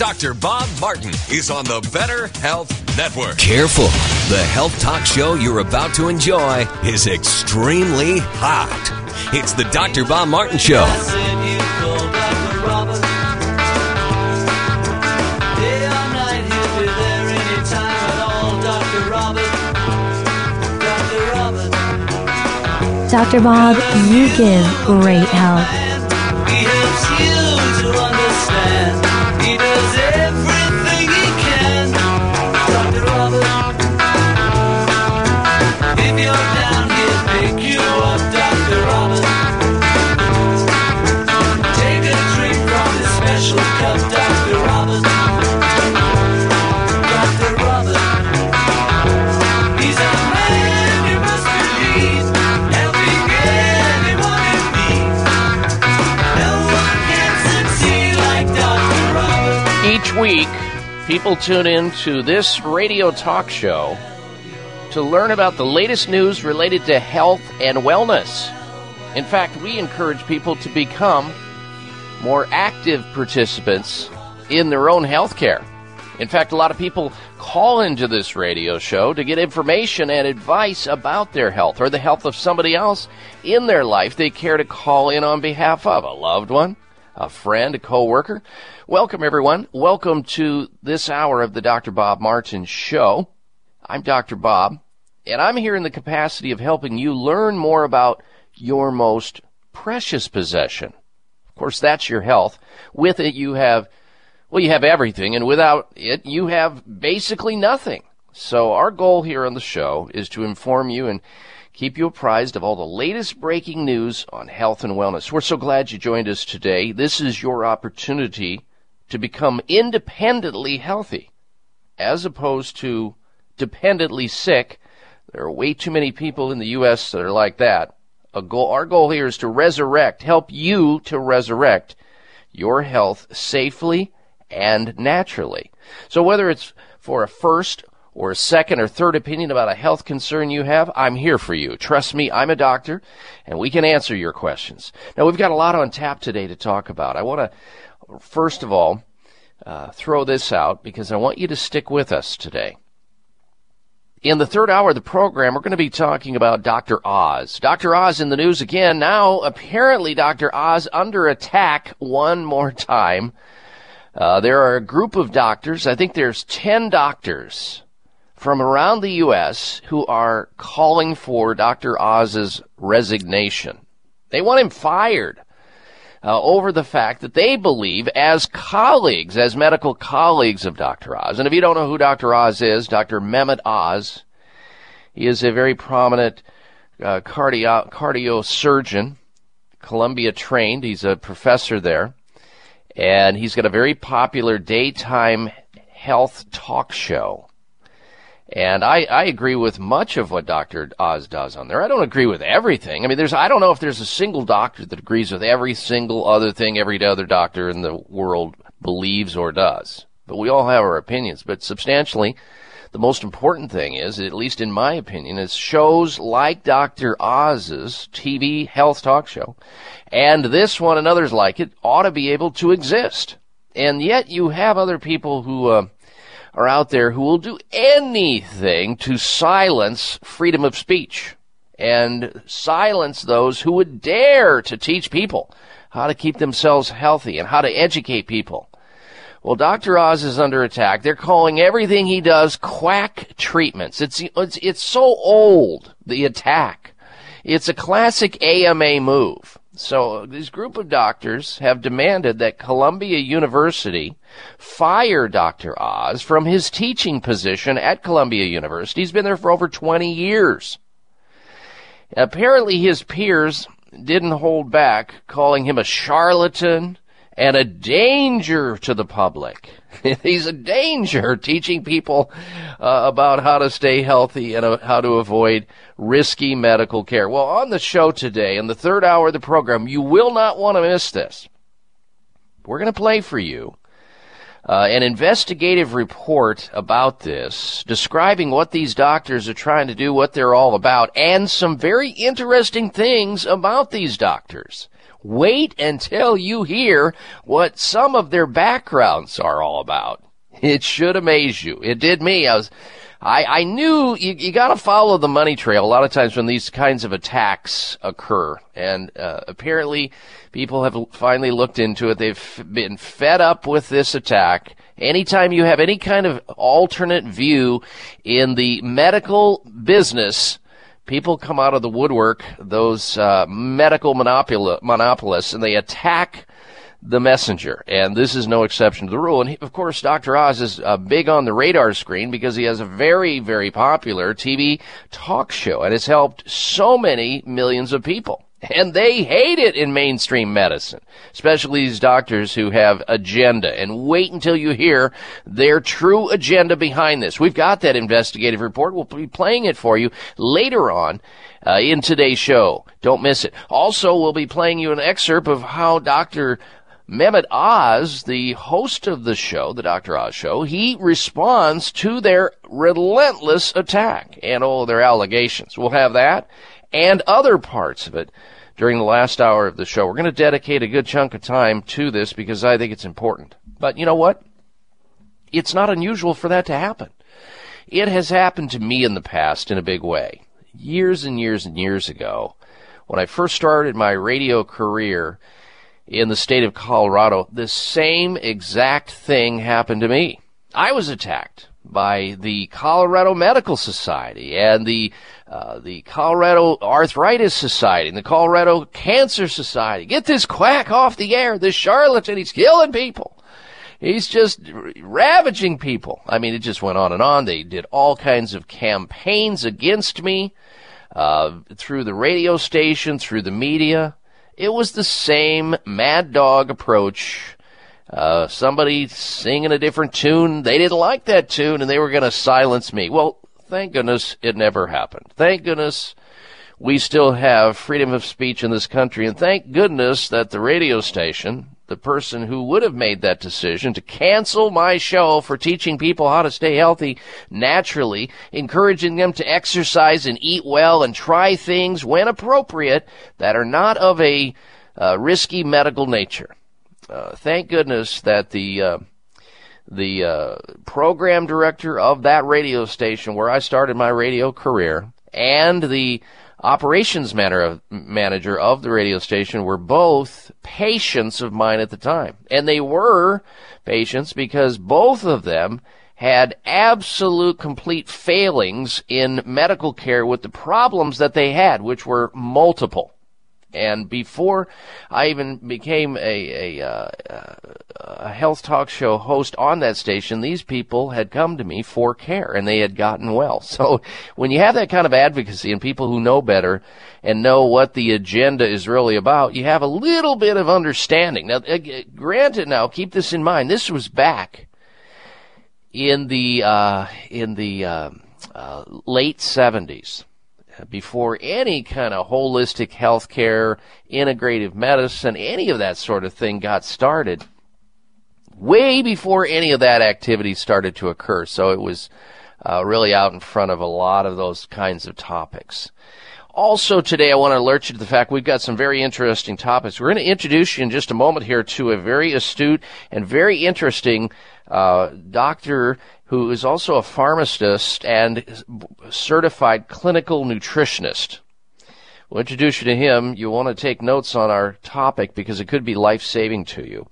Dr. Bob Martin is on the Better Health Network. Careful. The health talk show you're about to enjoy is extremely hot. It's the Dr. Bob Martin Show. Dr. Bob, you give great help. People tune in to this radio talk show to learn about the latest news related to health and wellness. In fact, we encourage people to become more active participants in their own health care. In fact, a lot of people call into this radio show to get information and advice about their health or the health of somebody else in their life they care to call in on behalf of a loved one, a friend, a coworker. Welcome everyone. Welcome to this hour of the Dr. Bob Martin show. I'm Dr. Bob and I'm here in the capacity of helping you learn more about your most precious possession. Of course, that's your health. With it, you have, well, you have everything, and without it, you have basically nothing. So our goal here on the show is to inform you and keep you apprised of all the latest breaking news on health and wellness. We're so glad you joined us today. This is your opportunity to become independently healthy as opposed to dependently sick. There are way too many people in the U.S. that are like that. Goal, our goal here is to resurrect, help you to resurrect your health safely and naturally. So whether it's for a first or a second or third opinion about a health concern you have, I'm here for you. Trust me, I'm a doctor and we can answer your questions. Now we've got a lot on tap today to talk about. I want to first of all, uh, throw this out because I want you to stick with us today. In the third hour of the program, we're going to be talking about Dr. Oz. Dr. Oz in the news again. Now, apparently, Dr. Oz under attack one more time. Uh, there are a group of doctors, I think there's 10 doctors from around the U.S. who are calling for Dr. Oz's resignation. They want him fired uh, over the fact that they believe, as colleagues, as medical colleagues of Dr. Oz, and if you don't know who Dr. Oz is, Dr. Mehmet Oz, he is a very prominent uh, cardio cardiosurgeon, Columbia trained. He's a professor there, and he's got a very popular daytime health talk show. And I, I agree with much of what Dr. Oz does on there. I don't agree with everything. I mean, there's, I don't know if there's a single doctor that agrees with every single other thing every other doctor in the world believes or does. But we all have our opinions. But substantially, the most important thing is, at least in my opinion, is shows like Dr. Oz's TV health talk show and this one and others like it ought to be able to exist. And yet you have other people who, uh, are out there who will do anything to silence freedom of speech and silence those who would dare to teach people how to keep themselves healthy and how to educate people. Well, Dr. Oz is under attack. They're calling everything he does quack treatments. It's, it's, it's so old, the attack. It's a classic AMA move. So this group of doctors have demanded that Columbia University fire Dr. Oz from his teaching position at Columbia University. He's been there for over 20 years. Apparently his peers didn't hold back, calling him a charlatan and a danger to the public. He's a danger teaching people uh, about how to stay healthy and uh, how to avoid risky medical care. Well, on the show today, in the third hour of the program, you will not want to miss this. We're going to play for you uh, an investigative report about this, describing what these doctors are trying to do, what they're all about, and some very interesting things about these doctors. Wait until you hear what some of their backgrounds are all about. It should amaze you. It did me. I was, I, I knew you, you got to follow the money trail a lot of times when these kinds of attacks occur. And uh, apparently, people have finally looked into it. They've been fed up with this attack. Anytime you have any kind of alternate view in the medical business, people come out of the woodwork, those uh, medical monopol- monopolists, and they attack the messenger. And this is no exception to the rule. And he, of course, Dr. Oz is uh, big on the radar screen because he has a very, very popular TV talk show and has helped so many millions of people. And they hate it in mainstream medicine, especially these doctors who have agenda. And wait until you hear their true agenda behind this. We've got that investigative report. We'll be playing it for you later on uh, in today's show. Don't miss it. Also, we'll be playing you an excerpt of how Dr. Mehmet Oz, the host of the show, the Dr. Oz show, he responds to their relentless attack and all their allegations. We'll have that and other parts of it during the last hour of the show. We're going to dedicate a good chunk of time to this because I think it's important. But you know what? It's not unusual for that to happen. It has happened to me in the past in a big way. Years and years and years ago, when I first started my radio career in the state of Colorado, the same exact thing happened to me. I was attacked by the Colorado Medical Society and the uh, the Colorado Arthritis Society and the Colorado Cancer Society. Get this quack off the air. This charlatan, he's killing people. He's just ravaging people. I mean, it just went on and on. They did all kinds of campaigns against me uh, through the radio station, through the media. It was the same mad dog approach uh, somebody singing a different tune. They didn't like that tune and they were going to silence me. Well, thank goodness it never happened. Thank goodness we still have freedom of speech in this country. And thank goodness that the radio station, the person who would have made that decision to cancel my show for teaching people how to stay healthy naturally, encouraging them to exercise and eat well and try things when appropriate that are not of a uh, risky medical nature uh, thank goodness that the uh, the uh, program director of that radio station where I started my radio career, and the operations manager of the radio station were both patients of mine at the time. And they were patients because both of them had absolute complete failings in medical care with the problems that they had, which were multiple. And before I even became a, a, uh, a, health talk show host on that station, these people had come to me for care and they had gotten well. So when you have that kind of advocacy and people who know better and know what the agenda is really about, you have a little bit of understanding. Now, uh, granted, now keep this in mind. This was back in the uh, in the um, uh, late 70s before any kind of holistic health care, integrative medicine, any of that sort of thing got started. Way before any of that activity started to occur. So it was uh, really out in front of a lot of those kinds of topics. Also, today I want to alert you to the fact we've got some very interesting topics. We're going to introduce you in just a moment here to a very astute and very interesting uh, doctor who is also a pharmacist and certified clinical nutritionist. We'll introduce you to him. You'll want to take notes on our topic because it could be life saving to you.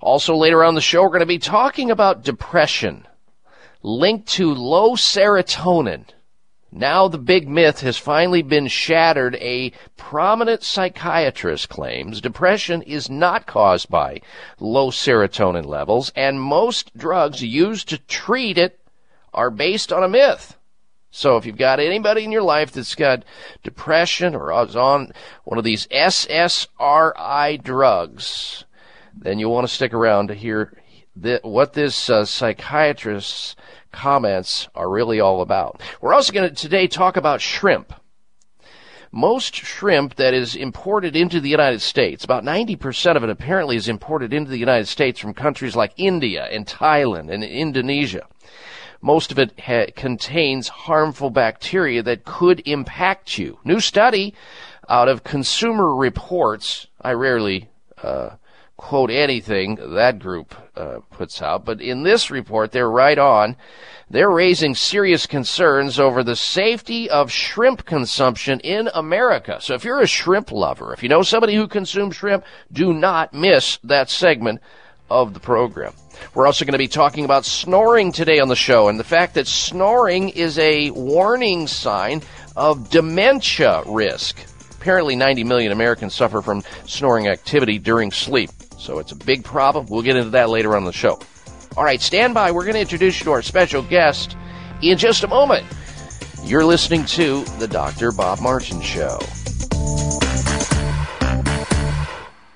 Also, later on the show, we're going to be talking about depression linked to low serotonin. Now the big myth has finally been shattered. A prominent psychiatrist claims depression is not caused by low serotonin levels, and most drugs used to treat it are based on a myth. So if you've got anybody in your life that's got depression or is on one of these SSRI drugs, then you want to stick around to hear what this uh, psychiatrist's comments are really all about. We're also going to today talk about shrimp. Most shrimp that is imported into the United States, about 90% of it apparently is imported into the United States from countries like India and Thailand and Indonesia. Most of it ha- contains harmful bacteria that could impact you. New study out of Consumer Reports. I rarely uh, quote anything that group uh, puts out, but in this report, they're right on. They're raising serious concerns over the safety of shrimp consumption in America. So if you're a shrimp lover, if you know somebody who consumes shrimp, do not miss that segment of the program. We're also going to be talking about snoring today on the show and the fact that snoring is a warning sign of dementia risk. Apparently, 90 million Americans suffer from snoring activity during sleep. So it's a big problem. We'll get into that later on the show. All right, stand by. We're going to introduce you to our special guest in just a moment. You're listening to The Dr. Bob Martin Show.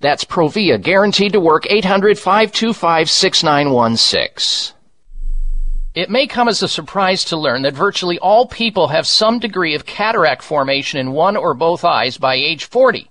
That's Provia, guaranteed to work 800 525 6916. It may come as a surprise to learn that virtually all people have some degree of cataract formation in one or both eyes by age 40.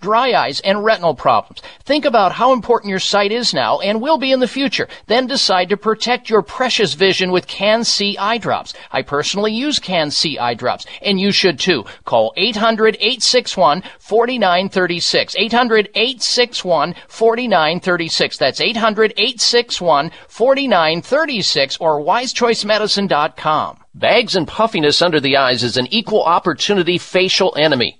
dry eyes, and retinal problems. Think about how important your sight is now and will be in the future. Then decide to protect your precious vision with Can-C eye drops. I personally use Can-C eye drops, and you should too. Call 800-861-4936. 800-861-4936. That's 800-861-4936 or wisechoicemedicine.com. Bags and puffiness under the eyes is an equal opportunity facial enemy.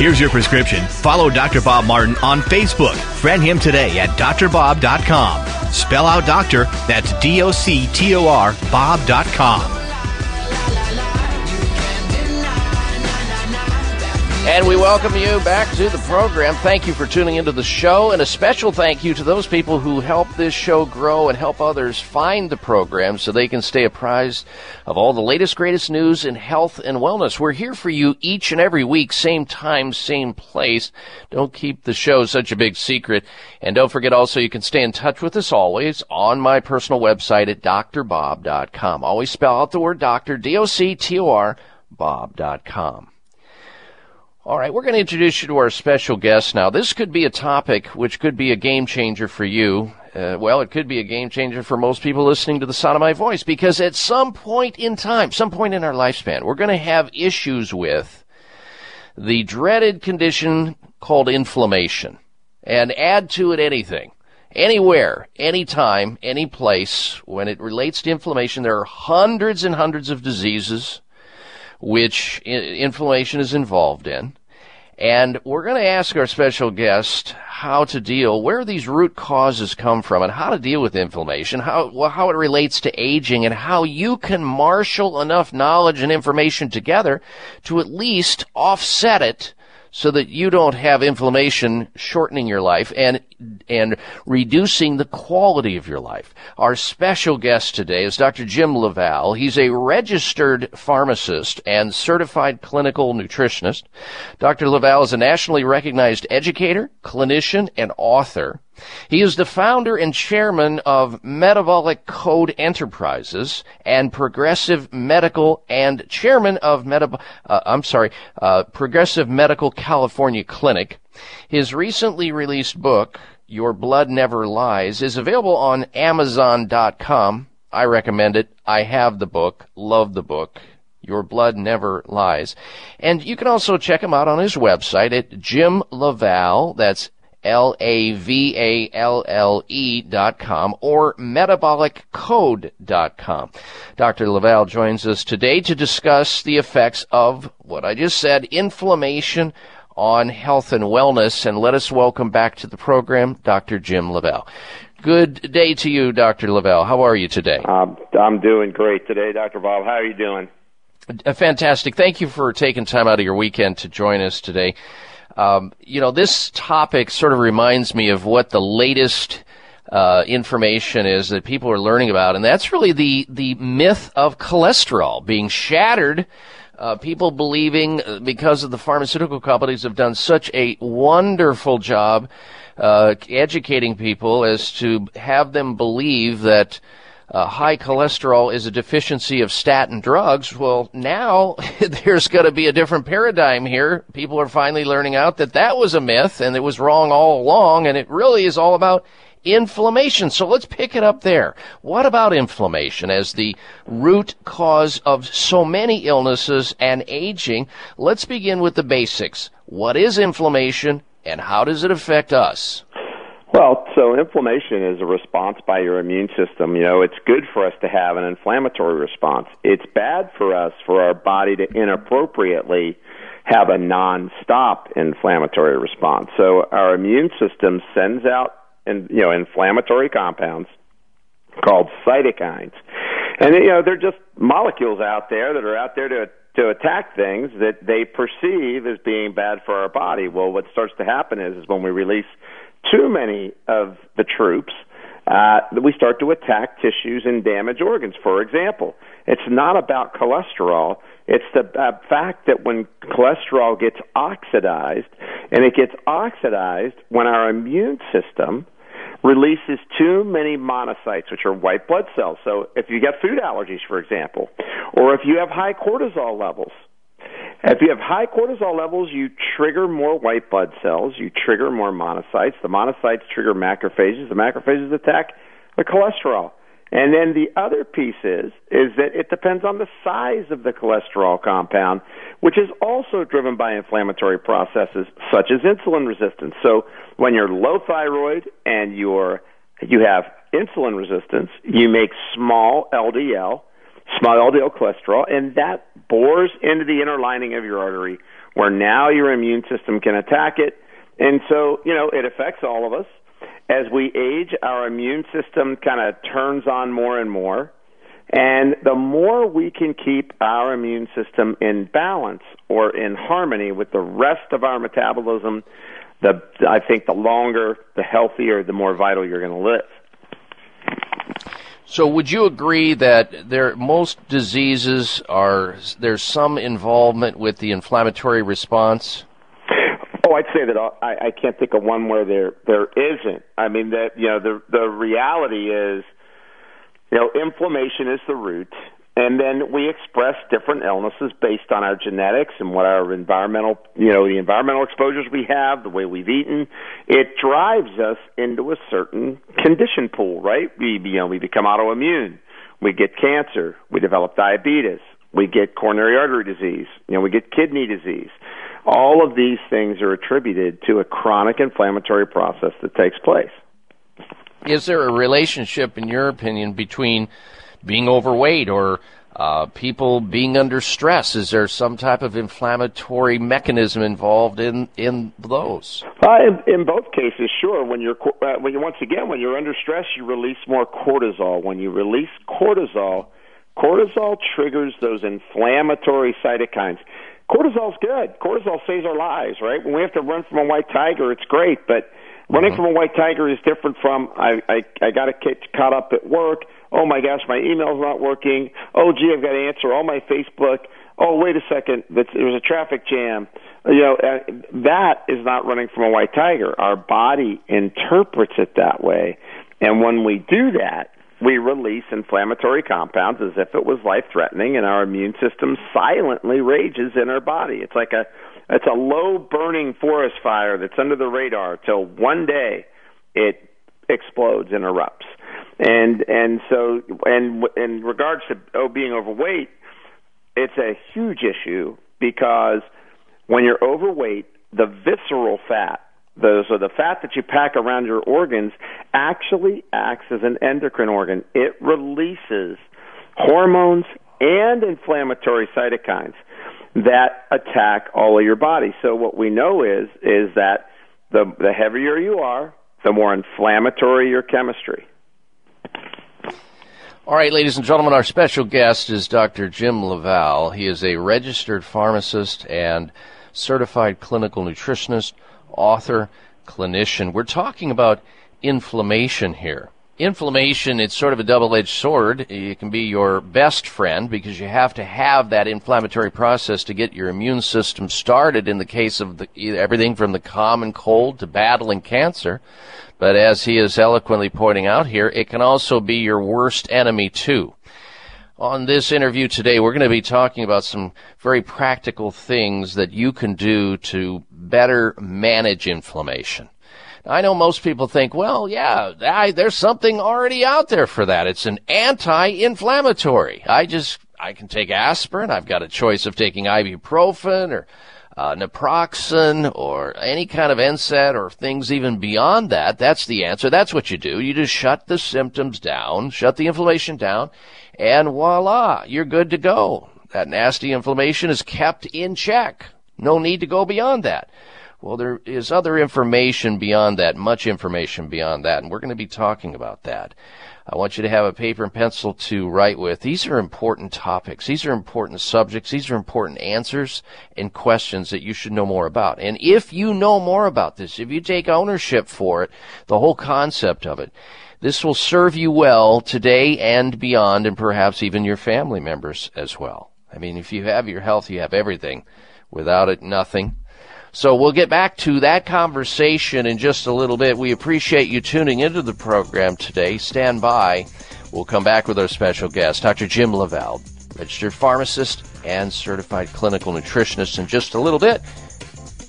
Here's your prescription. Follow Dr. Bob Martin on Facebook. Friend him today at drbob.com. Spell out doctor, that's D O C T O R, Bob.com. And we welcome you back to the program. Thank you for tuning into the show, and a special thank you to those people who help this show grow and help others find the program so they can stay apprised of all the latest, greatest news in health and wellness. We're here for you each and every week, same time, same place. Don't keep the show such a big secret. And don't forget also you can stay in touch with us always on my personal website at drbob.com. Always spell out the word doctor, D-O-C-T-O-R, bob.com. All right, we're going to introduce you to our special guest now. This could be a topic which could be a game changer for you. Uh, well, it could be a game changer for most people listening to the sound of my voice because at some point in time, some point in our lifespan, we're going to have issues with the dreaded condition called inflammation. And add to it anything. Anywhere, anytime, any place, when it relates to inflammation, there are hundreds and hundreds of diseases which inflammation is involved in. And we're going to ask our special guest how to deal, where these root causes come from, and how to deal with inflammation, how, well, how it relates to aging, and how you can marshal enough knowledge and information together to at least offset it so that you don't have inflammation shortening your life and and reducing the quality of your life. Our special guest today is Dr. Jim LaValle. He's a registered pharmacist and certified clinical nutritionist. Dr. LaValle is a nationally recognized educator, clinician, and author. He is the founder and chairman of Metabolic Code Enterprises and Progressive Medical and chairman of Metab- uh, I'm sorry, uh, Progressive Medical California Clinic. His recently released book, Your Blood Never Lies, is available on Amazon.com. I recommend it. I have the book, love the book. Your Blood Never Lies. And you can also check him out on his website at Jim LaValle, that's L-A-V-A-L-L-E dot com or metaboliccode dot com. Dr. LaValle joins us today to discuss the effects of what I just said, inflammation on health and wellness. And let us welcome back to the program Dr. Jim LaValle. Good day to you, Dr. LaValle. How are you today? Uh, I'm doing great today, Dr. Bob. How are you doing? Uh, fantastic. Thank you for taking time out of your weekend to join us today. Um, you know, this topic sort of reminds me of what the latest uh, information is that people are learning about, and that's really the the myth of cholesterol being shattered. Uh, people believing uh, because of the pharmaceutical companies have done such a wonderful job uh, educating people as to have them believe that uh, high cholesterol is a deficiency of statin drugs. Well, now there's going to be a different paradigm here. People are finally learning out that that was a myth and it was wrong all along, and it really is all about inflammation. So let's pick it up there. What about inflammation as the root cause of so many illnesses and aging? Let's begin with the basics. What is inflammation and how does it affect us? Well, so inflammation is a response by your immune system. You know, it's good for us to have an inflammatory response. It's bad for us for our body to inappropriately have a non-stop inflammatory response. So our immune system sends out in, you know inflammatory compounds called cytokines. And you know, they're just molecules out there that are out there to to attack things that they perceive as being bad for our body. Well, what starts to happen is is when we release too many of the troops, uh, we start to attack tissues and damage organs. For example, it's not about cholesterol. It's the uh, fact that when cholesterol gets oxidized, and it gets oxidized when our immune system releases too many monocytes, which are white blood cells. So if you get food allergies, for example, or if you have high cortisol levels, if you have high cortisol levels, you trigger more white blood cells, you trigger more monocytes. The monocytes trigger macrophages. The macrophages attack the cholesterol. And then the other piece is is that it depends on the size of the cholesterol compound, which is also driven by inflammatory processes such as insulin resistance. So when you're low thyroid and you're you have insulin resistance, you make small LDL, small LDL cholesterol, and that bores into the inner lining of your artery where now your immune system can attack it. And so, you know, it affects all of us. As we age, our immune system kind of turns on more and more. And the more we can keep our immune system in balance or in harmony with the rest of our metabolism, the I think the longer, the healthier, the more vital you're going to live. So, would you agree that there most diseases are there's some involvement with the inflammatory response? Oh, I'd say that I, I can't think of one where there there isn't. I mean that you know the the reality is, you know, inflammation is the root, and then we express different illnesses based on our genetics and what our environmental, you know, the environmental exposures we have, the way we've eaten. It drives us into a certain condition pool, right? We, you know, we become autoimmune, we get cancer, we develop diabetes, we get coronary artery disease, you know, we get kidney disease. All of these things are attributed to a chronic inflammatory process that takes place. Is there a relationship, in your opinion, between being overweight or uh, people being under stress? Is there some type of inflammatory mechanism involved in in those? Uh, in, in both cases, sure. When you're uh, when you once again when you're under stress, you release more cortisol. When you release cortisol, cortisol triggers those inflammatory cytokines cortisol's good. Cortisol saves our lives, right? When we have to run from a white tiger, it's great, but running mm-hmm. from a white tiger is different from I I, I got to get caught up at work. Oh my gosh, my email's not working. Oh gee, I've got to answer all my Facebook. Oh wait a second, there's a traffic jam. You know uh, that is not running from a white tiger. Our body interprets it that way, and when we do that, we release inflammatory compounds as if it was life threatening and our immune system silently rages in our body it's like a it's a low burning forest fire that's under the radar till one day it explodes and erupts and and so and in regards to oh being overweight it's a huge issue because when you're overweight the visceral fat the, so the fat that you pack around your organs actually acts as an endocrine organ. It releases hormones and inflammatory cytokines that attack all of your body. So what we know is is that the the heavier you are, the more inflammatory your chemistry. All right, ladies and gentlemen, our special guest is Dr. Jim LaValle. He is a registered pharmacist and certified clinical nutritionist author, clinician. We're talking about inflammation here. Inflammation, it's sort of a double edged sword. It can be your best friend because you have to have that inflammatory process to get your immune system started in the case of the, everything from the common cold to battling cancer. But as he is eloquently pointing out here, it can also be your worst enemy too. On this interview today, we're going to be talking about some very practical things that you can do to better manage inflammation. I know most people think, well, yeah, I, there's something already out there for that. It's an anti-inflammatory. I just, I can take aspirin. I've got a choice of taking ibuprofen or uh, naproxen or any kind of NSAID or things even beyond that. That's the answer. That's what you do. You just shut the symptoms down, shut the inflammation down, and voila, you're good to go. That nasty inflammation is kept in check. No need to go beyond that. Well, there is other information beyond that, much information beyond that, and we're going to be talking about that. I want you to have a paper and pencil to write with. These are important topics. These are important subjects. These are important answers and questions that you should know more about. And if you know more about this, if you take ownership for it, the whole concept of it, this will serve you well today and beyond, and perhaps even your family members as well. I mean, if you have your health, you have everything. Without it, nothing. So we'll get back to that conversation in just a little bit. We appreciate you tuning into the program today. Stand by. We'll come back with our special guest, Dr. Jim LaValle, registered pharmacist and certified clinical nutritionist in just a little bit.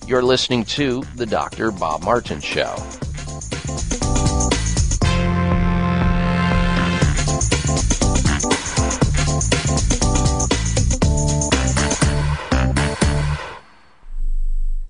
You're listening to the Dr. Bob Martin Show.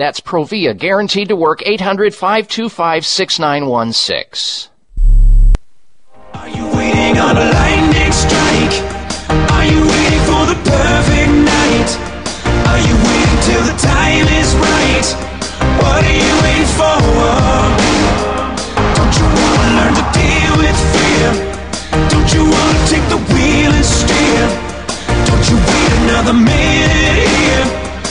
That's Provia, guaranteed to work 800 525 6916. Are you waiting on a lightning strike? Are you waiting for the perfect night? Are you waiting till the time is right? What are you waiting for? Don't you wanna learn to deal with fear? Don't you wanna take the wheel and steer? Don't you wait another minute here?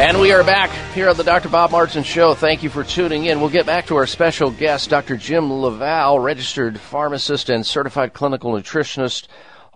And we are back here on the Dr. Bob Martin Show. Thank you for tuning in. We'll get back to our special guest, Dr. Jim LaValle, registered pharmacist and certified clinical nutritionist,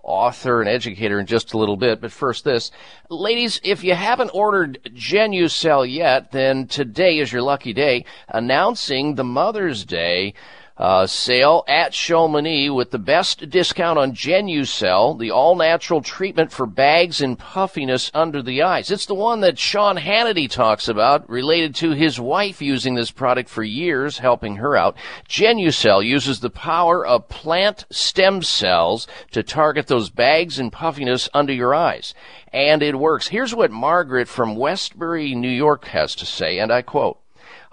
author, and educator in just a little bit. But first, this. Ladies, if you haven't ordered Genucel yet, then today is your lucky day. Announcing the Mother's Day uh, sale at Chamonix with the best discount on Genucel, the all-natural treatment for bags and puffiness under the eyes. It's the one that Sean Hannity talks about, related to his wife using this product for years, helping her out. Genucel uses the power of plant stem cells to target those bags and puffiness under your eyes. And it works. Here's what Margaret from Westbury, New York has to say, and I quote,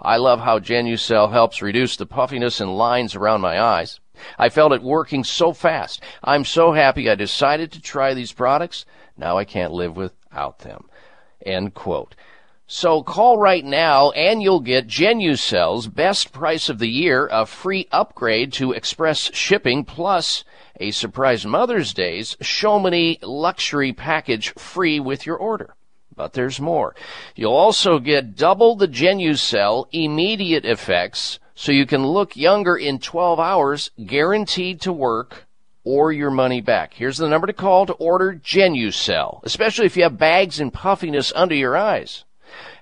I love how Genucel helps reduce the puffiness and lines around my eyes. I felt it working so fast. I'm so happy I decided to try these products. Now I can't live without them. End quote. So call right now and you'll get Genucel's best price of the year, a free upgrade to express shipping plus a surprise Mother's Day's Chamonix luxury package free with your order. But there's more. You'll also get double the Genucel immediate effects so you can look younger in 12 hours, guaranteed to work, or your money back. Here's the number to call to order Genucel, especially if you have bags and puffiness under your eyes.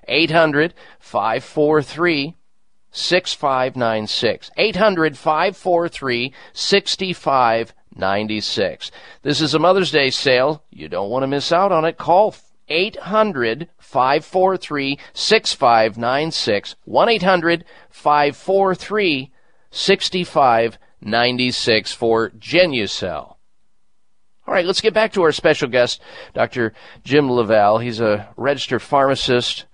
800 543 6596. 800 543 6596. This is a Mother's Day sale. You don't want to miss out on it. Call 800 543 6596. 1 800 543 6596 for Genucel. All right, let's get back to our special guest, Dr. Jim LaValle. He's a registered pharmacist,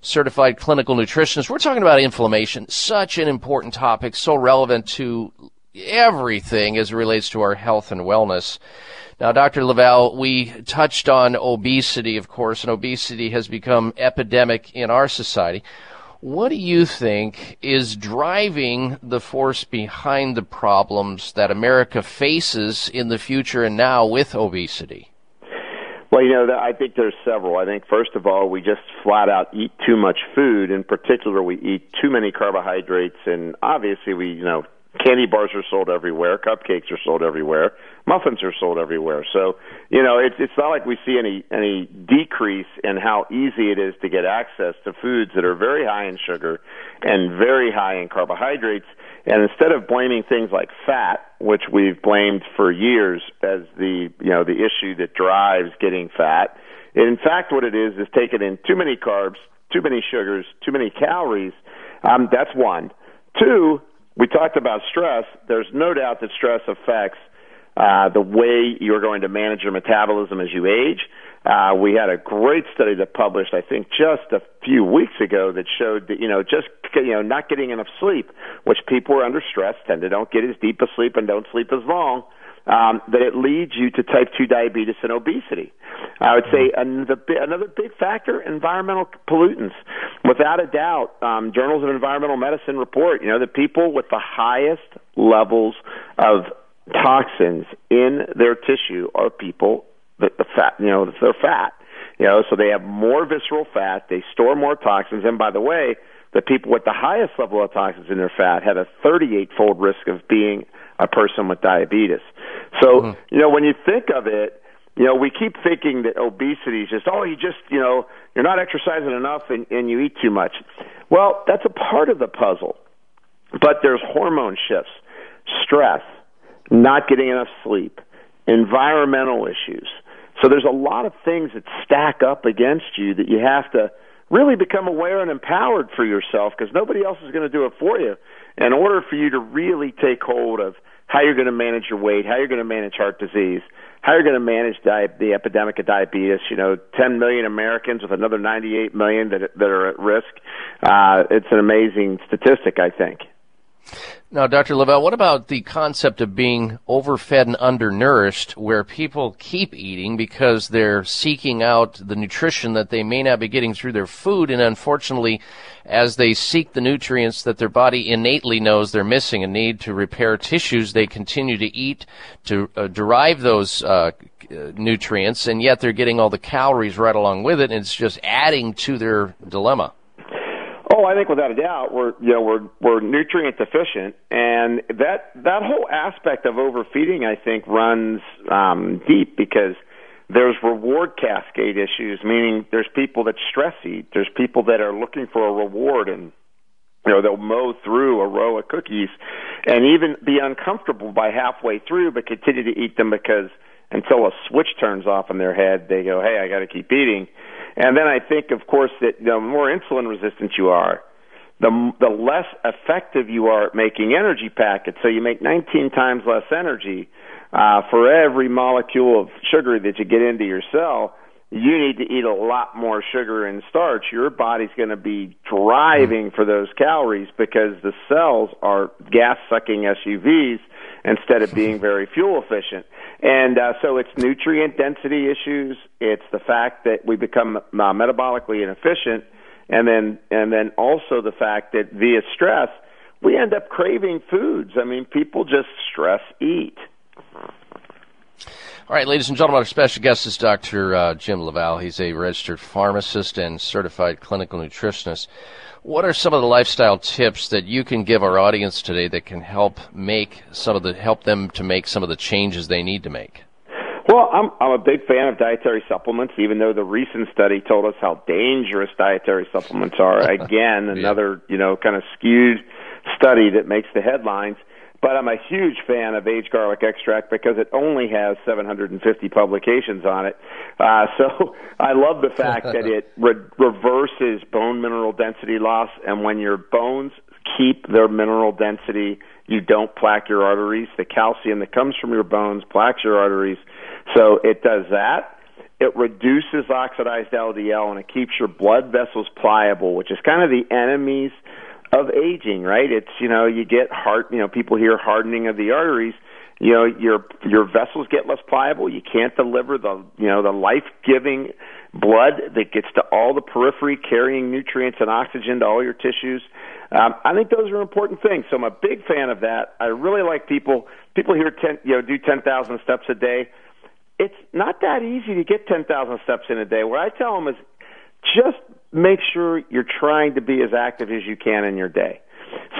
certified clinical nutritionist. We're talking about inflammation, such an important topic, so relevant to everything as it relates to our health and wellness. Now, Dr. LaValle, we touched on obesity, of course, and obesity has become epidemic in our society. What do you think is driving the force behind the problems that America faces in the future and now with obesity? Well, you know, I think there's several. I think first of all, we just flat out eat too much food. In particular, we eat too many carbohydrates, and obviously, we you know candy bars are sold everywhere, cupcakes are sold everywhere, muffins are sold everywhere. So, you know, it's it's not like we see any any decrease in how easy it is to get access to foods that are very high in sugar and very high in carbohydrates. And instead of blaming things like fat, which we've blamed for years as the you know the issue that drives getting fat, in fact what it is is taking in too many carbs, too many sugars, too many calories. Um, that's one. Two, we talked about stress. There's no doubt that stress affects uh, the way you're going to manage your metabolism as you age. Uh, we had a great study that published, I think, just a few weeks ago that showed that you know just you know not getting enough sleep, which people who are under stress tend to don't get as deep a sleep and don't sleep as long um, that it leads you to type 2 diabetes and obesity. I would say another, another big factor, environmental pollutants. Without a doubt, um, journals of environmental medicine report, you know, the people with the highest levels of toxins in their tissue are people that the fat, you know, they're fat. You know, so they have more visceral fat, they store more toxins, and by the way, the people with the highest level of toxins in their fat have a 38 fold risk of being a person with diabetes. So, mm-hmm. you know, when you think of it, you know, we keep thinking that obesity is just, oh, you just, you know, you're not exercising enough and, and you eat too much. Well, that's a part of the puzzle. But there's hormone shifts, stress, not getting enough sleep, environmental issues. So there's a lot of things that stack up against you that you have to really become aware and empowered for yourself because nobody else is going to do it for you. In order for you to really take hold of how you're going to manage your weight, how you're going to manage heart disease, how you're going to manage di- the epidemic of diabetes. You know, 10 million Americans with another 98 million that that are at risk. Uh, it's an amazing statistic, I think. Now, Dr. LaValle, what about the concept of being overfed and undernourished, where people keep eating because they're seeking out the nutrition that they may not be getting through their food, and unfortunately, as they seek the nutrients that their body innately knows they're missing and need to repair tissues, they continue to eat to uh, derive those uh, nutrients, and yet they're getting all the calories right along with it, and it's just adding to their dilemma. Oh, I think without a doubt, we're you know we're we're nutrient deficient, and that that whole aspect of overfeeding, I think, runs um, deep because there's reward cascade issues. Meaning, there's people that stress eat. There's people that are looking for a reward, and you know they'll mow through a row of cookies, and even be uncomfortable by halfway through, but continue to eat them because until a switch turns off in their head, they go, "Hey, I got to keep eating." And then I think, of course, that the more insulin resistant you are, the the less effective you are at making energy packets. So you make 19 times less energy uh, for every molecule of sugar that you get into your cell. You need to eat a lot more sugar and starch. Your body's going to be driving for those calories because the cells are gas sucking SUVs instead of being very fuel efficient. And uh, so it's nutrient density issues. It's the fact that we become uh, metabolically inefficient, and then and then also the fact that via stress we end up craving foods. I mean, people just stress eat. All right, ladies and gentlemen, our special guest is Dr. Uh, Jim LaValle. He's a registered pharmacist and certified clinical nutritionist. What are some of the lifestyle tips that you can give our audience today that can help make some of the help them to make some of the changes they need to make? Well, I'm I'm a big fan of dietary supplements, even though the recent study told us how dangerous dietary supplements are. Again, another you know kind of skewed study that makes the headlines. But I'm a huge fan of aged garlic extract because it only has 750 publications on it. Uh, so I love the fact that it re- reverses bone mineral density loss, and when your bones keep their mineral density, you don't plaque your arteries. The calcium that comes from your bones plaques your arteries. So it does that. It reduces oxidized LDL and it keeps your blood vessels pliable, which is kind of the enemies of aging, right? It's you know you get heart, you know people hear hardening of the arteries. You know your your vessels get less pliable. You can't deliver the you know the life giving blood that gets to all the periphery, carrying nutrients and oxygen to all your tissues. Um, I think those are important things. So I'm a big fan of that. I really like people. People here ten you know do ten thousand steps a day. It's not that easy to get ten thousand steps in a day. What I tell them is just make sure you're trying to be as active as you can in your day.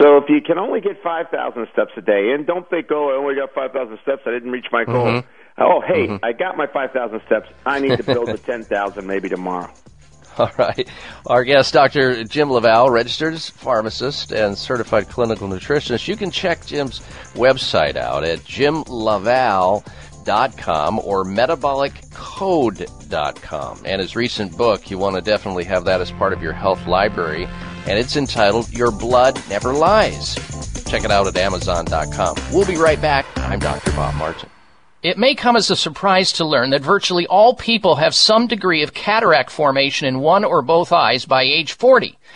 So if you can only get 5,000 steps a day, and don't think, oh, I only got 5,000 steps, I didn't reach my goal. Mm-hmm. Oh, hey, mm-hmm. I got my 5,000 steps. I need to build to 10,000 maybe tomorrow. All right. Our guest, Dr. Jim LaValle, registered pharmacist and certified clinical nutritionist. You can check Jim's website out at jimlavalle.com or metaboliccode.com. And his recent book, you want to definitely have that as part of your health library and it's entitled Your Blood Never Lies. Check it out at Amazon.com. We'll be right back. I'm Dr. Bob Martin. It may come as a surprise to learn that virtually all people have some degree of cataract formation in one or both eyes by age 40.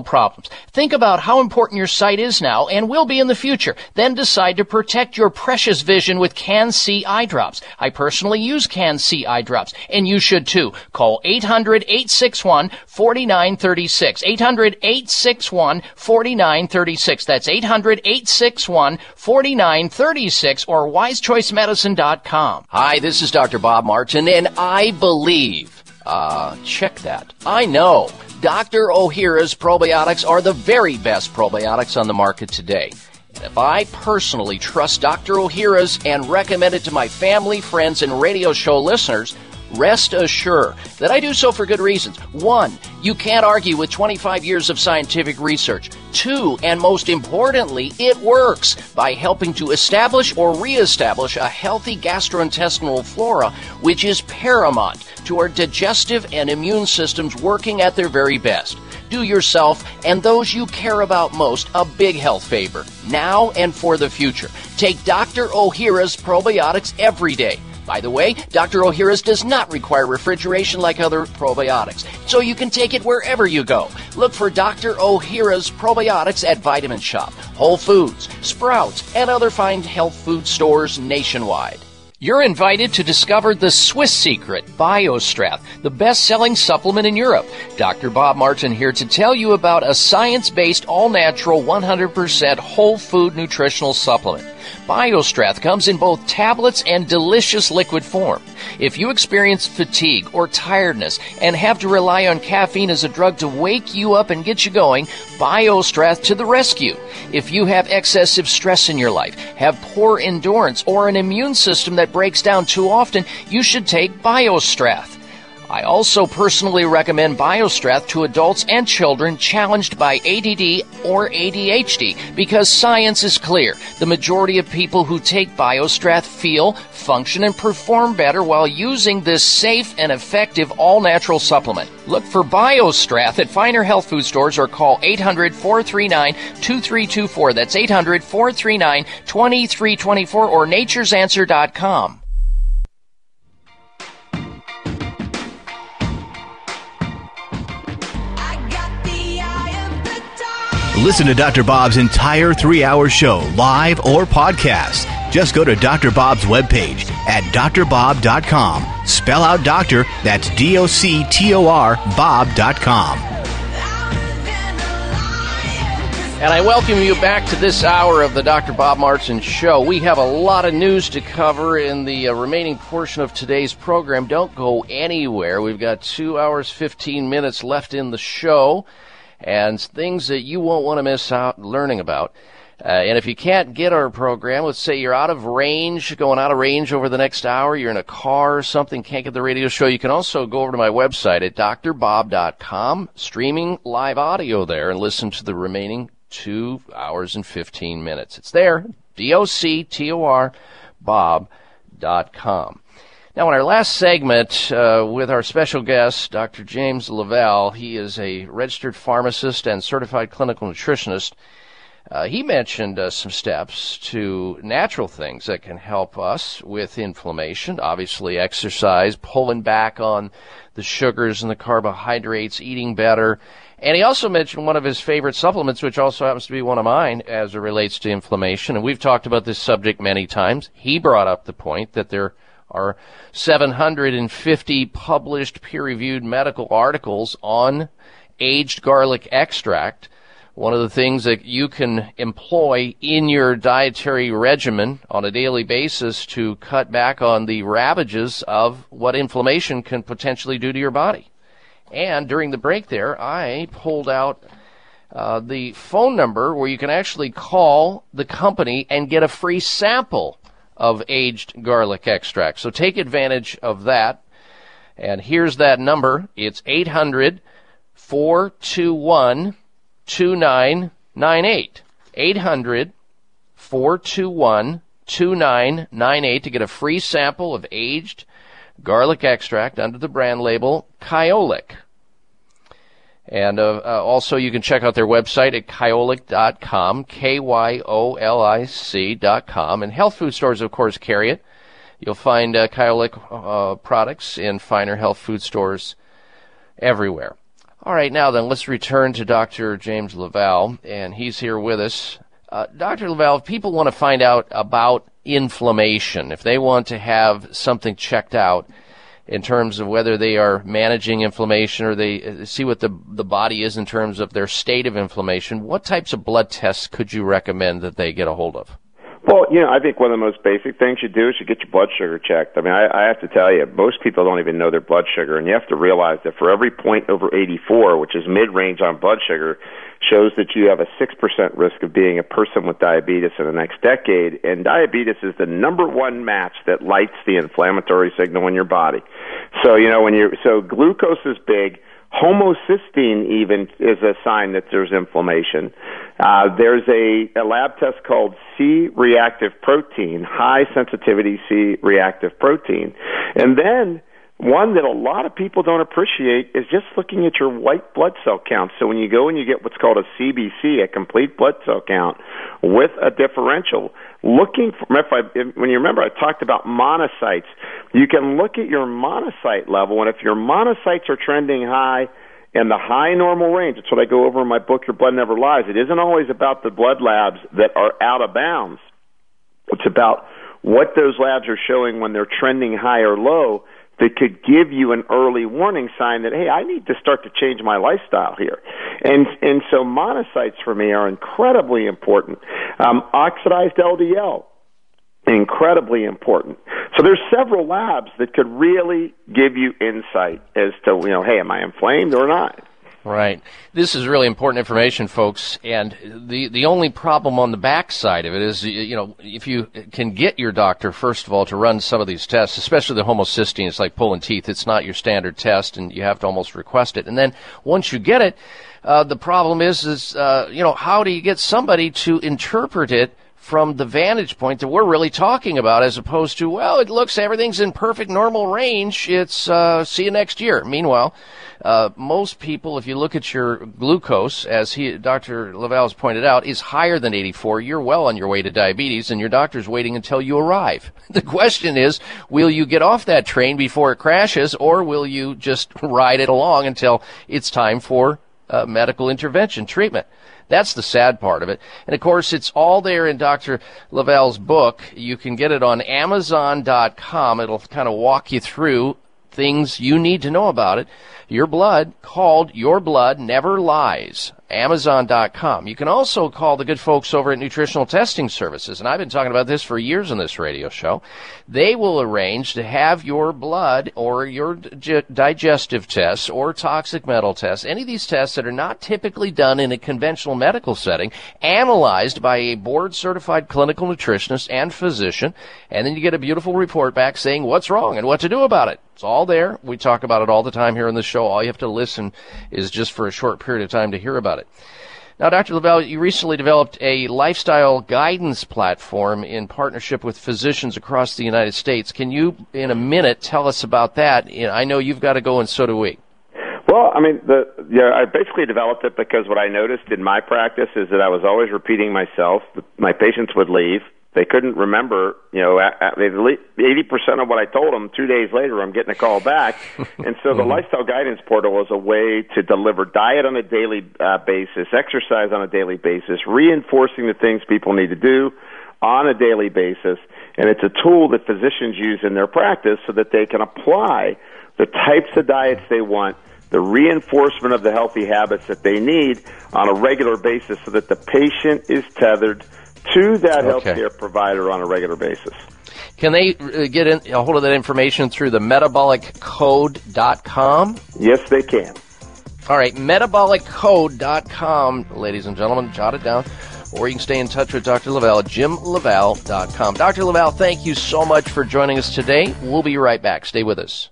problems. Think about how important your sight is now and will be in the future. Then decide to protect your precious vision with Can-C eye drops. I personally use Can-C eye drops, and you should too. Call 800-861-4936. 800-861-4936. That's 800-861-4936 or wisechoicemedicine.com. Hi, this is Dr. Bob Martin, and I believe uh, check that. I know. Dr. Ohhira's probiotics are the very best probiotics on the market today. And if I personally trust Dr. Ohhira's and recommend it to my family, friends, and radio show listeners, rest assured that I do so for good reasons. One, you can't argue with 25 years of scientific research. Two, and most importantly, it works by helping to establish or reestablish a healthy gastrointestinal flora, which is paramount to our digestive and immune systems working at their very best. Do yourself and those you care about most a big health favor, now and for the future. Take Dr. Ohhira's probiotics every day. By the way, Dr. Ohhira's does not require refrigeration like other probiotics, so you can take it wherever you go. Look for Dr. Ohhira's probiotics at Vitamin Shoppe, Whole Foods, Sprouts, and other fine health food stores nationwide. You're invited to discover the Swiss secret, BioStrath, the best selling supplement in Europe. Dr. Bob Martin here to tell you about a science based, all natural, 100% whole food nutritional supplement. BioStrath comes in both tablets and delicious liquid form. If you experience fatigue or tiredness and have to rely on caffeine as a drug to wake you up and get you going, BioStrath to the rescue. If you have excessive stress in your life, have poor endurance, or an immune system that breaks down too often, you should take BioStrath. I also personally recommend BioStrath to adults and children challenged by ADD or ADHD because science is clear. The majority of people who take BioStrath feel, function, and perform better while using this safe and effective all natural supplement. Look for BioStrath at finer health food stores or call 800 439 2324. That's 800 439 2324 or naturesanswer.com. Listen to Dr. Bob's entire three hour show, live or podcast. Just go to Dr. Bob's webpage at drbob.com. Spell out doctor, that's D O C T O R, Bob.com. And I welcome you back to this hour of the Dr. Bob Martin Show. We have a lot of news to cover in the uh, remaining portion of today's program. Don't go anywhere. We've got two hours, 15 minutes left in the show and things that you won't want to miss out learning about. Uh, and if you can't get our program, let's say you're out of range, going out of range over the next hour, you're in a car or something, can't get the radio show, you can also go over to my website at drbob.com, streaming live audio there, and listen to the remaining two hours and 15 minutes. It's there, D-O-C-T-O-R, bob.com. Now, in our last segment uh, with our special guest, Dr. James LaValle, he is a registered pharmacist and certified clinical nutritionist. Uh, he mentioned uh, some steps to natural things that can help us with inflammation. Obviously, exercise, pulling back on the sugars and the carbohydrates, eating better. And he also mentioned one of his favorite supplements, which also happens to be one of mine as it relates to inflammation. And we've talked about this subject many times. He brought up the point that there are 750 published peer-reviewed medical articles on aged garlic extract. One of the things that you can employ in your dietary regimen on a daily basis to cut back on the ravages of what inflammation can potentially do to your body. And during the break there, I pulled out uh, the phone number where you can actually call the company and get a free sample of aged garlic extract. So take advantage of that. And here's that number. It's 800 421 2998. 800 421 2998 to get a free sample of aged garlic extract under the brand label Kyolic. And uh, uh, also, you can check out their website at kyolic.com, K Y O L I C.com. And health food stores, of course, carry it. You'll find uh, Kyolic uh, products in finer health food stores everywhere. All right, now then, let's return to Dr. James LaValle, and he's here with us. Uh, Dr. LaValle, if people want to find out about inflammation, if they want to have something checked out, in terms of whether they are managing inflammation or they uh, see what the the body is in terms of their state of inflammation. What types of blood tests could you recommend that they get a hold of? Well, you know, I think one of the most basic things you do is you get your blood sugar checked. I mean, I, I have to tell you, most people don't even know their blood sugar, and you have to realize that for every point over 84, which is mid-range on blood sugar, shows that you have a 6% risk of being a person with diabetes in the next decade. And diabetes is the number one match that lights the inflammatory signal in your body. So, you know, when you're, so glucose is big. Homocysteine even is a sign that there's inflammation. Uh, there's a, a lab test called C reactive protein, high sensitivity C reactive protein. And then one that a lot of people don't appreciate is just looking at your white blood cell count. So when you go and you get what's called a CBC, a complete blood cell count, with a differential, looking for, if I, if, when you remember I talked about monocytes, you can look at your monocyte level, and if your monocytes are trending high, in the high normal range. That's what I go over in my book, Your Blood Never Lies. It isn't always about the blood labs that are out of bounds. It's about what those labs are showing when they're trending high or low that could give you an early warning sign that hey, I need to start to change my lifestyle here. And and so monocytes for me are incredibly important. Um, oxidized LDL incredibly important. So there's several labs that could really give you insight as to you know hey, am I inflamed or not? Right. This is really important information, folks. And the the only problem on the backside of it is, you know, if you can get your doctor first of all to run some of these tests, especially the homocysteine, it's like pulling teeth. It's not your standard test, and you have to almost request it. And then once you get it, uh, the problem is, is uh, you know, how do you get somebody to interpret it? From the vantage point that we're really talking about, as opposed to, well, it looks everything's in perfect normal range. It's uh, see you next year. Meanwhile, uh, most people, if you look at your glucose, as he, Dr. LaValle has pointed out, is higher than 84. You're well on your way to diabetes, and your doctor's waiting until you arrive. The question is, will you get off that train before it crashes, or will you just ride it along until it's time for uh, medical intervention treatment? That's the sad part of it. And of course, it's all there in Dr. LaValle's book. You can get it on Amazon.com. It'll kind of walk you through things you need to know about it. Your blood, called Your Blood Never Lies. Amazon.com. You can also call the good folks over at Nutritional Testing Services, and I've been talking about this for years on this radio show. They will arrange to have your blood or your digestive tests or toxic metal tests, any of these tests that are not typically done in a conventional medical setting, analyzed by a board certified clinical nutritionist and physician, and then you get a beautiful report back saying what's wrong and what to do about it. It's all there. We talk about it all the time here on the show. All you have to listen is just for a short period of time to hear about it. Now, Dr. LaValle, you recently developed a lifestyle guidance platform in partnership with physicians across the United States. Can you, in a minute, tell us about that? I know you've got to go, and so do we. Well, I mean, the yeah, I basically developed it because what I noticed in my practice is that I was always repeating myself. My patients would leave, they couldn't remember, you know, eighty percent of what I told them. Two days later, I'm getting a call back, and so the mm-hmm. lifestyle guidance portal was a way to deliver diet on a daily uh, basis, exercise on a daily basis, reinforcing the things people need to do on a daily basis, and it's a tool that physicians use in their practice so that they can apply the types of diets they want the reinforcement of the healthy habits that they need on a regular basis so that the patient is tethered to that okay. healthcare provider on a regular basis. Can they uh, get in, a hold of that information through the metaboliccode.com? Yes, they can. All right, metaboliccode.com, ladies and gentlemen, jot it down. Or you can stay in touch with Dr. LaValle at jimlavalle.com. Dr. LaValle, thank you so much for joining us today. We'll be right back. Stay with us.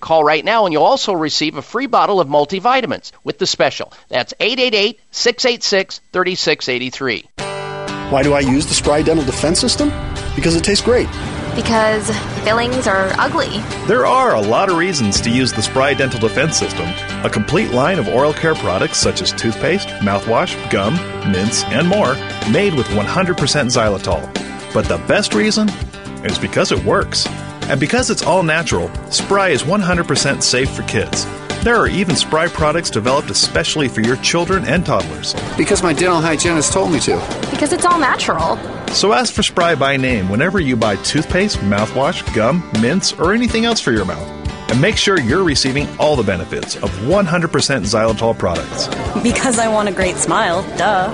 Call right now and you'll also receive a free bottle of multivitamins with the special. That's 888 686 3683. Why do I use the Spry Dental Defense System? Because it tastes great. Because fillings are ugly. There are a lot of reasons to use the Spry Dental Defense System, a complete line of oral care products such as toothpaste, mouthwash, gum, mints, and more, made with 100% xylitol. But the best reason is because it works. And because it's all natural, Spry is 100% safe for kids. There are even Spry products developed especially for your children and toddlers. Because my dental hygienist told me to. Because it's all natural. So ask for Spry by name whenever you buy toothpaste, mouthwash, gum, mints, or anything else for your mouth. And make sure you're receiving all the benefits of 100% xylitol products. Because I want a great smile, duh.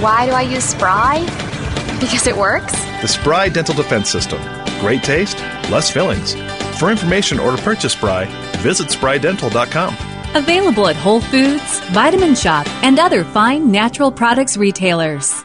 Why do I use Spry? Because it works? The Spry Dental Defense System. Great taste, less fillings. For information or to purchase Spry, visit sprydental.com. Available at Whole Foods, Vitamin Shoppe, and other fine natural products retailers.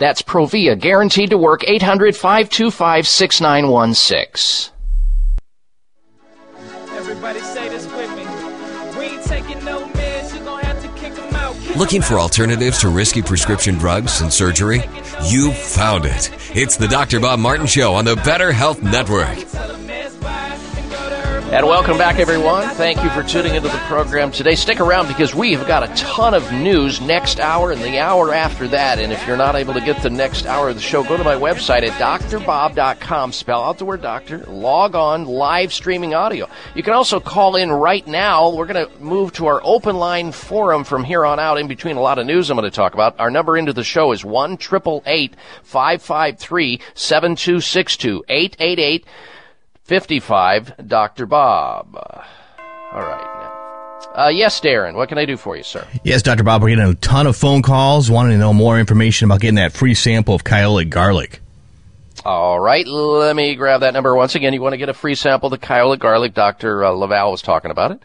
That's Provia, guaranteed to work 800 525 6916. Everybody say this with me. We ain't taking no meds, you gonna have to kick them out. Looking for alternatives to risky prescription drugs and surgery? You found it. It's the Dr. Bob Martin Show on the Better Health Network. And welcome back, everyone. Thank you for tuning into the program today. Stick around because we have got a ton of news next hour and the hour after that. And if you're not able to get the next hour of the show, go to my website at drbob.com. Spell out the word doctor. Log on, live streaming audio. You can also call in right now. We're going to move to our open line forum from here on out in between a lot of news I'm going to talk about. Our number into the show is 1 553 7262 888 55 Dr. Bob. All right. Uh, yes, Darren, what can I do for you, sir? Yes, Dr. Bob, we're getting a ton of phone calls wanting to know more information about getting that free sample of Kyolic garlic. All right, let me grab that number once again. You want to get a free sample of the Kyolic garlic? Dr. Uh, Laval was talking about it.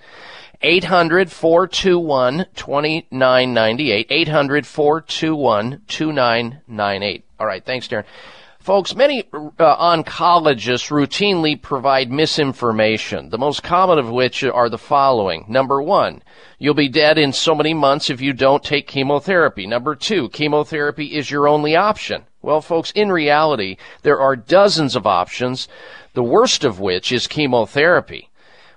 800 421 2998. 800 421 2998. All right, thanks, Darren. Folks, many uh, oncologists routinely provide misinformation, the most common of which are the following. Number one, you'll be dead in so many months if you don't take chemotherapy. Number two, chemotherapy is your only option. Well, folks, in reality, there are dozens of options, the worst of which is chemotherapy.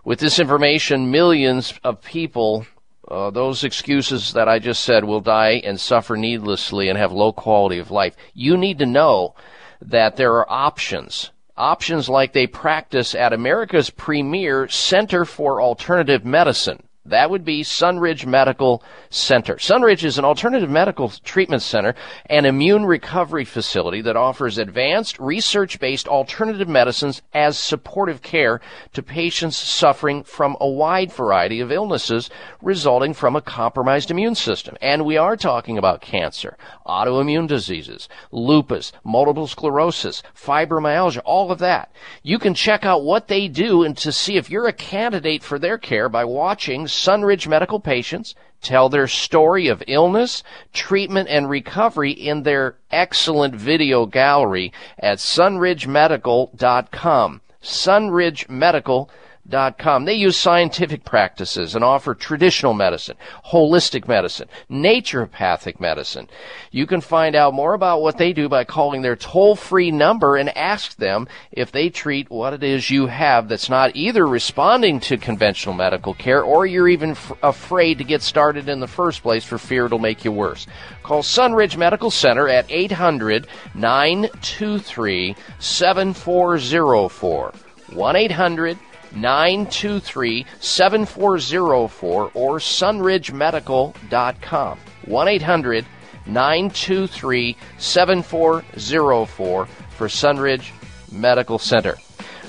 With this information, millions of people uh, those excuses that I just said will die and suffer needlessly and have low quality of life. You need to know that there are options. Options like they practice at America's premier Center for Alternative Medicine. That would be Sunridge Medical Center. Sunridge is an alternative medical treatment center and immune recovery facility that offers advanced research-based alternative medicines as supportive care to patients suffering from a wide variety of illnesses resulting from a compromised immune system. And we are talking about cancer, autoimmune diseases, lupus, multiple sclerosis, fibromyalgia, all of that. You can check out what they do and to see if you're a candidate for their care by watching Sunridge Medical patients tell their story of illness, treatment, and recovery in their excellent video gallery at sunridgemedical.com. sunridgemedical.com Com. They use scientific practices and offer traditional medicine, holistic medicine, naturopathic medicine. You can find out more about what they do by calling their toll-free number and ask them if they treat what it is you have that's not either responding to conventional medical care or you're even f- afraid to get started in the first place for fear it'll make you worse. Call Sunridge Medical Center at 800 923 7404. 1 800 923 7404 or sunridgemedical.com. 1 800 923 7404 for Sunridge Medical Center.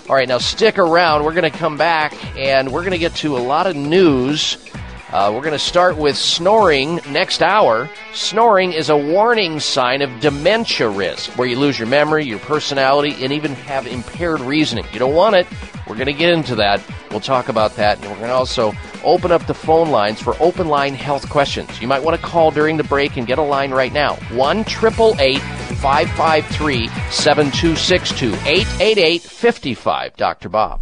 All right, now stick around. We're going to come back and we're going to get to a lot of news. Uh, we're going to start with snoring next hour. Snoring is a warning sign of dementia risk, where you lose your memory, your personality, and even have impaired reasoning. You don't want it. We're going to get into that. We'll talk about that. And we're going to also open up the phone lines for open line health questions. You might want to call during the break and get a line right now. 1 553 7262 888 55 Dr. Bob.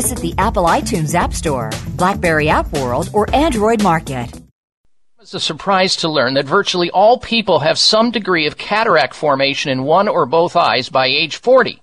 Visit the Apple iTunes App Store, Blackberry App World, or Android Market. It's a surprise to learn that virtually all people have some degree of cataract formation in one or both eyes by age 40.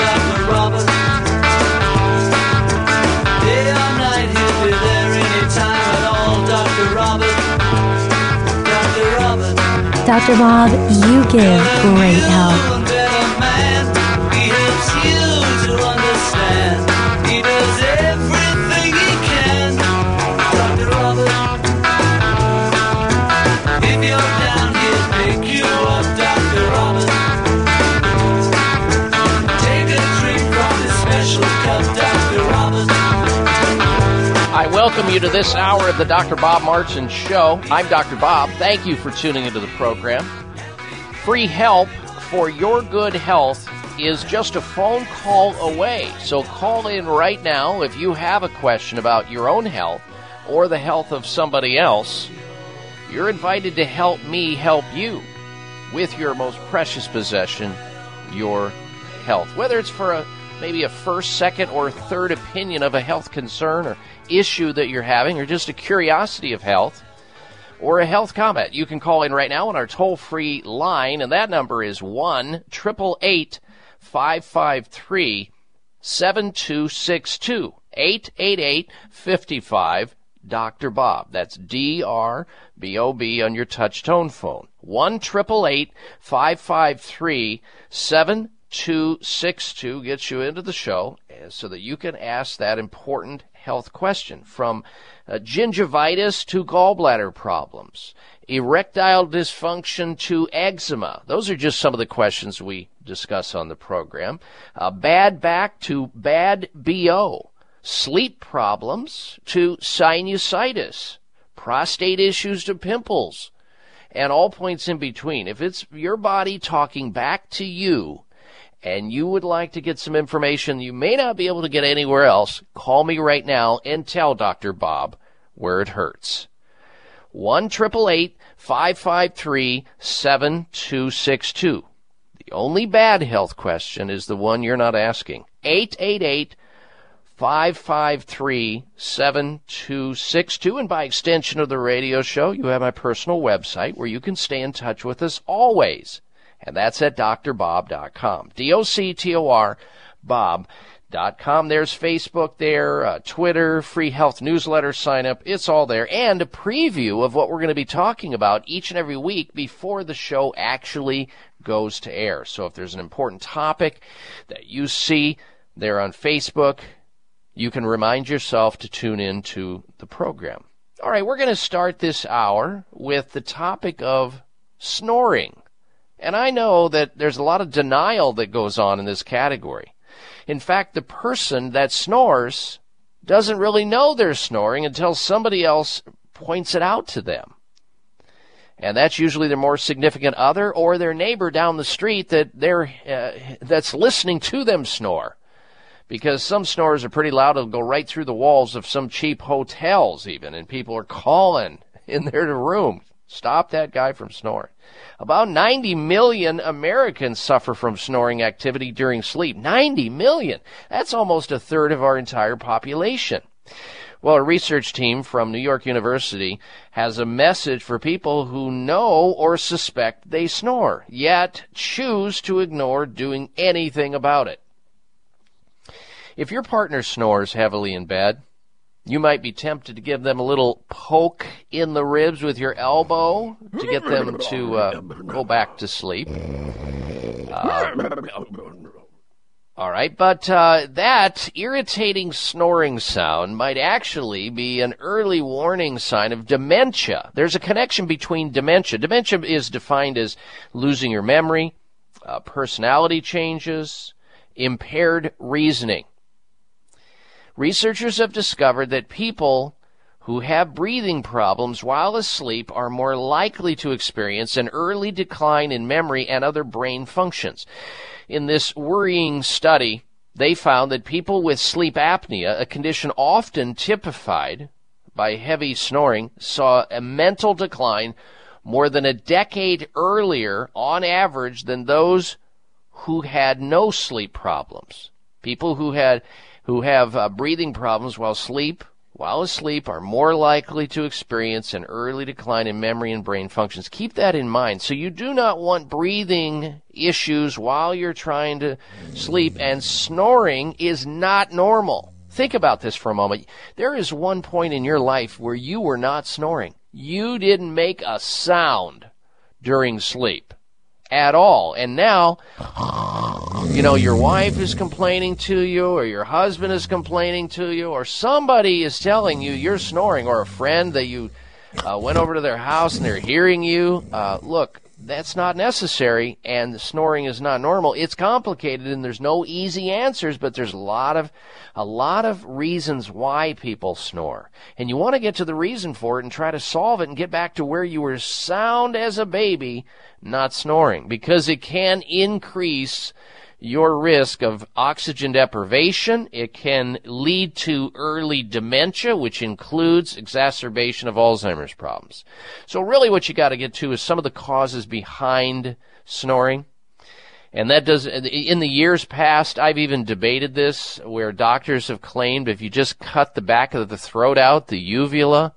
Dr. Bob, you give great help. To this hour of the Dr. Bob Martin Show. I'm Dr. Bob. Thank you for tuning into the program. Free help for your good health is just a phone call away. So call in right now if you have a question about your own health or the health of somebody else. You're invited to help me help you with your most precious possession, your health. Whether it's for a maybe a first, second, or third opinion of a health concern or issue that you're having, or just a curiosity of health, or a health comment, you can call in right now on our toll free line, and that number is 1 553 7262 888 55 Dr. Bob. That's D R B O B on your touch tone phone. 1 553 7262 gets you into the show eh, so that you can ask that important health question from uh, gingivitis to gallbladder problems, erectile dysfunction to eczema. Those are just some of the questions we discuss on the program. Uh, bad back to bad BO, sleep problems to sinusitis, prostate issues to pimples, and all points in between. If it's your body talking back to you, and you would like to get some information you may not be able to get anywhere else, call me right now and tell Dr. Bob where it hurts. 1 553 7262. The only bad health question is the one you're not asking. 888 553 7262. And by extension of the radio show, you have my personal website where you can stay in touch with us always and that's at drbob.com. D-O-C-T-O-R, bob.com. There's Facebook there, uh, Twitter, free health newsletter sign up. It's all there. And a preview of what we're going to be talking about each and every week before the show actually goes to air. So if there's an important topic that you see there on Facebook, you can remind yourself to tune in to the program. All right, we're going to start this hour with the topic of snoring. And I know that there's a lot of denial that goes on in this category. In fact, the person that snores doesn't really know they're snoring until somebody else points it out to them. And that's usually their more significant other or their neighbor down the street that they're uh, that's listening to them snore. Because some snores are pretty loud, it'll go right through the walls of some cheap hotels even, and people are calling in their room. Stop that guy from snoring. About 90 million Americans suffer from snoring activity during sleep. 90 million! That's almost a third of our entire population. Well, a research team from New York University has a message for people who know or suspect they snore, yet choose to ignore doing anything about it. If your partner snores heavily in bed, you might be tempted to give them a little poke in the ribs with your elbow to get them to uh, go back to sleep. Uh, all right, but uh, that irritating snoring sound might actually be an early warning sign of dementia. There's a connection between dementia. Dementia is defined as losing your memory, uh, personality changes, impaired reasoning. Researchers have discovered that people who have breathing problems while asleep are more likely to experience an early decline in memory and other brain functions. In this worrying study, they found that people with sleep apnea, a condition often typified by heavy snoring, saw a mental decline more than a decade earlier on average than those who had no sleep problems. People who had who have uh, breathing problems while sleep while asleep are more likely to experience an early decline in memory and brain functions. Keep that in mind. So you do not want breathing issues while you're trying to sleep and snoring is not normal. Think about this for a moment. There is one point in your life where you were not snoring. You didn't make a sound during sleep at all. And now, you know, your wife is complaining to you, or your husband is complaining to you, or somebody is telling you you're snoring, or a friend that you uh, went over to their house and they're hearing you. Uh, look, that's not necessary, and the snoring is not normal. It's complicated, and there's no easy answers, but there's a lot of a lot of reasons why people snore. And you want to get to the reason for it and try to solve it and get back to where you were sound as a baby not snoring because it can increase your risk of oxygen deprivation. It can lead to early dementia, which includes exacerbation of Alzheimer's problems. So really what you got to get to is some of the causes behind snoring. And that does, in the years past, I've even debated this where doctors have claimed if you just cut the back of the throat out, the uvula,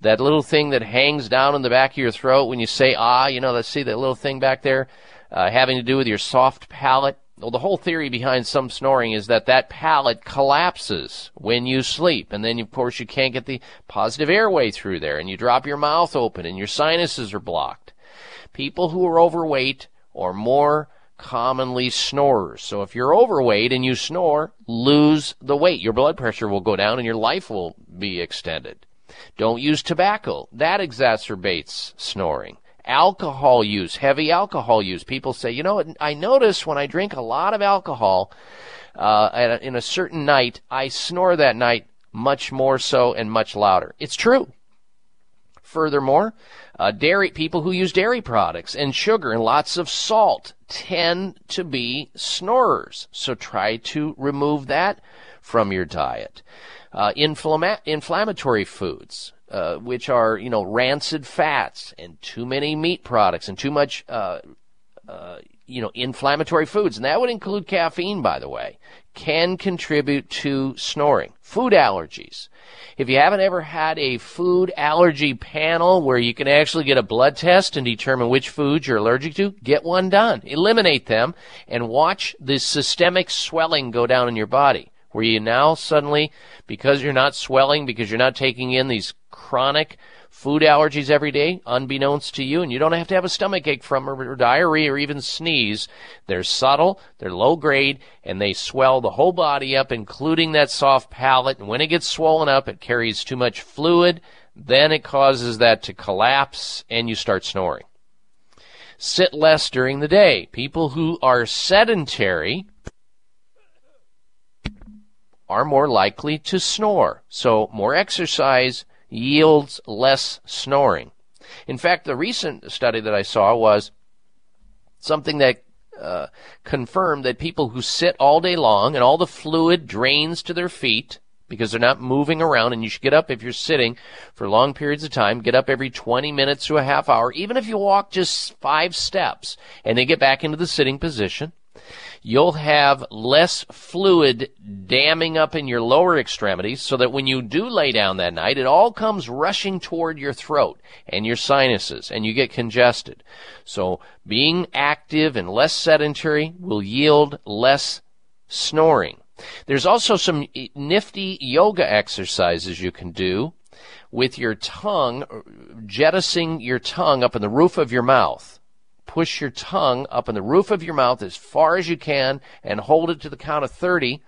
that little thing that hangs down in the back of your throat when you say ah, you know, let's see that little thing back there, uh, having to do with your soft palate. Well, the whole theory behind some snoring is that that palate collapses when you sleep. And then, of course, you can't get the positive airway through there and you drop your mouth open and your sinuses are blocked. People who are overweight or more commonly snorers. So if you're overweight and you snore, lose the weight. Your blood pressure will go down and your life will be extended. Don't use tobacco. That exacerbates snoring. Alcohol use, heavy alcohol use. People say, you know, I notice when I drink a lot of alcohol uh, in a certain night, I snore that night much more so and much louder. It's true. Furthermore, uh, dairy people who use dairy products and sugar and lots of salt tend to be snorers. So try to remove that from your diet. Uh, inflama- inflammatory foods, uh, which are you know rancid fats and too many meat products and too much uh, uh, you know inflammatory foods, and that would include caffeine, by the way, can contribute to snoring. Food allergies. If you haven't ever had a food allergy panel where you can actually get a blood test and determine which foods you're allergic to, get one done. Eliminate them and watch the systemic swelling go down in your body. Where you now suddenly, because you're not swelling, because you're not taking in these chronic food allergies every day, unbeknownst to you, and you don't have to have a stomach ache from or, or diarrhea or even sneeze. They're subtle, they're low grade, and they swell the whole body up, including that soft palate. And when it gets swollen up, it carries too much fluid. Then it causes that to collapse, and you start snoring. Sit less during the day. People who are sedentary are more likely to snore. So more exercise yields less snoring. In fact, the recent study that I saw was something that uh, confirmed that people who sit all day long and all the fluid drains to their feet because they're not moving around and you should get up if you're sitting for long periods of time get up every 20 minutes to a half hour even if you walk just five steps and then get back into the sitting position you'll have less fluid damming up in your lower extremities so that when you do lay down that night, it all comes rushing toward your throat and your sinuses and you get congested. So being active and less sedentary will yield less snoring. There's also some nifty yoga exercises you can do with your tongue, jettisoning your tongue up in the roof of your mouth push your tongue up in the roof of your mouth as far as you can and hold it to the count of 30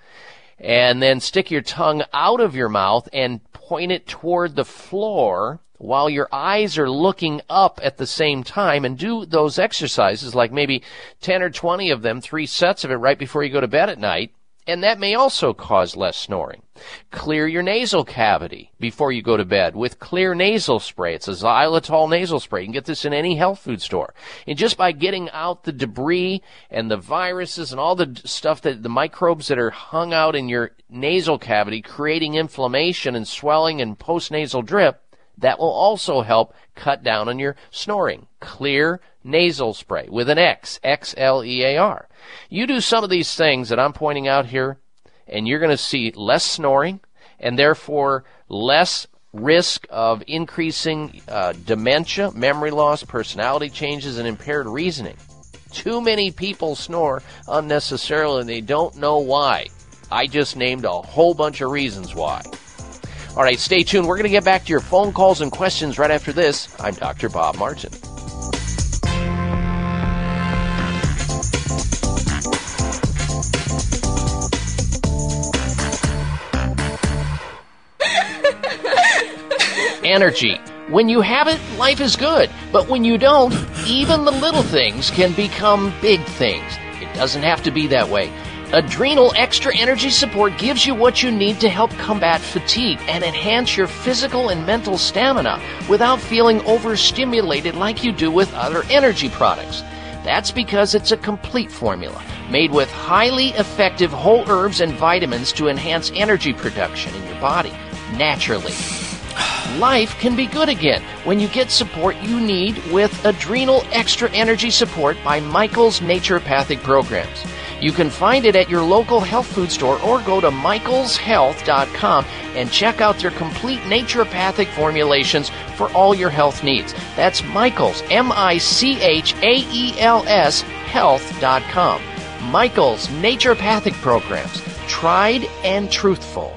and then stick your tongue out of your mouth and point it toward the floor while your eyes are looking up at the same time and do those exercises like maybe 10 or 20 of them, three sets of it right before you go to bed at night and that may also cause less snoring. Clear your nasal cavity before you go to bed with Xlear nasal spray. It's a xylitol nasal spray. You can get this in any health food store. And just by getting out the debris and the viruses and all the stuff that the microbes that are hung out in your nasal cavity, creating inflammation and swelling and postnasal drip, that will also help cut down on your snoring. Xlear nasal spray with an X, X L E A R. You do some of these things that I'm pointing out here, and you're going to see less snoring and therefore less risk of increasing uh, dementia, memory loss, personality changes, and impaired reasoning. Too many people snore unnecessarily and they don't know why. I just named a whole bunch of reasons why. All right, stay tuned. We're going to get back to your phone calls and questions right after this. I'm Dr. Bob Martin. energy. When you have it, life is good. But when you don't, even the little things can become big things. It doesn't have to be that way. Adrenal Extra Energy Support gives you what you need to help combat fatigue and enhance your physical and mental stamina without feeling overstimulated like you do with other energy products. That's because it's a complete formula made with highly effective whole herbs and vitamins to enhance energy production in your body naturally. Life can be good again when you get support you need with Adrenal Extra Energy Support by Michael's Naturopathic Programs. You can find it at your local health food store or go to michaelshealth.com and check out their complete naturopathic formulations for all your health needs. That's Michaels, M I C H A E L S, health.com. Michael's Naturopathic Programs. Tried and truthful.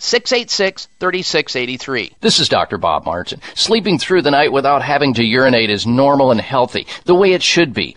686 3683. This is Dr. Bob Martin. Sleeping through the night without having to urinate is normal and healthy, the way it should be.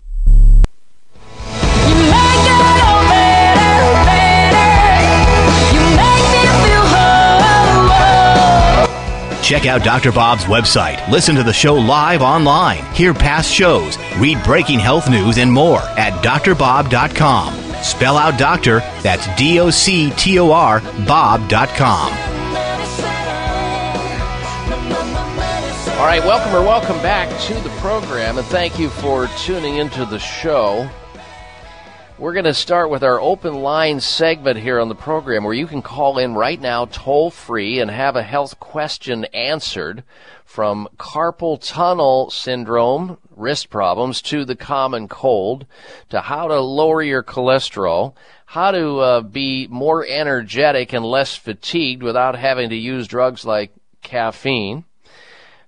Check out Dr. Bob's website, listen to the show live online, hear past shows, read breaking health news, and more at drbob.com. Spell out doctor, that's D O C T O R, Bob.com. All right, welcome or welcome back to the program, and thank you for tuning into the show. We're going to start with our open line segment here on the program where you can call in right now toll free and have a health question answered from carpal tunnel syndrome, wrist problems, to the common cold, to how to lower your cholesterol, how to uh, be more energetic and less fatigued without having to use drugs like caffeine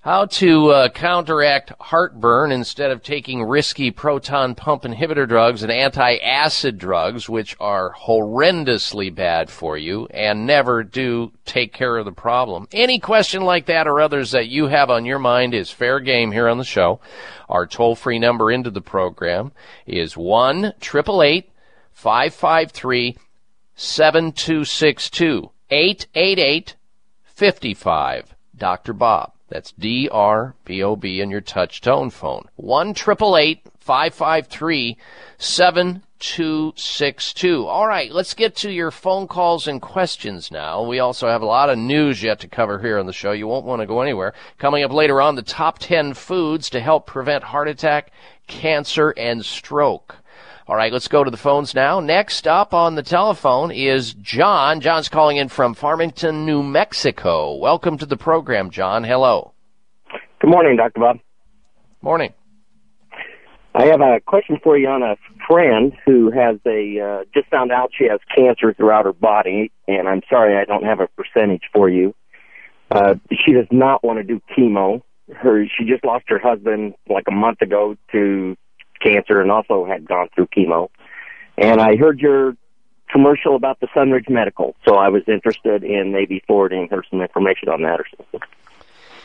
how to uh, counteract heartburn instead of taking risky proton pump inhibitor drugs and anti-acid drugs, which are horrendously bad for you and never do take care of the problem. Any question like that or others that you have on your mind is fair game here on the show. Our toll-free number into the program is 1-888-553-7262. 888-55 Dr. Bob. That's D R B O B in your touch tone phone. 1 553 7262. All right, let's get to your phone calls and questions now. We also have a lot of news yet to cover here on the show. You won't want to go anywhere. Coming up later on, the top 10 foods to help prevent heart attack, cancer, and stroke. All right, let's go to the phones now. Next up on the telephone is John. John's calling in from Farmington, New Mexico. Welcome to the program, John. Hello. Good morning, Dr. Bob. Morning. I have a question for you on a friend who has a uh, just found out she has cancer throughout her body, and I'm sorry I don't have a percentage for you. Uh, she does not want to do chemo. Her she just lost her husband like a month ago to cancer and also had gone through chemo. And I heard your commercial about the Sunridge Medical, so I was interested in maybe forwarding her some information on that or something.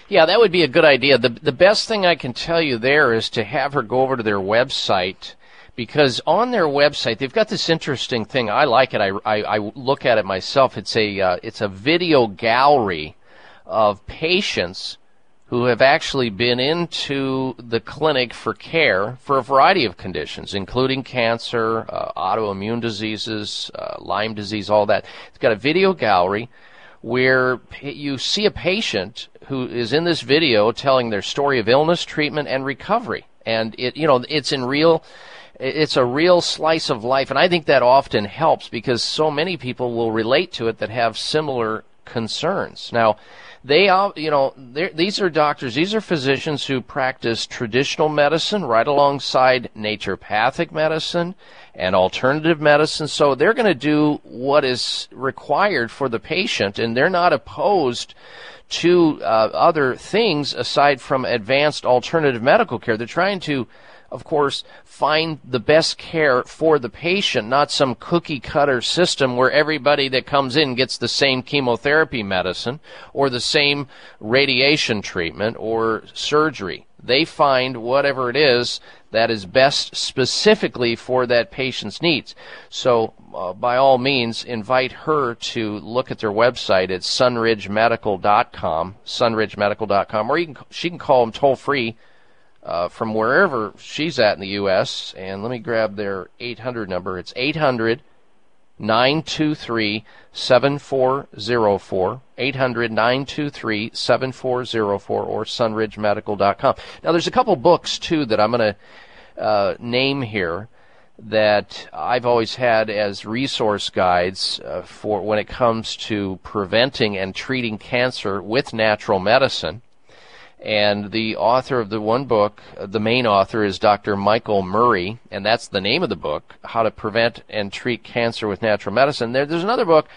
Yeah, that would be a good idea. The the best thing I can tell you there is to have her go over to their website because on their website they've got this interesting thing. I like it. I I, I look at it myself. It's a uh, it's a video gallery of patients who have actually been into the clinic for care for a variety of conditions, including cancer, uh, autoimmune diseases, uh, Lyme disease, all that. It's got a video gallery where you see a patient who is in this video telling their story of illness, treatment, and recovery. And it, you know, it's in real, it's a real slice of life. And I think that often helps because so many people will relate to it that have similar concerns. Now, they all, you know, these are doctors, these are physicians who practice traditional medicine right alongside naturopathic medicine and alternative medicine. So they're going to do what is required for the patient, and they're not opposed to uh, other things aside from advanced alternative medical care. They're trying to of course, find the best care for the patient, not some cookie cutter system where everybody that comes in gets the same chemotherapy medicine or the same radiation treatment or surgery. They find whatever it is that is best specifically for that patient's needs. So, uh, by all means, invite her to look at their website at sunridgemedical.com, sunridgemedical.com, or can, she can call them toll free uh, from wherever she's at in the U.S. And let me grab their 800 number. It's 800 923 7404. 800 923 7404 or sunridgemedical.com. Now, there's a couple books, too, that I'm going to uh, name here that I've always had as resource guides uh, for when it comes to preventing and treating cancer with natural medicine. And the author of the one book, the main author is Dr. Michael Murray, and that's the name of the book, How to Prevent and Treat Cancer with Natural Medicine. There, there's another book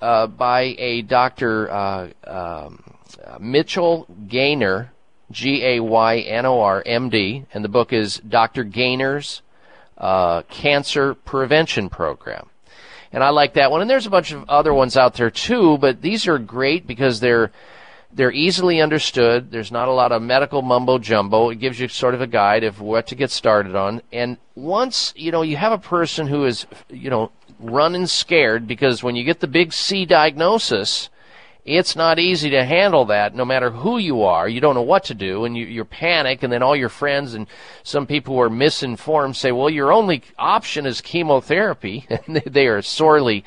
uh, by a Dr. Uh, um, Mitchell Gaynor, G A Y N O R M D, and the book is Dr. Gaynor's uh, Cancer Prevention Program. And I like that one. And there's a bunch of other ones out there too, but these are great because they're they're easily understood. There's not a lot of medical mumbo jumbo. It gives you sort of a guide of what to get started on. And once, you know, you have a person who is, you know, running scared because when you get the big C diagnosis, it's not easy to handle that no matter who you are. You don't know what to do and you, you panic and then all your friends and some people who are misinformed say, well, your only option is chemotherapy. And they are sorely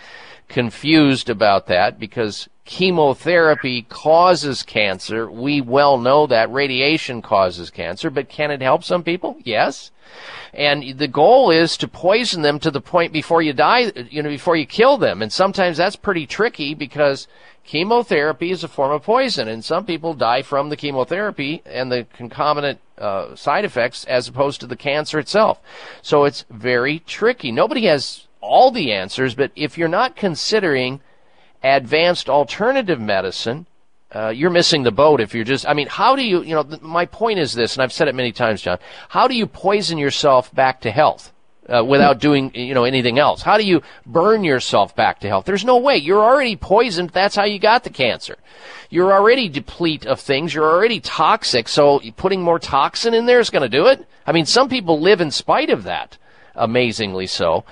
confused about that because chemotherapy causes cancer. We well know that radiation causes cancer, but can it help some people? Yes. And the goal is to poison them to the point before you die, you know, before you kill them. And sometimes that's pretty tricky because chemotherapy is a form of poison, and some people die from the chemotherapy and the concomitant uh, side effects as opposed to the cancer itself. So it's very tricky. Nobody has all the answers, but if you're not considering advanced alternative medicine, uh, you're missing the boat if you're just, I mean, how do you, you know, th- my point is this, and I've said it many times, John, how do you poison yourself back to health? Uh, without doing, you know, anything else. How do you burn yourself back to health? There's no way. You're already poisoned. That's how you got the cancer. You're already deplete of things. You're already toxic. So putting more toxin in there is going to do it. I mean, some people live in spite of that. Amazingly so.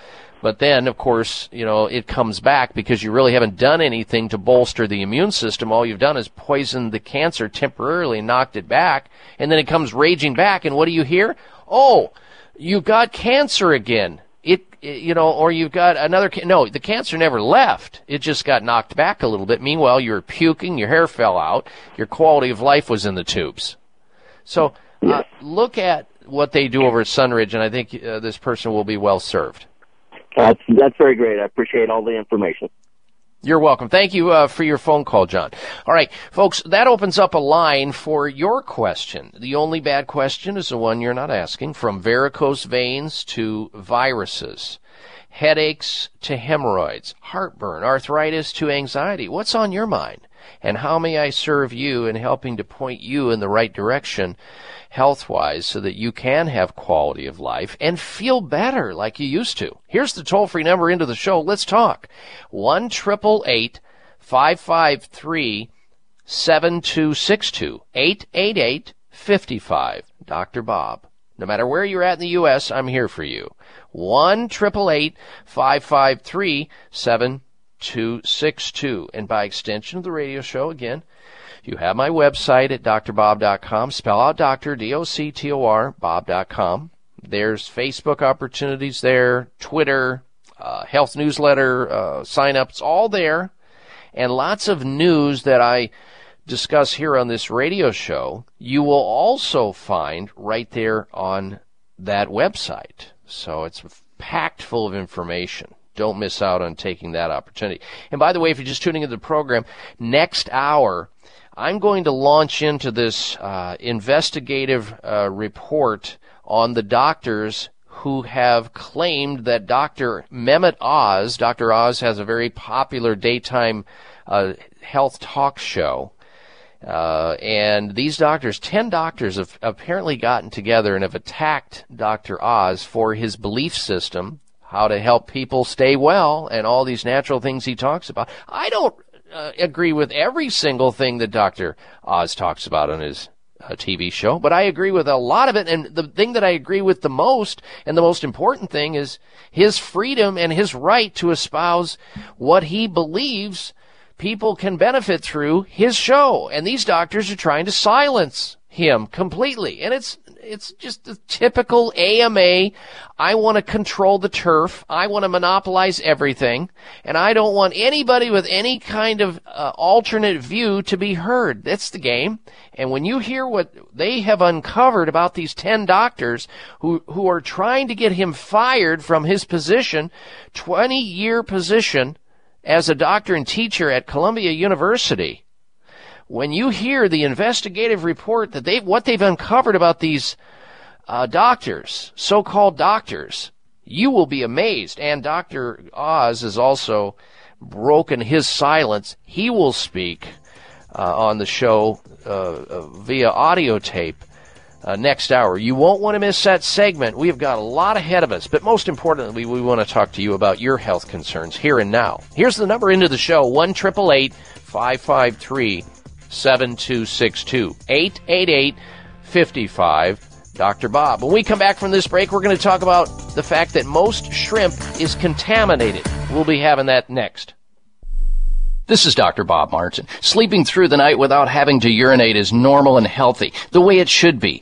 But then, of course, you know, it comes back because you really haven't done anything to bolster the immune system. All you've done is poisoned the cancer temporarily, knocked it back, and then it comes raging back. And what do you hear? Oh, you got cancer again. It, you know, or you've got another. No, the cancer never left. It just got knocked back a little bit. Meanwhile, you were puking, your hair fell out, your quality of life was in the tubes. So uh, look at what they do over at Sunridge, and I think uh, this person will be well served. That's that's very great. I appreciate all the information. You're welcome. Thank you uh, for your phone call, John. All right, folks, that opens up a line for your question. The only bad question is the one you're not asking from varicose veins to viruses, headaches to hemorrhoids, heartburn, arthritis to anxiety. What's on your mind? And how may I serve you in helping to point you in the right direction health wise so that you can have quality of life and feel better like you used to? Here's the toll free number into the show. Let's talk. 1 553 7262 888 55. Dr. Bob. No matter where you're at in the U.S., I'm here for you. 1 553 7262. And by extension of the radio show, again, you have my website at drbob.com. Spell out doctor, D-O-C-T-O-R, bob.com. There's Facebook opportunities there, Twitter, uh, health newsletter, uh, sign-ups, all there. And lots of news that I discuss here on this radio show, you will also find right there on that website. So it's packed full of information. Don't miss out on taking that opportunity. And by the way, if you're just tuning into the program, next hour, I'm going to launch into this uh, investigative uh, report on the doctors who have claimed that Dr. Mehmet Oz, Dr. Oz has a very popular daytime uh, health talk show, uh, and these doctors, 10 doctors, have apparently gotten together and have attacked Dr. Oz for his belief system, how to help people stay well, and all these natural things he talks about. I don't uh, agree with every single thing that Dr. Oz talks about on his uh, TV show, but I agree with a lot of it. And the thing that I agree with the most, and the most important thing, is his freedom and his right to espouse what he believes people can benefit through his show. And these doctors are trying to silence him completely. And it's, it's just the typical AMA. I want to control the turf. I want to monopolize everything. And I don't want anybody with any kind of uh, alternate view to be heard. That's the game. And when you hear what they have uncovered about these 10 doctors who, who are trying to get him fired from his position, 20 year position, as a doctor and teacher at Columbia University, when you hear the investigative report that they what they've uncovered about these uh, doctors, so-called doctors, you will be amazed. And Dr. Oz has also broken his silence. He will speak uh, on the show uh, uh via audio tape uh, next hour. You won't want to miss that segment. We've got a lot ahead of us, but most importantly, we want to talk to you about your health concerns here and now. Here's the number into the show 1 553 7262 888 55 Dr. Bob. When we come back from this break, we're going to talk about the fact that most shrimp is contaminated. We'll be having that next. This is Dr. Bob Martin. Sleeping through the night without having to urinate is normal and healthy, the way it should be.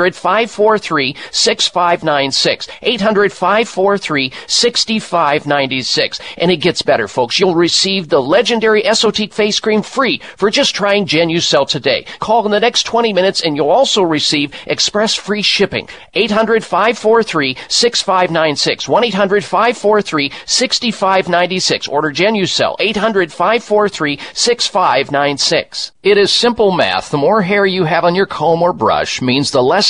800 543 6596. 800 543 6596. And it gets better, folks. You'll receive the legendary Esotique face cream free for just trying Genucel today. Call in the next 20 minutes and you'll also receive express free shipping. 800 543 6596. 1 800 543 6596. Order Genucel. 800 543 6596. It is simple math. The more hair you have on your comb or brush means the less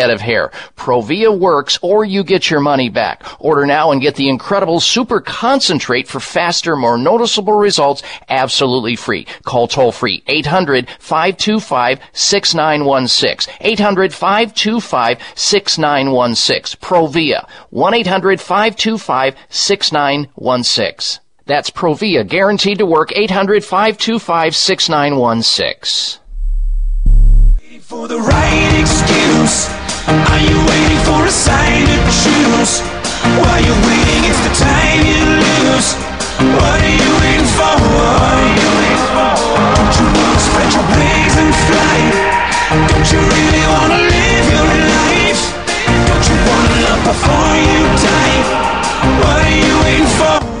head of hair. Provia works or you get your money back. Order now and get the incredible super concentrate for faster, more noticeable results absolutely free. Call toll free 800 525 6916. 800 525 6916. Provia 1 800 525 6916. That's Provia, guaranteed to work 800 525 6916. For the right excuse, are you waiting for a sign to choose? While you're waiting, it's the time you lose. What are you waiting for? Don't you wanna spread your wings and fly? Don't you really wanna live your life? Don't you wanna love before you die? What are you waiting for?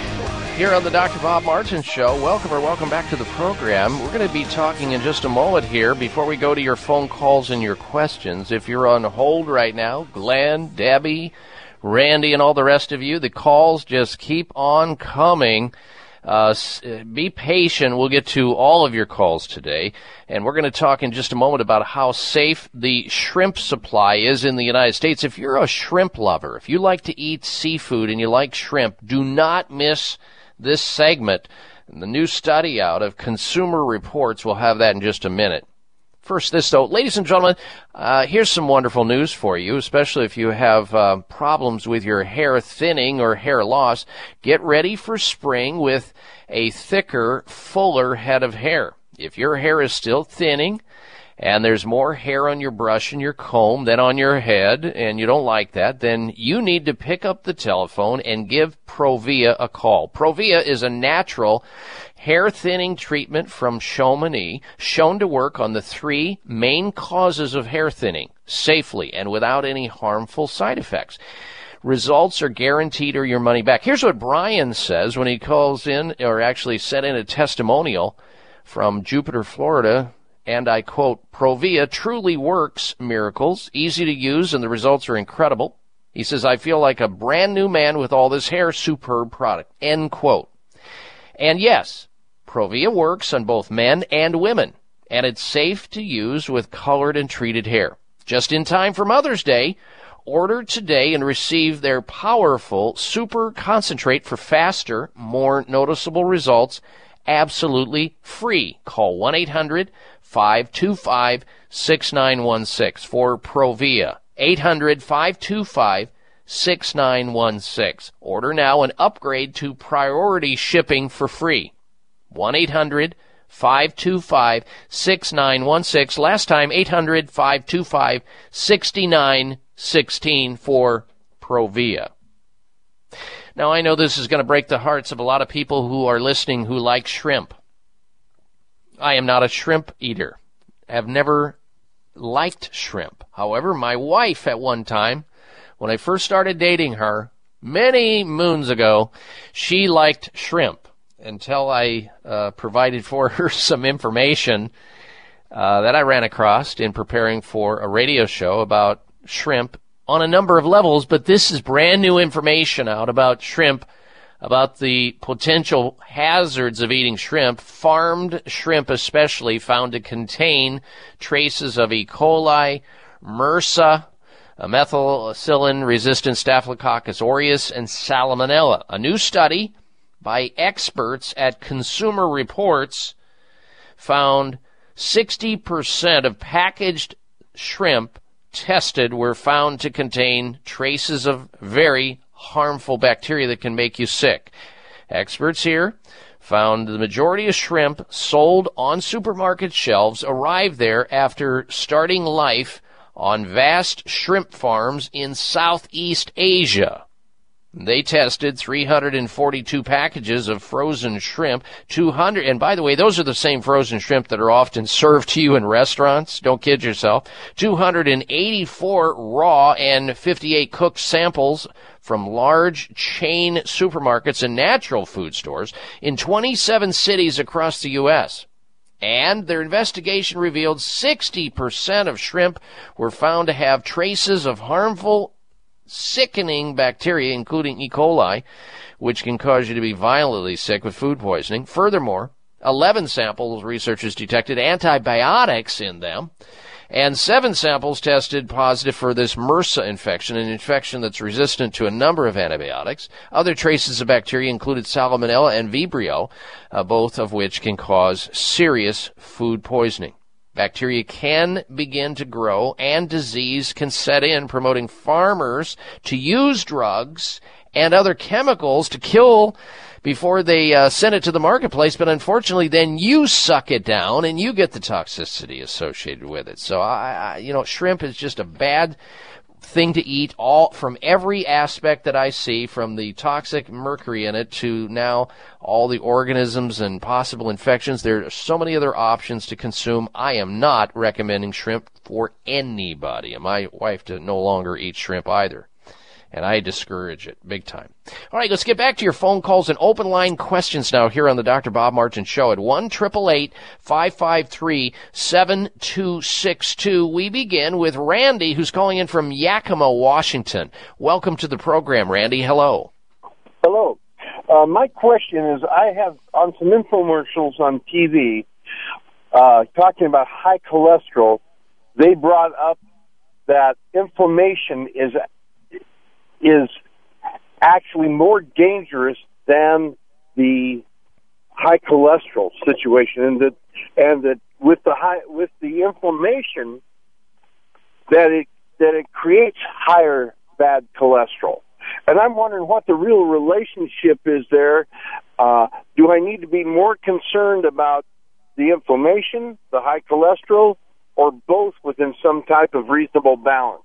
here on the Dr. Bob Martin Show. Welcome or welcome back to the program. We're going to be talking in just a moment here before we go to your phone calls and your questions. If you're on hold right now, Glenn, Debbie, Randy, and all the rest of you, the calls just keep on coming. Uh, be patient. We'll get to all of your calls today. And we're going to talk in just a moment about how safe the shrimp supply is in the United States. If you're a shrimp lover, if you like to eat seafood and you like shrimp, do not miss this segment. The new study out of Consumer Reports, we'll have that in just a minute. First, this though, ladies and gentlemen, uh, here's some wonderful news for you, especially if you have uh, problems with your hair thinning or hair loss. Get ready for spring with a thicker, fuller head of hair. If your hair is still thinning, and there's more hair on your brush and your comb than on your head, and you don't like that, then you need to pick up the telephone and give Provia a call. Provia is a natural hair thinning treatment from Chamonix shown to work on the three main causes of hair thinning safely and without any harmful side effects. Results are guaranteed or your money back. Here's what Brian says when he calls in, or actually sent in a testimonial from Jupiter, Florida, and I quote, Provia truly works miracles, easy to use, and the results are incredible. He says, I feel like a brand new man with all this hair, superb product. End quote. And yes, Provia works on both men and women, and it's safe to use with colored and treated hair. Just in time for Mother's Day, order today and receive their powerful super concentrate for faster, more noticeable results absolutely free. Call 1 800 525 6916 for Provia. 800 525 6916. Order now and upgrade to priority shipping for free. 1 800 525 6916. Last time 800 525 6916 for Provia. Now I know this is going to break the hearts of a lot of people who are listening who like shrimp. I am not a shrimp eater. Have never liked shrimp. However, my wife at one time, when I first started dating her, many moons ago, she liked shrimp until I uh, provided for her some information uh, that I ran across in preparing for a radio show about shrimp on a number of levels. But this is brand new information out about shrimp about the potential hazards of eating shrimp. Farmed shrimp, especially, found to contain traces of E. coli, MRSA, methicillin resistant Staphylococcus aureus, and Salmonella. A new study by experts at Consumer Reports found 60% of packaged shrimp tested were found to contain traces of very harmful bacteria that can make you sick. Experts here found the majority of shrimp sold on supermarket shelves arrived there after starting life on vast shrimp farms in Southeast Asia. They tested 342 packages of frozen shrimp, 200, and by the way, those are the same frozen shrimp that are often served to you in restaurants. Don't kid yourself. 284 raw and 58 cooked samples from large chain supermarkets and natural food stores in 27 cities across the U.S. And their investigation revealed 60% of shrimp were found to have traces of harmful sickening bacteria, including E. coli, which can cause you to be violently sick with food poisoning. Furthermore, 11 samples researchers detected antibiotics in them, and seven samples tested positive for this MRSA infection, an infection that's resistant to a number of antibiotics. Other traces of bacteria included Salmonella and Vibrio, uh, both of which can cause serious food poisoning. Bacteria can begin to grow and disease can set in, promoting farmers to use drugs and other chemicals to kill before they uh, send it to the marketplace. But unfortunately, then you suck it down and you get the toxicity associated with it. So I, I you know, shrimp is just a bad thing to eat all from every aspect that I see from the toxic mercury in it to now all the organisms and possible infections there are so many other options to consume I am not recommending shrimp for anybody and my wife to no longer eat shrimp either and I discourage it big time. All right, let's get back to your phone calls and open line questions now here on the Dr. Bob Martin Show at 1 553 7262. We begin with Randy, who's calling in from Yakima, Washington. Welcome to the program, Randy. Hello. Hello. Uh, my question is I have on some infomercials on TV uh, talking about high cholesterol. They brought up that inflammation is is actually more dangerous than the high cholesterol situation, and that and that with the high with the inflammation that it that it creates higher bad cholesterol. And I'm wondering what the real relationship is there. Uh, do I need to be more concerned about the inflammation, the high cholesterol, or both within some type of reasonable balance?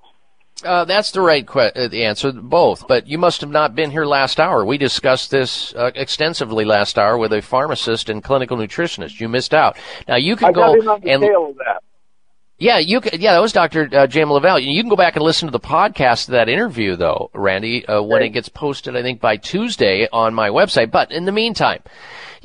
Uh, that's the right que- uh, the answer, both. But you must have not been here last hour. We discussed this uh, extensively last hour with a pharmacist and clinical nutritionist. You missed out. Now you can I go and tail of that. yeah, you can, yeah, that was Dr. Uh, Jim LaValle. You can go back and listen to the podcast of that interview, though, Randy, uh, when it gets posted, I think by Tuesday on my website. But in the meantime,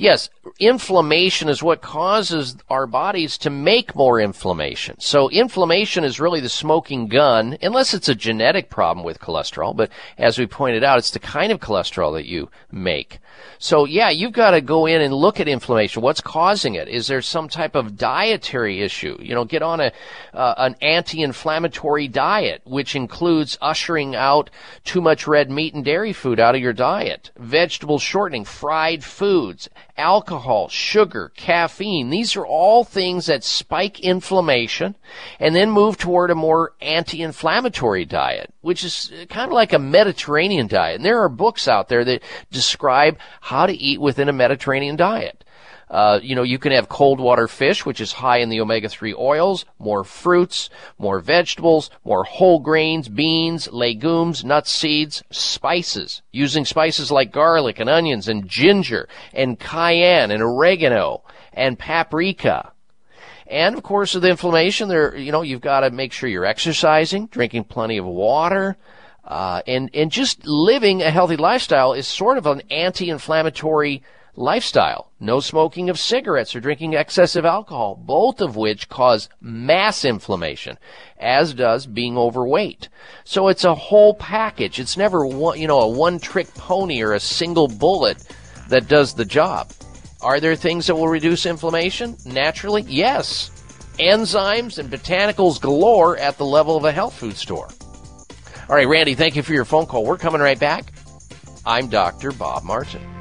yes, inflammation is what causes our bodies to make more inflammation. So inflammation is really the smoking gun, unless it's a genetic problem with cholesterol. But as we pointed out, it's the kind of cholesterol that you make. So yeah, you've got to go in and look at inflammation. What's causing it? Is there some type of dietary issue? You know, get on a uh, an anti-inflammatory diet, which includes ushering out too much red meat and dairy food out of your diet, vegetable shortening, fried foods, alcohol, sugar, caffeine. These are all things that spike inflammation and then move toward a more anti-inflammatory diet, which is kind of like a Mediterranean diet. And there are books out there that describe how to eat within a Mediterranean diet. Uh, you know, you can have cold water fish, which is high in the omega-3 oils, more fruits, more vegetables, more whole grains, beans, legumes, nuts, seeds, spices, using spices like garlic and onions and ginger and cayenne and oregano and paprika. And of course, with inflammation, there, you know, you've got to make sure you're exercising, drinking plenty of water, uh, and and just living a healthy lifestyle is sort of an anti-inflammatory lifestyle. No smoking of cigarettes or drinking excessive alcohol, both of which cause mass inflammation, as does being overweight. So it's a whole package. It's never one, you know, a one trick pony or a single bullet that does the job. Are there things that will reduce inflammation? Naturally, yes. Enzymes and botanicals galore at the level of a health food store. All right, Randy, thank you for your phone call. We're coming right back. I'm Dr. Bob Martin.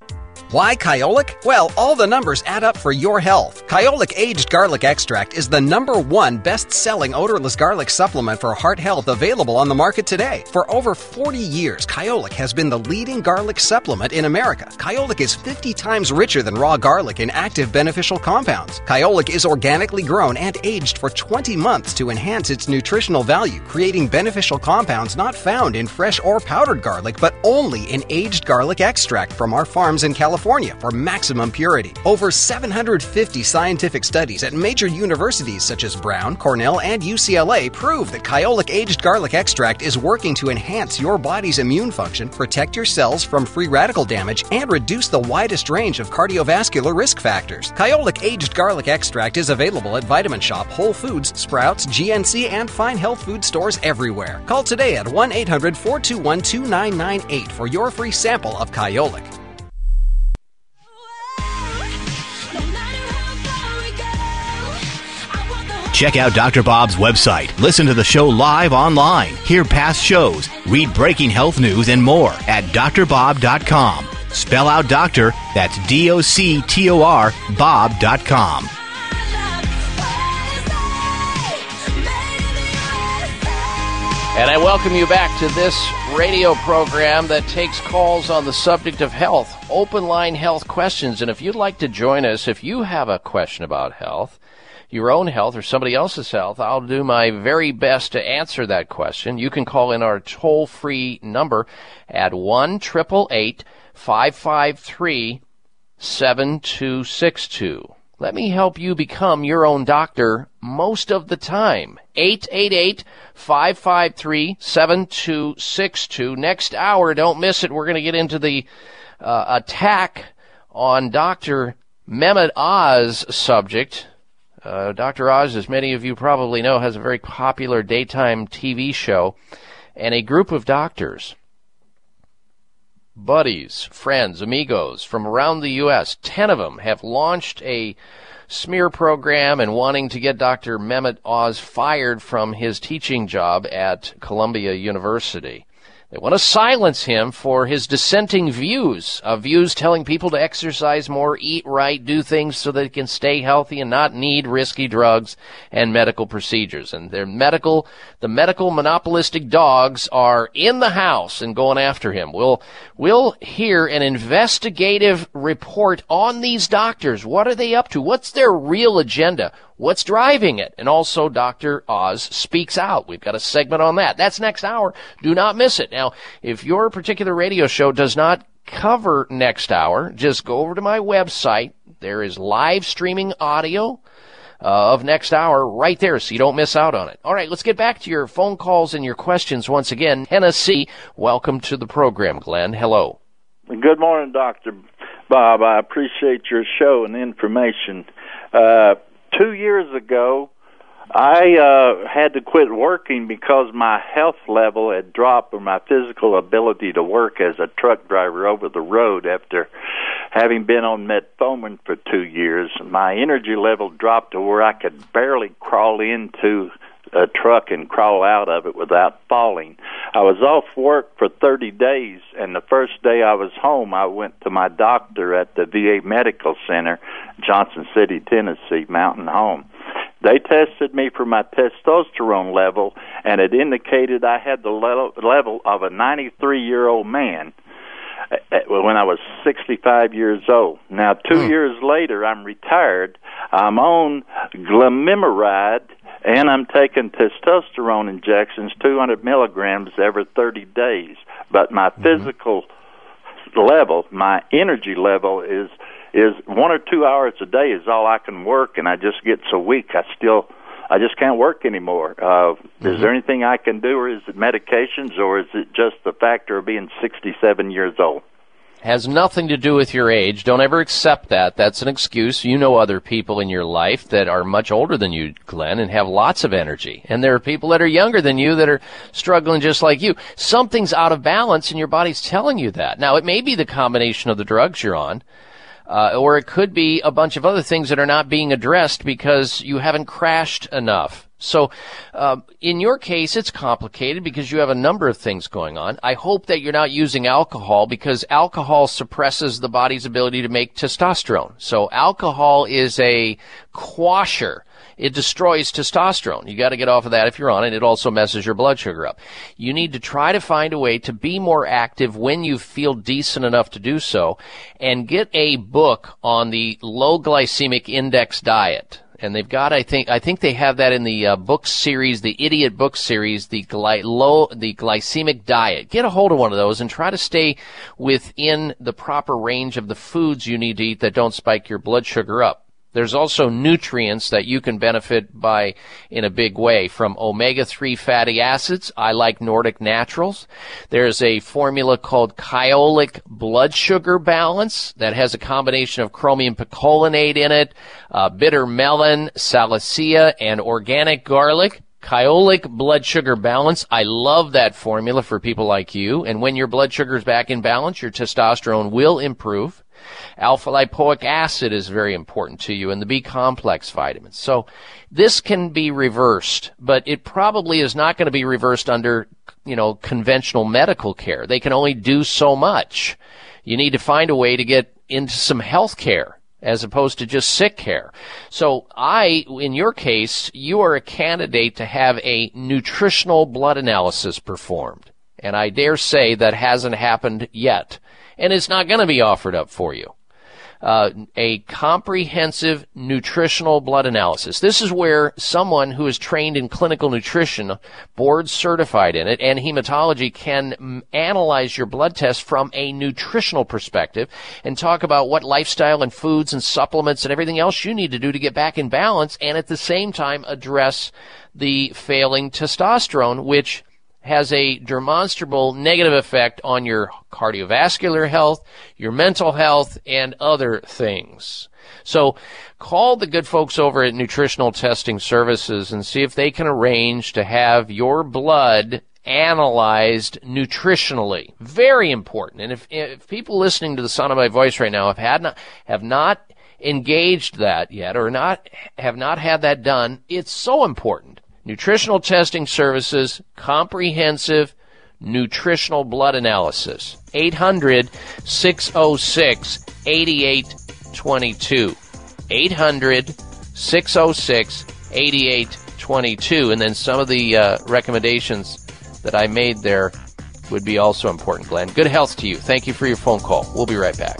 Why Kyolic? Well, all the numbers add up for your health. Kyolic Aged Garlic Extract is the number one best selling odorless garlic supplement for heart health available on the market today. For over 40 years, Kyolic has been the leading garlic supplement in America. Kyolic is 50 times richer than raw garlic in active beneficial compounds. Kyolic is organically grown and aged for 20 months to enhance its nutritional value, creating beneficial compounds not found in fresh or powdered garlic, but only in aged garlic extract from our farms in California. California for maximum purity. Over 750 scientific studies at major universities such as Brown, Cornell, and UCLA prove that Kyolic aged garlic extract is working to enhance your body's immune function, protect your cells from free radical damage, and reduce the widest range of cardiovascular risk factors. Kyolic aged garlic extract is available at Vitamin Shoppe, Whole Foods, Sprouts, GNC, and fine health food stores everywhere. Call today at 1 800 421 2998 for your free sample of Kyolic. Check out Dr. Bob's website. Listen to the show live online. Hear past shows. Read breaking health news and more at drbob.com. Spell out doctor, that's D O C T O R, Bob.com. And I welcome you back to this radio program that takes calls on the subject of health, open line health questions. And if you'd like to join us, if you have a question about health, your own health or somebody else's health, I'll do my very best to answer that question. You can call in our toll free number at 1 553 7262. Let me help you become your own doctor most of the time. 888 553 7262. Next hour, don't miss it. We're going to get into the uh, attack on Dr. Mehmet Oz subject. Uh, Dr. Oz, as many of you probably know, has a very popular daytime TV show, and a group of doctors buddies, friends, amigos from around the U.S., 10 of them have launched a smear program and wanting to get Dr. Mehmet Oz fired from his teaching job at Columbia University. They want to silence him for his dissenting views, uh, views telling people to exercise more, eat right, do things so they can stay healthy and not need risky drugs and medical procedures. And their medical, the medical monopolistic dogs are in the house and going after him. We'll, we'll hear an investigative report on these doctors. What are they up to? What's their real agenda? What's driving it? And also Dr. Oz speaks out. We've got a segment on that. That's next hour. Do not miss it. Now, if your particular radio show does not cover next hour, just go over to my website. There is live streaming audio. Uh, of next hour right there so you don't miss out on it. All right, let's get back to your phone calls and your questions once again. Tennessee, welcome to the program, Glenn. Hello. Good morning, Dr. Bob. I appreciate your show and information. Uh, two years ago, I uh, had to quit working because my health level had dropped, or my physical ability to work as a truck driver over the road after having been on metformin for two years. My energy level dropped to where I could barely crawl into a truck and crawl out of it without falling. I was off work for 30 days, and the first day I was home, I went to my doctor at the VA Medical Center, Johnson City, Tennessee, Mountain Home. They tested me for my testosterone level, and it indicated I had the level of a 93 year old man when I was 65 years old. Now, two hmm. years later, I'm retired. I'm on glimepiride and I'm taking testosterone injections, 200 milligrams every 30 days. But my mm-hmm. physical level, my energy level is is one or two hours a day is all I can work, and I just get so weak. I still I just can't work anymore. Uh, mm-hmm. Is there anything I can do, or is it medications, or is it just the factor of being 67 years old? has nothing to do with your age. Don't ever accept that. That's an excuse. You know other people in your life that are much older than you, Glenn, and have lots of energy. And there are people that are younger than you that are struggling just like you. Something's out of balance and your body's telling you that. Now, it may be the combination of the drugs you're on. Uh, or it could be a bunch of other things that are not being addressed because you haven't crashed enough. So, uh, in your case, it's complicated because you have a number of things going on. I hope that you're not using alcohol because alcohol suppresses the body's ability to make testosterone. So, alcohol is a quasher. It destroys testosterone. You got to get off of that if you're on it. It also messes your blood sugar up. You need to try to find a way to be more active when you feel decent enough to do so and get a book on the low glycemic index diet and they've got I think I think they have that in the uh, book series, the idiot book series, the gly- low the glycemic diet. Get a hold of one of those and try to stay within the proper range of the foods you need to eat that don't spike your blood sugar up. There's also nutrients that you can benefit by in a big way from omega-3 fatty acids. I like Nordic Naturals. There's a formula called Kyolic Blood Sugar Balance that has a combination of chromium picolinate in it, uh, bitter melon, salacia, and organic garlic. Kyolic blood sugar balance. I love that formula for people like you. And when your blood sugar is back in balance, your testosterone will improve. Alpha lipoic acid is very important to you and the B complex vitamins. So this can be reversed, but it probably is not going to be reversed under, you know, conventional medical care. They can only do so much. You need to find a way to get into some health care as opposed to just sick care. So I, in your case, you are a candidate to have a nutritional blood analysis performed. And I dare say that hasn't happened yet and it's not going to be offered up for you. Uh, a comprehensive nutritional blood analysis. This is where someone who is trained in clinical nutrition, board certified in it, and hematology can analyze your blood test from a nutritional perspective and talk about what lifestyle and foods and supplements and everything else you need to do to get back in balance and at the same time address the failing testosterone, which has a demonstrable negative effect on your cardiovascular health, your mental health, and other things. So call the good folks over at Nutritional Testing Services and see if they can arrange to have your blood analyzed nutritionally. Very important. And if, if people listening to the sound of my voice right now have had not, have not engaged that yet or not have not had that done, it's so important. Nutritional testing services, comprehensive nutritional blood analysis. 800 606 8822. 800 606 8822. And then some of the uh, recommendations that I made there would be also important, Glenn. Good health to you. Thank you for your phone call. We'll be right back.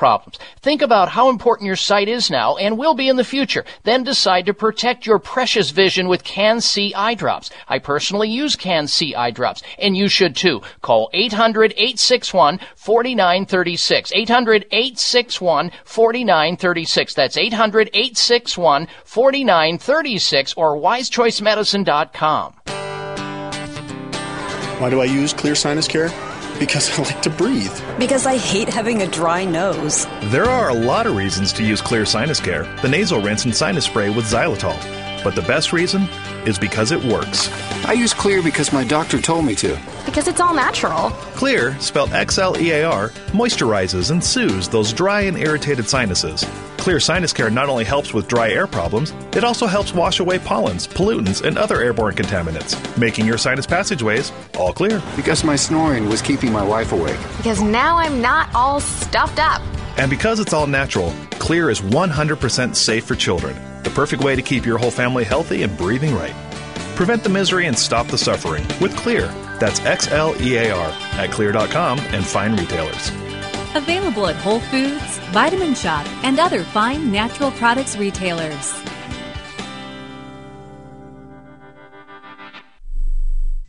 problems. Think about how important your sight is now and will be in the future. Then decide to protect your precious vision with Can-C eye drops. I personally use Can-C eye drops, and you should too. Call 800-861-4936. 800-861-4936. That's 800-861-4936 or wisechoicemedicine.com. Why do I use Xlear Sinus Care? Because I like to breathe. Because I hate having a dry nose. There are a lot of reasons to use Xlear Sinus Care, the nasal rinse and sinus spray with xylitol. But the best reason is because it works. I use Xlear because my doctor told me to. Because it's all natural. Xlear, spelled X L E A R, moisturizes and soothes those dry and irritated sinuses. Xlear Sinus Care not only helps with dry air problems, it also helps wash away pollens, pollutants, and other airborne contaminants, making your sinus passageways all clear. Because my snoring was keeping my wife awake. Because now I'm not all stuffed up. And because it's all natural, Xlear is 100% safe for children. The perfect way to keep your whole family healthy and breathing right. Prevent the misery and stop the suffering with Xlear. That's X L E A R at xlear.com and fine retailers. Available at Whole Foods, Vitamin Shoppe, and other fine natural products retailers.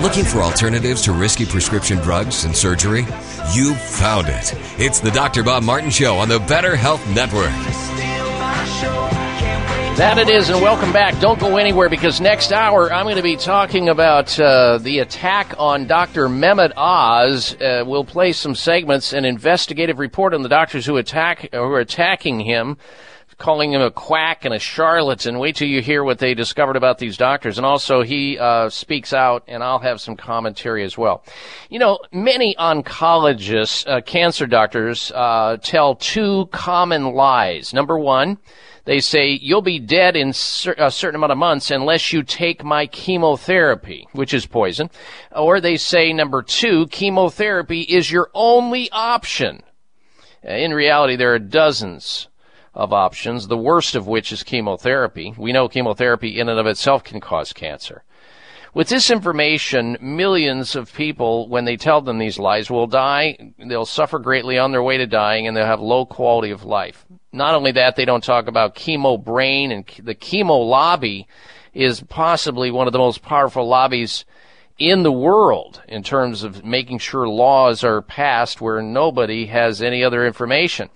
Looking for alternatives to risky prescription drugs and surgery? You found it. It's the Dr. Bob Martin Show on the Better Health Network. That it is, and welcome back. Don't go anywhere because next hour I'm going to be talking about uh, the attack on Dr. Mehmet Oz. Uh, we'll play some segments, an investigative report on the doctors who attack who are attacking him calling him a quack and a charlatan. Wait till you hear what they discovered about these doctors. And also, he uh, speaks out, and I'll have some commentary as well. You know, many oncologists, uh, cancer doctors, uh, tell two common lies. Number one, they say you'll be dead in cer- a certain amount of months unless you take my chemotherapy, which is poison. Or they say number two, chemotherapy is your only option. In reality, there are dozens of options, the worst of which is chemotherapy. We know chemotherapy in and of itself can cause cancer. With this information, millions of people, when they tell them these lies, will die. They'll suffer greatly on their way to dying and they'll have low quality of life. Not only that, they don't talk about chemo brain and the chemo lobby is possibly one of the most powerful lobbies in the world in terms of making sure laws are passed where nobody has any other information.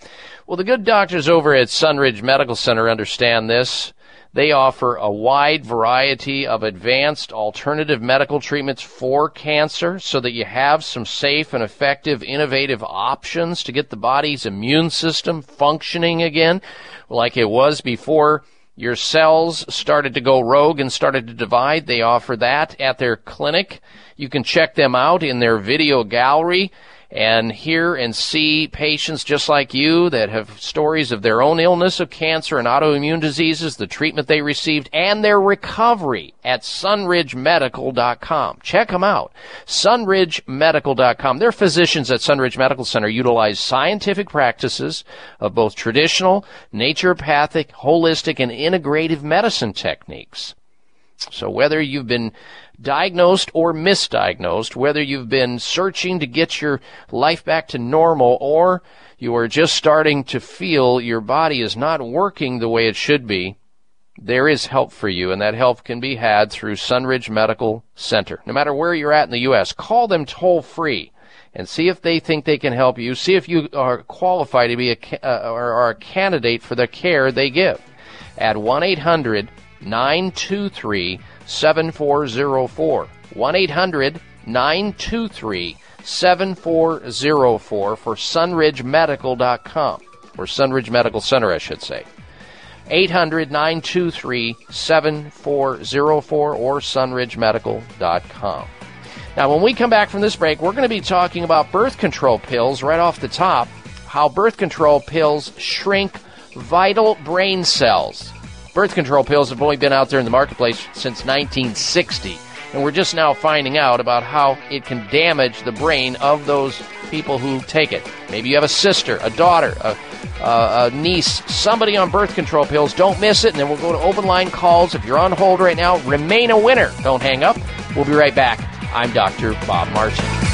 Well, the good doctors over at Sunridge Medical Center understand this. They offer a wide variety of advanced alternative medical treatments for cancer so that you have some safe and effective innovative options to get the body's immune system functioning again like it was before your cells started to go rogue and started to divide. They offer that at their clinic. You can check them out in their video gallery and hear and see patients just like you that have stories of their own illness of cancer and autoimmune diseases, the treatment they received, and their recovery at sunridgemedical.com. Check them out. sunridgemedical.com. Their physicians at Sunridge Medical Center utilize scientific practices of both traditional, naturopathic, holistic, and integrative medicine techniques. So whether you've been diagnosed or misdiagnosed, whether you've been searching to get your life back to normal or you are just starting to feel your body is not working the way it should be, there is help for you, and that help can be had through Sunridge Medical Center. No matter where you're at in the U.S., call them toll free and see if they think they can help you. See if you are qualified to be a, uh, or are a candidate for the care they give at 1 800 923 7404. 1 800 923 7404 for sunridgemedical.com, or Sunridge Medical Center, I should say. 800 923 7404 or sunridgemedical.com. Now, when we come back from this break, we're going to be talking about birth control pills right off the top, how birth control pills shrink vital brain cells. Birth control pills have only been out there in the marketplace since 1960, and we're just now finding out about how it can damage the brain of those people who take it. Maybe you have a sister, a daughter, a, a, a niece, somebody on birth control pills. Don't miss it, and then we'll go to open line calls. If you're on hold right now, remain a winner. Don't hang up. We'll be right back. I'm Dr. Bob Martin.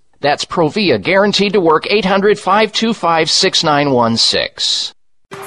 That's Provia, guaranteed to work 800 525 6916.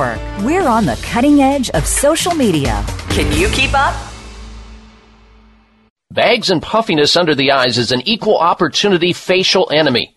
We're on the cutting edge of social media. Can you keep up? Bags and puffiness under the eyes is an equal opportunity facial enemy.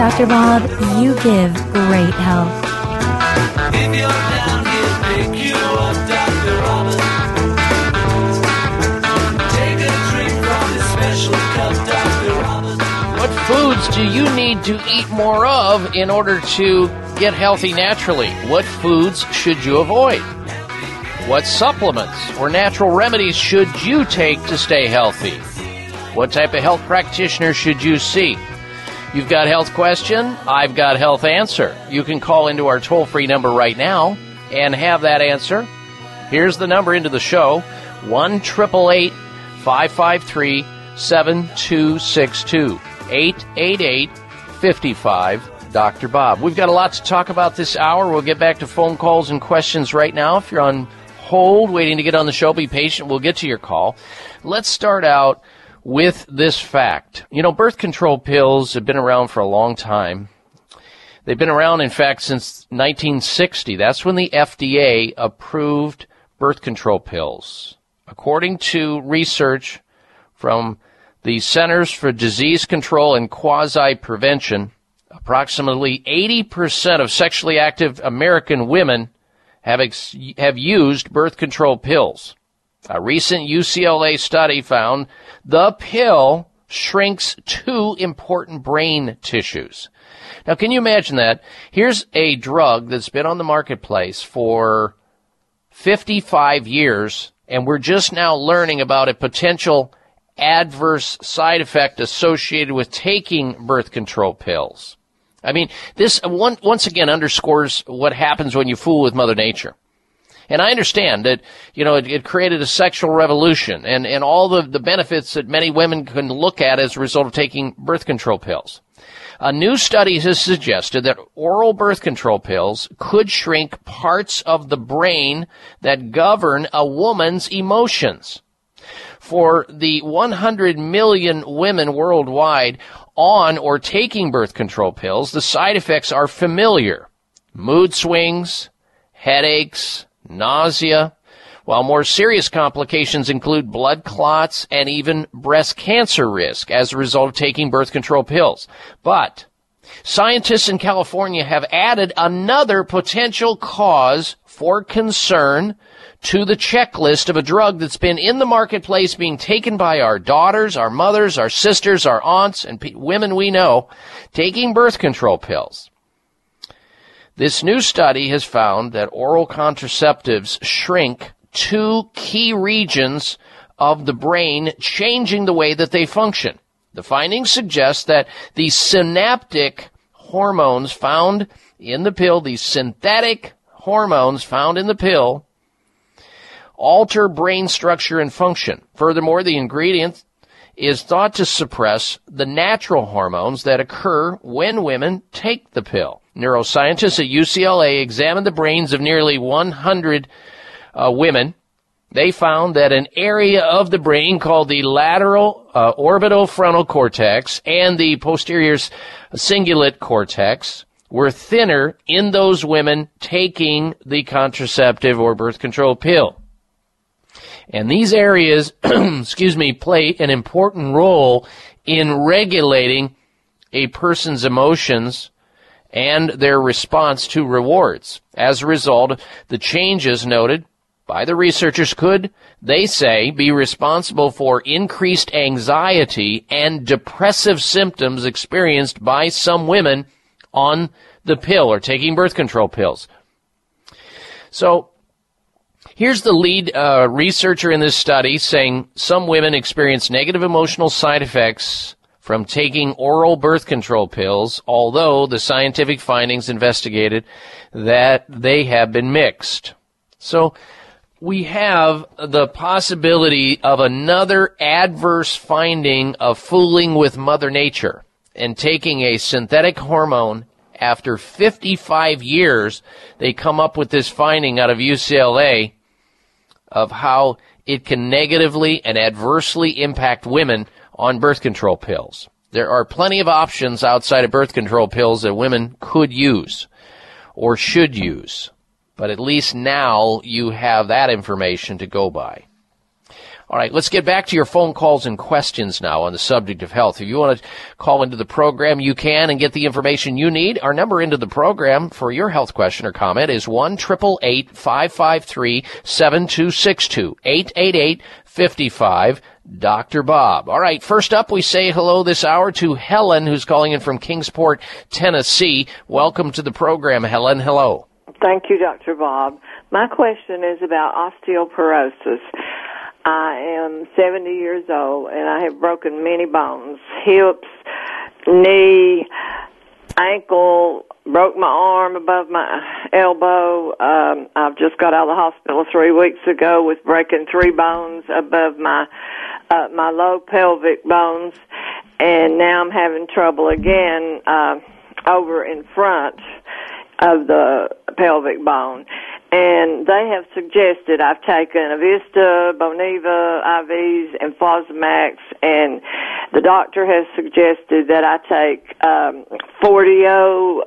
Dr. Bob, you give great help. What foods do you need to eat more of in order to get healthy naturally? What foods should you avoid? What supplements or natural remedies should you take to stay healthy? What type of health practitioner should you see? You've got health question, I've got health answer. You can call into our toll free number right now and have that answer. Here's the number into the show 1 553 7262 888 55 Dr. Bob. We've got a lot to talk about this hour. We'll get back to phone calls and questions right now. If you're on hold waiting to get on the show, be patient. We'll get to your call. Let's start out with this fact. You know, birth control pills have been around for a long time. They've been around, in fact, since 1960. That's when the FDA approved birth control pills. According to research from the Centers for Disease Control and Quasi Prevention, approximately 80% of sexually active American women have, ex- have used birth control pills. A recent UCLA study found the pill shrinks two important brain tissues. Now, can you imagine that? Here's a drug that's been on the marketplace for 55 years, and we're just now learning about a potential adverse side effect associated with taking birth control pills. I mean, this one, once again underscores what happens when you fool with Mother Nature. And I understand that, you know, it, it, created a sexual revolution and, and all the, the benefits that many women can look at as a result of taking birth control pills. A new study has suggested that oral birth control pills could shrink parts of the brain that govern a woman's emotions. For the 100 million women worldwide on or taking birth control pills, the side effects are familiar. Mood swings, headaches, nausea, while more serious complications include blood clots and even breast cancer risk as a result of taking birth control pills. But scientists in California have added another potential cause for concern to the checklist of a drug that's been in the marketplace being taken by our daughters, our mothers, our sisters, our aunts, and women we know taking birth control pills. This new study has found that oral contraceptives shrink two key regions of the brain, changing the way that they function. The findings suggest that the synaptic hormones found in the pill, these synthetic hormones found in the pill, alter brain structure and function. Furthermore, the ingredient is thought to suppress the natural hormones that occur when women take the pill. Neuroscientists at UCLA examined the brains of nearly 100 uh, women. They found that an area of the brain called the lateral uh, orbitofrontal cortex and the posterior cingulate cortex were thinner in those women taking the contraceptive or birth control pill. And these areas, excuse me, play an important role in regulating a person's emotions and their response to rewards. As a result, the changes noted by the researchers could, they say, be responsible for increased anxiety and depressive symptoms experienced by some women on the pill or taking birth control pills. So, here's the lead uh, researcher in this study saying some women experience negative emotional side effects from taking oral birth control pills, although the scientific findings investigated that they have been mixed. So, we have the possibility of another adverse finding of fooling with Mother Nature and taking a synthetic hormone after 55 years, they come up with this finding out of UCLA of how it can negatively and adversely impact women on birth control pills. There are plenty of options outside of birth control pills that women could use or should use. But at least now you have that information to go by. All right, let's get back to your phone calls and questions now on the subject of health. If you want to call into the program, you can and get the information you need. Our number into the program for your health question or comment is 1 553 7262 888 55 Dr. Bob. All right, first up, we say hello this hour to Helen, who's calling in from Kingsport, Tennessee. Welcome to the program, Helen. Hello. Thank you, Dr. Bob. My question is about osteoporosis. I am 70 years old and I have broken many bones hips, knee, ankle, broke my arm above my elbow. Um, I've just got out of the hospital three weeks ago with breaking three bones above my uh, my low pelvic bones, and now I'm having trouble again uh, over in front of the pelvic bone and they have suggested I've taken Evista, Boniva, IVs, and Fosamax, and the doctor has suggested that I take um, Forteo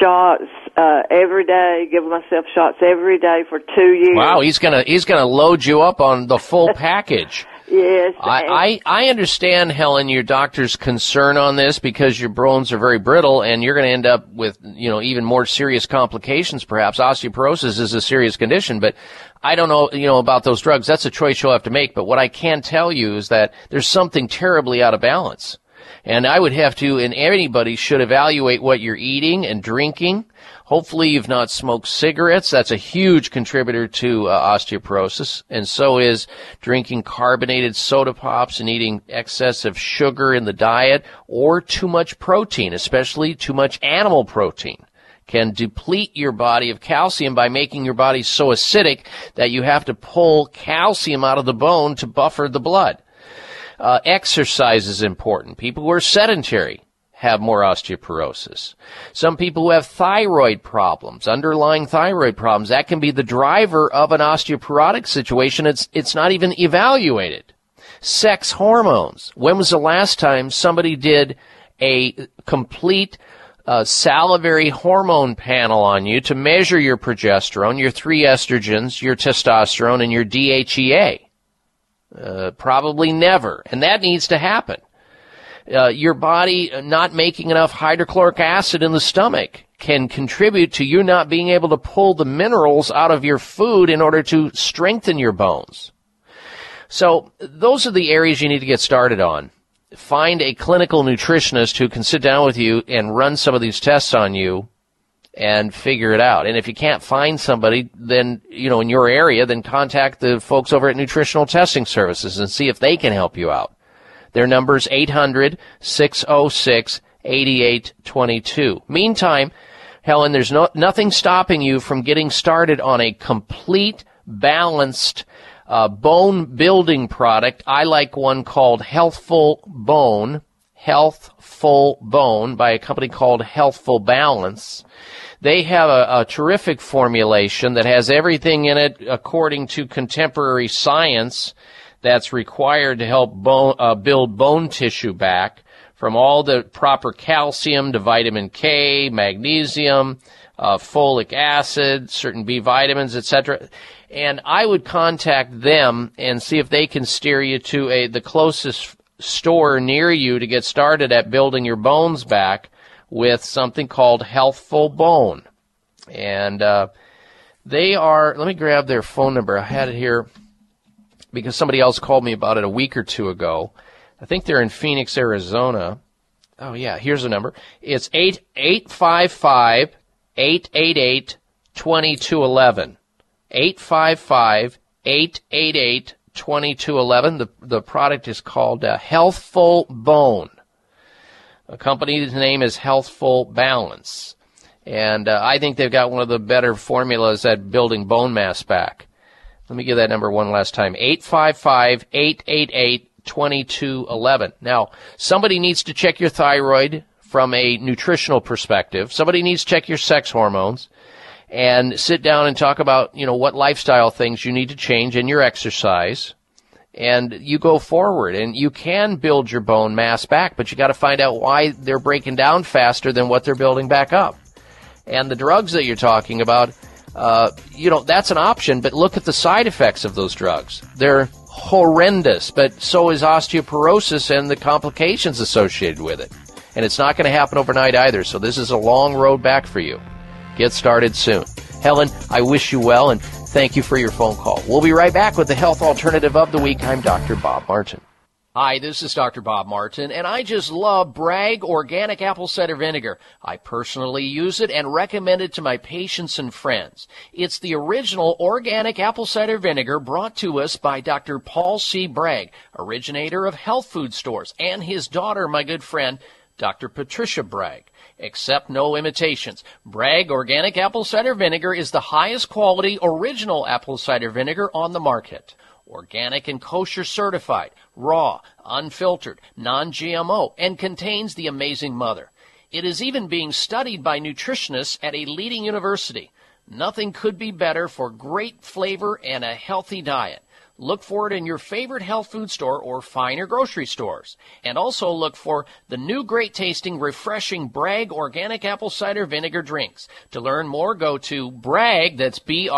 shots uh, every day, give myself shots every day for two years. Wow, he's gonna he's gonna load you up on the full package. Yes. I, I, I understand, Helen, your doctor's concern on this because your bones are very brittle and you're going to end up with, you know, even more serious complications perhaps. Osteoporosis is a serious condition, but I don't know, you know, about those drugs. That's a choice you'll have to make. But what I can tell you is that there's something terribly out of balance. And I would have to, and anybody should evaluate what you're eating and drinking Hopefully you've not smoked cigarettes. That's a huge contributor to uh, osteoporosis. And so is drinking carbonated soda pops and eating excessive sugar in the diet or too much protein, especially too much animal protein can deplete your body of calcium by making your body so acidic that you have to pull calcium out of the bone to buffer the blood. Uh, exercise is important. People who are sedentary have more osteoporosis. Some people who have thyroid problems, underlying thyroid problems, that can be the driver of an osteoporotic situation. It's, it's not even evaluated. Sex hormones. When was the last time somebody did a complete uh, salivary hormone panel on you to measure your progesterone, your three estrogens, your testosterone, and your DHEA? Uh, probably never. And that needs to happen uh, your body not making enough hydrochloric acid in the stomach can contribute to you not being able to pull the minerals out of your food in order to strengthen your bones. So those are the areas you need to get started on. Find a clinical nutritionist who can sit down with you and run some of these tests on you and figure it out. And if you can't find somebody, then, you know, in your area, then contact the folks over at Nutritional Testing Services and see if they can help you out. Their number's 800 606 8822. Meantime, Helen, there's no, nothing stopping you from getting started on a complete, balanced, uh, bone building product. I like one called Healthful Bone, Healthful Bone by a company called Healthful Balance. They have a, a terrific formulation that has everything in it according to contemporary science that's required to help bone, uh, build bone tissue back from all the proper calcium to vitamin K, magnesium, uh, folic acid, certain B vitamins, etc. And I would contact them and see if they can steer you to a the closest store near you to get started at building your bones back with something called Healthful Bone. And uh, they are. Let me grab their phone number. I had it here because somebody else called me about it a week or two ago. I think they're in Phoenix, Arizona. Oh yeah, here's the number. It's eight eight five five eight eight eight twenty two eleven. Eight five five eight eight eight twenty two eleven. The the product is called uh, Healthful Bone. The company's name is Healthful Balance, and uh, I think they've got one of the better formulas at building bone mass back. Let me give that number one last time. 855 888 2211. Now, somebody needs to check your thyroid from a nutritional perspective. Somebody needs to check your sex hormones and sit down and talk about, you know, what lifestyle things you need to change in your exercise. And you go forward and you can build your bone mass back, but you got to find out why they're breaking down faster than what they're building back up. And the drugs that you're talking about, uh, you know, that's an option, but look at the side effects of those drugs. They're horrendous, but so is osteoporosis and the complications associated with it. And it's not going to happen overnight either, so this is a long road back for you. Get started soon. Helen, I wish you well and thank you for your phone call. We'll be right back with the health alternative of the week. I'm Dr. Bob Martin. Hi, this is Dr. Bob Martin, and I just love Bragg Organic Apple Cider Vinegar. I personally use it and recommend it to my patients and friends. It's the original organic apple cider vinegar brought to us by Dr. Paul C. Bragg, originator of health food stores, and his daughter, my good friend, Dr. Patricia Bragg. Accept no imitations. Bragg Organic Apple Cider Vinegar is the highest quality original apple cider vinegar on the market organic and kosher certified, raw, unfiltered, non-GMO, and contains the amazing mother. It is even being studied by nutritionists at a leading university. Nothing could be better for great flavor and a healthy diet. Look for it in your favorite health food store or finer grocery stores. And also look for the new great tasting, refreshing Bragg organic apple cider vinegar drinks. To learn more, go to Bragg, that's B-R-A-G-G-A-C-V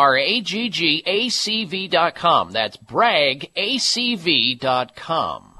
dot com. That's Bragg, A-C-V dot com.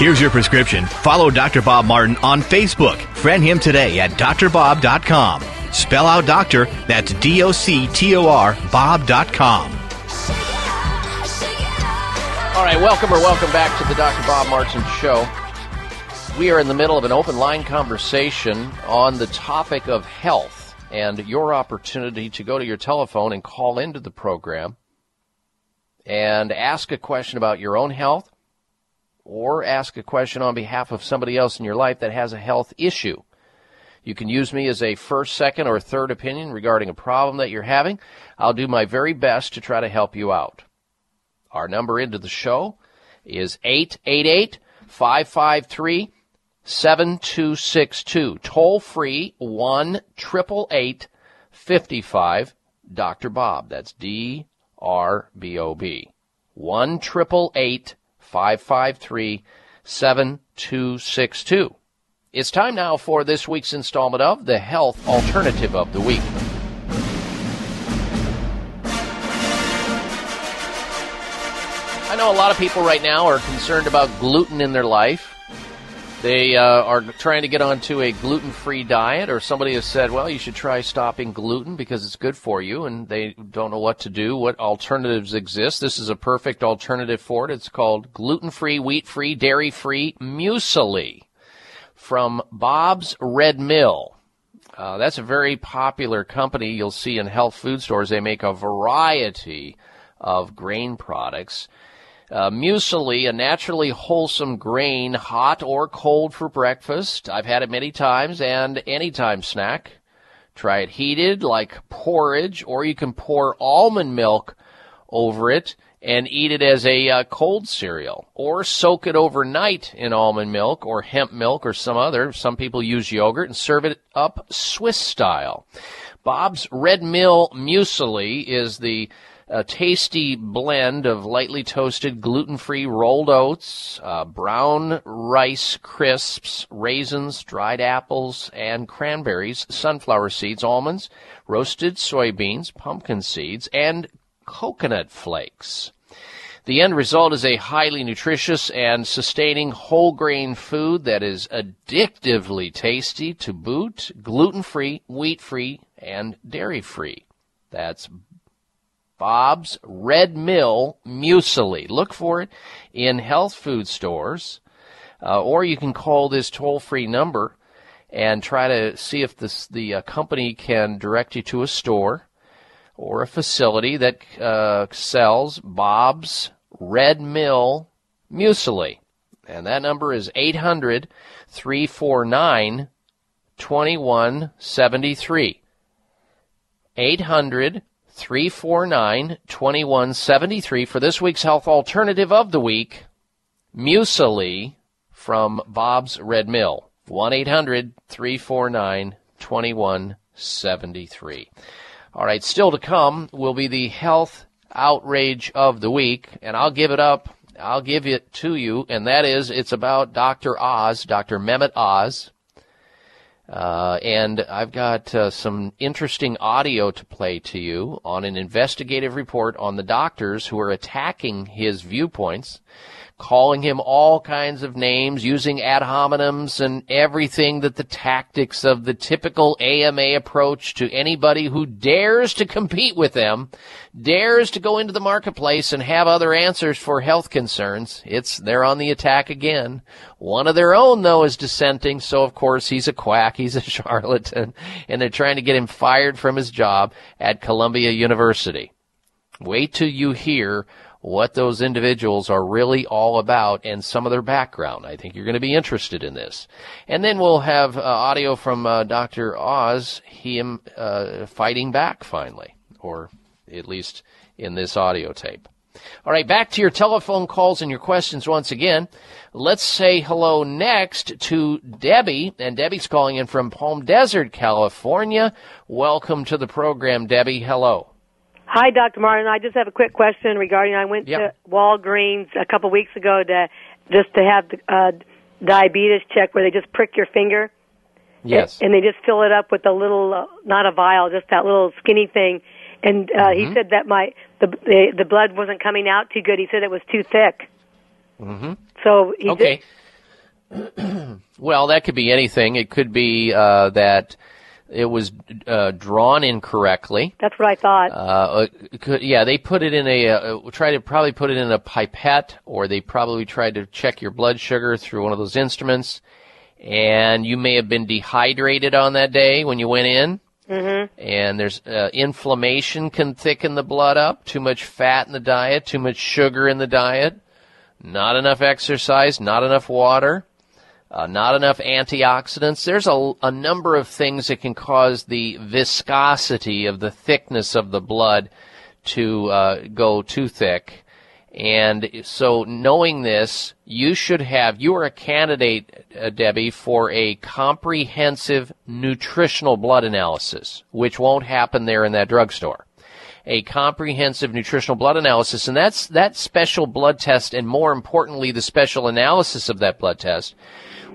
Here's your prescription. Follow Dr. Bob Martin on Facebook. Friend him today at drbob.com. Spell out doctor, that's D O C T O R, Bob.com. All right, welcome or welcome back to the Dr. Bob Martin Show. We are in the middle of an open line conversation on the topic of health and your opportunity to go to your telephone and call into the program and ask a question about your own health or ask a question on behalf of somebody else in your life that has a health issue. You can use me as a first, second, or third opinion regarding a problem that you're having. I'll do my very best to try to help you out. Our number into the show is 888 553 7262. Toll free 1 888 55 Dr. Bob. That's D R B O B. 1 888 553 7262. It's time now for this week's installment of the Health Alternative of the Week. I know a lot of people right now are concerned about gluten in their life. They uh, are trying to get onto a gluten free diet, or somebody has said, well, you should try stopping gluten because it's good for you, and they don't know what to do, what alternatives exist. This is a perfect alternative for it. It's called gluten free, wheat free, dairy free muesli from Bob's Red Mill. Uh, that's a very popular company you'll see in health food stores. They make a variety of grain products. Uh, muesli, a naturally wholesome grain, hot or cold for breakfast. I've had it many times and anytime snack. Try it heated like porridge, or you can pour almond milk over it and eat it as a uh, cold cereal, or soak it overnight in almond milk or hemp milk or some other. Some people use yogurt and serve it up Swiss style. Bob's Red Mill Muesli is the a tasty blend of lightly toasted gluten-free rolled oats, uh, brown rice crisps, raisins, dried apples, and cranberries, sunflower seeds, almonds, roasted soybeans, pumpkin seeds, and coconut flakes. The end result is a highly nutritious and sustaining whole grain food that is addictively tasty to boot, gluten free, wheat free, and dairy free. That's Bob's Red Mill Muesli. Look for it in health food stores, uh, or you can call this toll free number and try to see if this, the uh, company can direct you to a store or a facility that uh, sells Bob's Red Mill Muesli. And that number is 800 349 2173. 800 349 2173 for this week's health alternative of the week muesli from Bob's Red Mill. 1 800 349 2173. All right, still to come will be the health outrage of the week, and I'll give it up. I'll give it to you, and that is it's about Dr. Oz, Dr. Mehmet Oz. Uh, and I've got uh, some interesting audio to play to you on an investigative report on the doctors who are attacking his viewpoints calling him all kinds of names, using ad hominems and everything that the tactics of the typical AMA approach to anybody who dares to compete with them, dares to go into the marketplace and have other answers for health concerns. It's, they're on the attack again. One of their own, though, is dissenting, so of course he's a quack, he's a charlatan, and they're trying to get him fired from his job at Columbia University. Wait till you hear what those individuals are really all about and some of their background. I think you're going to be interested in this. And then we'll have uh, audio from uh, Dr. Oz, him uh, fighting back finally, or at least in this audio tape. All right, back to your telephone calls and your questions once again. Let's say hello next to Debbie, and Debbie's calling in from Palm Desert, California. Welcome to the program, Debbie. Hello. Hi, Dr. Martin. I just have a quick question regarding. I went Yep. to Walgreens a couple weeks ago to just to have the uh, diabetes check, where they just prick your finger. Yes. And they just fill it up with a little, uh, not a vial, just that little skinny thing. And uh, Mm-hmm. he said that my the, the the blood wasn't coming out too good. He said it was too thick. Mm-hmm. So he Okay. well, that could be anything. It could be uh, that It was uh, drawn incorrectly. That's what I thought. Uh, could, yeah, they put it in a uh, try to probably put it in a pipette, or they probably tried to check your blood sugar through one of those instruments, and you may have been dehydrated on that day when you went in. Mm-hmm. And there's uh, inflammation can thicken the blood up. Too much fat in the diet, too much sugar in the diet, not enough exercise, not enough water uh, not enough antioxidants. There's a, a number of things that can cause the viscosity of the thickness of the blood to uh, go too thick. And so knowing this, you should have, you are a candidate, uh, Debbie, for a comprehensive nutritional blood analysis, which won't happen there in that drugstore. A comprehensive nutritional blood analysis, and that's that special blood test, and more importantly, the special analysis of that blood test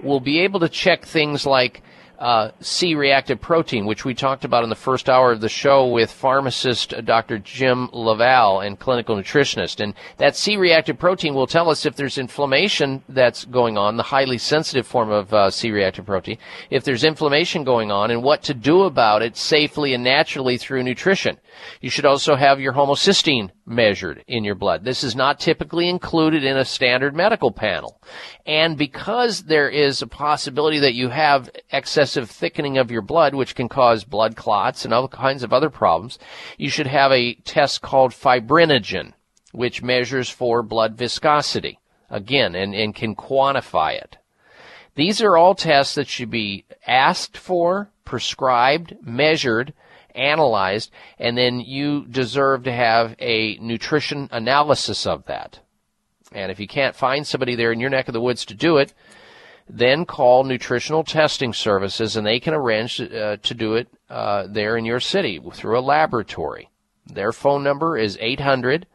will be able to check things like uh, C-reactive protein, which we talked about in the first hour of the show with pharmacist Dr. Jim LaValle and clinical nutritionist. And that C-reactive protein will tell us if there's inflammation that's going on, the highly sensitive form of uh, C-reactive protein, if there's inflammation going on, and what to do about it safely and naturally through nutrition. You should also have your homocysteine measured in your blood. This is not typically included in a standard medical panel. And because there is a possibility that you have excessive thickening of your blood, which can cause blood clots and all kinds of other problems, you should have a test called fibrinogen, which measures for blood viscosity. Again, and, and can quantify it. These are all tests that should be asked for, prescribed, measured, analyzed, and then you deserve to have a nutrition analysis of that. And if you can't find somebody there in your neck of the woods to do it, then call Nutritional Testing Services and they can arrange uh, to do it uh, there in your city through a laboratory. Their phone number is 800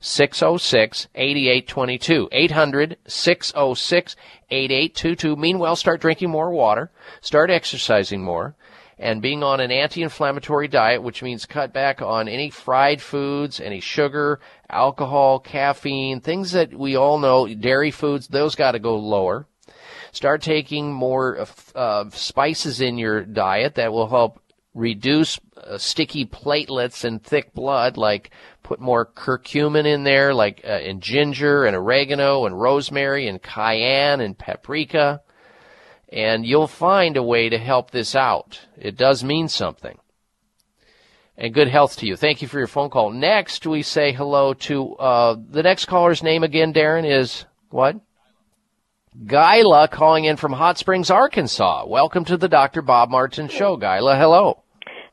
606 8822. 800 606 8822. Meanwhile, start drinking more water, start exercising more, and being on an anti-inflammatory diet, which means cut back on any fried foods, any sugar, alcohol, caffeine, things that we all know, dairy foods, those got to go lower. Start taking more uh, spices in your diet that will help reduce uh, sticky platelets and thick blood, like put more curcumin in there, like uh, in ginger and oregano and rosemary and cayenne and paprika and you'll find a way to help this out. It does mean something. And good health to you. Thank you for your phone call. Next, we say hello to uh, the next caller's name again, Darren, is what? Gyla calling in from Hot Springs, Arkansas. Welcome to the Dr. Bob Martin Show, Gyla. Hello.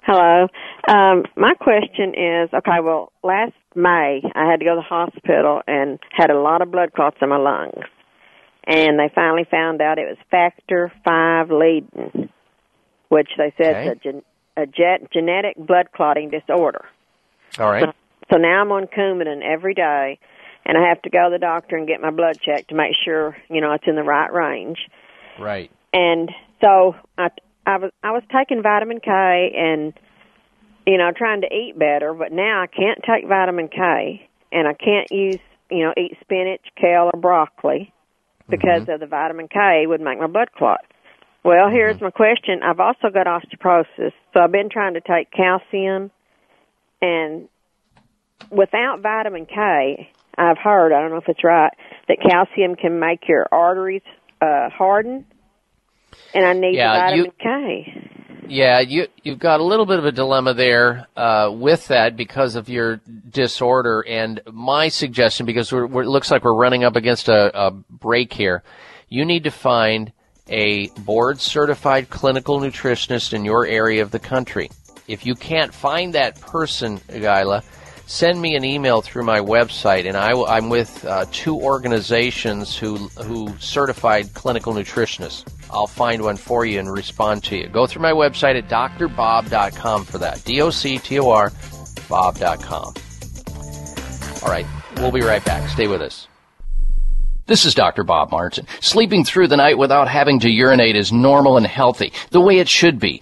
Hello. Um, my question is okay, well, last May I had to go to the hospital and had a lot of blood clots in my lungs and they finally found out it was factor five Leiden, which they said okay. is a, gen- a jet- genetic blood clotting disorder. All right. So, so now I'm on Coumadin every day, and I have to go to the doctor and get my blood checked to make sure you know it's in the right range. Right. And so I I was I was taking vitamin K and you know trying to eat better, but now I can't take vitamin K and I can't use you know eat spinach, kale, or broccoli because mm-hmm. of the vitamin K would make my blood clot. Well, here's mm-hmm. my question. I've also got osteoporosis, so I've been trying to take calcium, and without vitamin K, I've heard, I don't know if it's right, that calcium can make your arteries uh, harden, and I need yeah, vitamin you, K. Yeah, you you've got a little bit of a dilemma there uh, with that because of your disorder. And my suggestion, because we're, we're, it looks like we're running up against a, a break here, you need to find a board certified clinical nutritionist in your area of the country. If you can't find that person, Gyla, send me an email through my website, and I, am with uh, two organizations who who certified clinical nutritionists. I'll find one for you and respond to you. Go through my website at drbob.com for that. D O C T O R Bob.com. All right, we'll be right back. Stay with us. This is Dr. Bob Martin. Sleeping through the night without having to urinate is normal and healthy, the way it should be.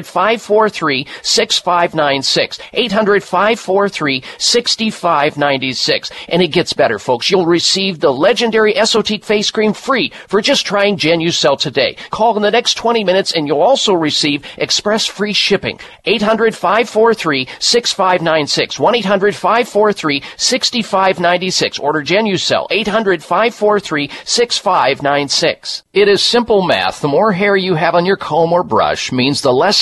543 6596. 800 543 6596. And it gets better, folks. You'll receive the legendary Esotique face cream free for just trying Genucel today. Call in the next 20 minutes and you'll also receive express free shipping. 800 543 6596. 1 800 543 6596. Order Genucel. 800 543 6596. It is simple math. The more hair you have on your comb or brush means the less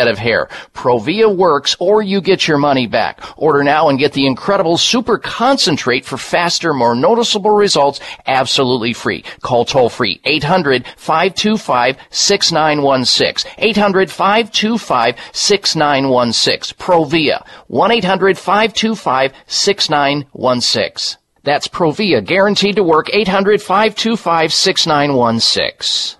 head of hair. Provia works or you get your money back. Order now and get the incredible super concentrate for faster, more noticeable results absolutely free. Call toll free 800 525 6916. 800 525 6916. Provia 1 800 525 6916. That's Provia, guaranteed to work 800 525 6916.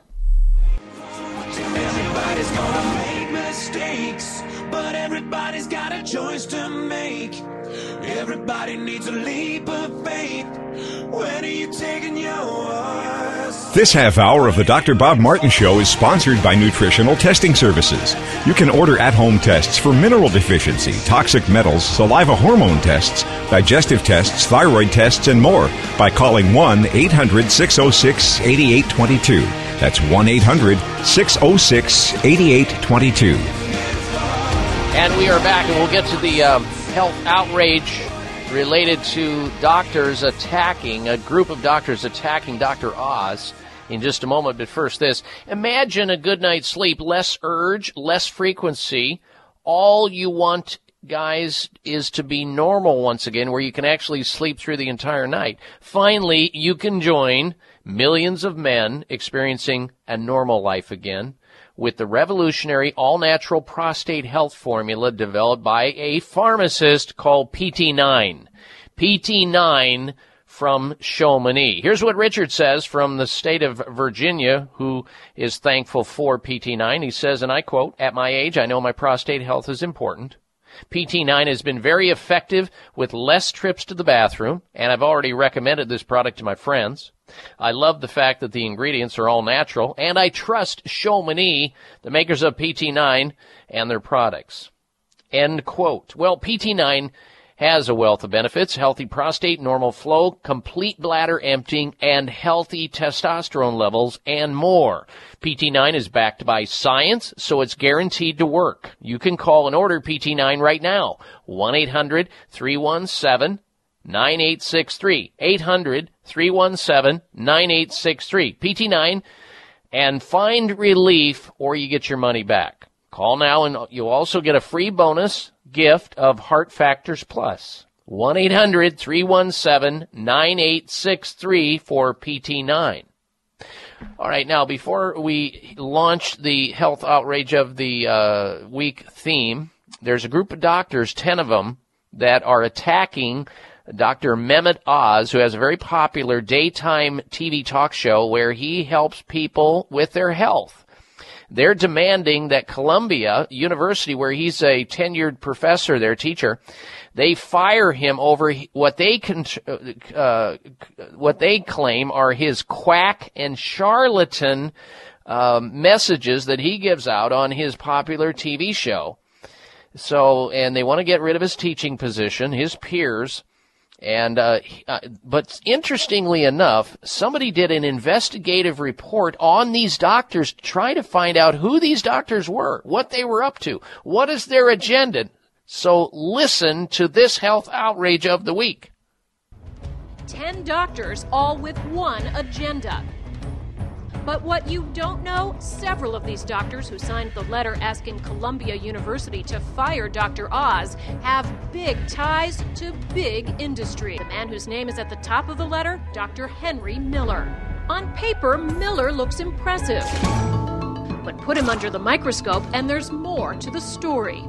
Everybody needs a leap of faith. When are you taking yours? This half hour of the Dr. Bob Martin Show is sponsored by Nutritional Testing Services. You can order at home tests for mineral deficiency, toxic metals, saliva hormone tests, digestive tests, thyroid tests, and more by calling 1 800 606 8822. That's 1 800 606 8822. And we are back, and we'll get to the um, health outrage related to doctors attacking, a group of doctors attacking Dr. Oz in just a moment. But first, this. Imagine a good night's sleep, less urge, less frequency. All you want, guys, is to be normal once again, where you can actually sleep through the entire night. Finally, you can join millions of men experiencing a normal life again with the revolutionary all natural prostate health formula developed by a pharmacist called PT9. PT9 from Chamonix. Here's what Richard says from the state of Virginia, who is thankful for PT9. He says, and I quote, At my age, I know my prostate health is important. PT9 has been very effective with less trips to the bathroom, and I've already recommended this product to my friends. I love the fact that the ingredients are all natural, and I trust Chamonix, the makers of PT9, and their products. End quote. Well, PT9 has a wealth of benefits, healthy prostate, normal flow, complete bladder emptying, and healthy testosterone levels, and more. PT9 is backed by science, so it's guaranteed to work. You can call and order PT9 right now. 1-800-317-9863. 800-317-9863. PT9 and find relief or you get your money back. Call now and you'll also get a free bonus gift of Heart Factors Plus. 1 800 317 9863 for PT9. All right, now before we launch the health outrage of the uh, week theme, there's a group of doctors, 10 of them, that are attacking Dr. Mehmet Oz, who has a very popular daytime TV talk show where he helps people with their health. They're demanding that Columbia University, where he's a tenured professor, their teacher, they fire him over what they con- uh, what they claim are his quack and charlatan um, messages that he gives out on his popular TV show. So, and they want to get rid of his teaching position, his peers. And, uh, uh, but interestingly enough, somebody did an investigative report on these doctors to try to find out who these doctors were, what they were up to, what is their agenda. So listen to this health outrage of the week. Ten doctors, all with one agenda but what you don't know, several of these doctors who signed the letter asking Columbia University to fire Dr. Oz have big ties to big industry. The man whose name is at the top of the letter, Dr. Henry Miller. On paper, Miller looks impressive. But put him under the microscope, and there's more to the story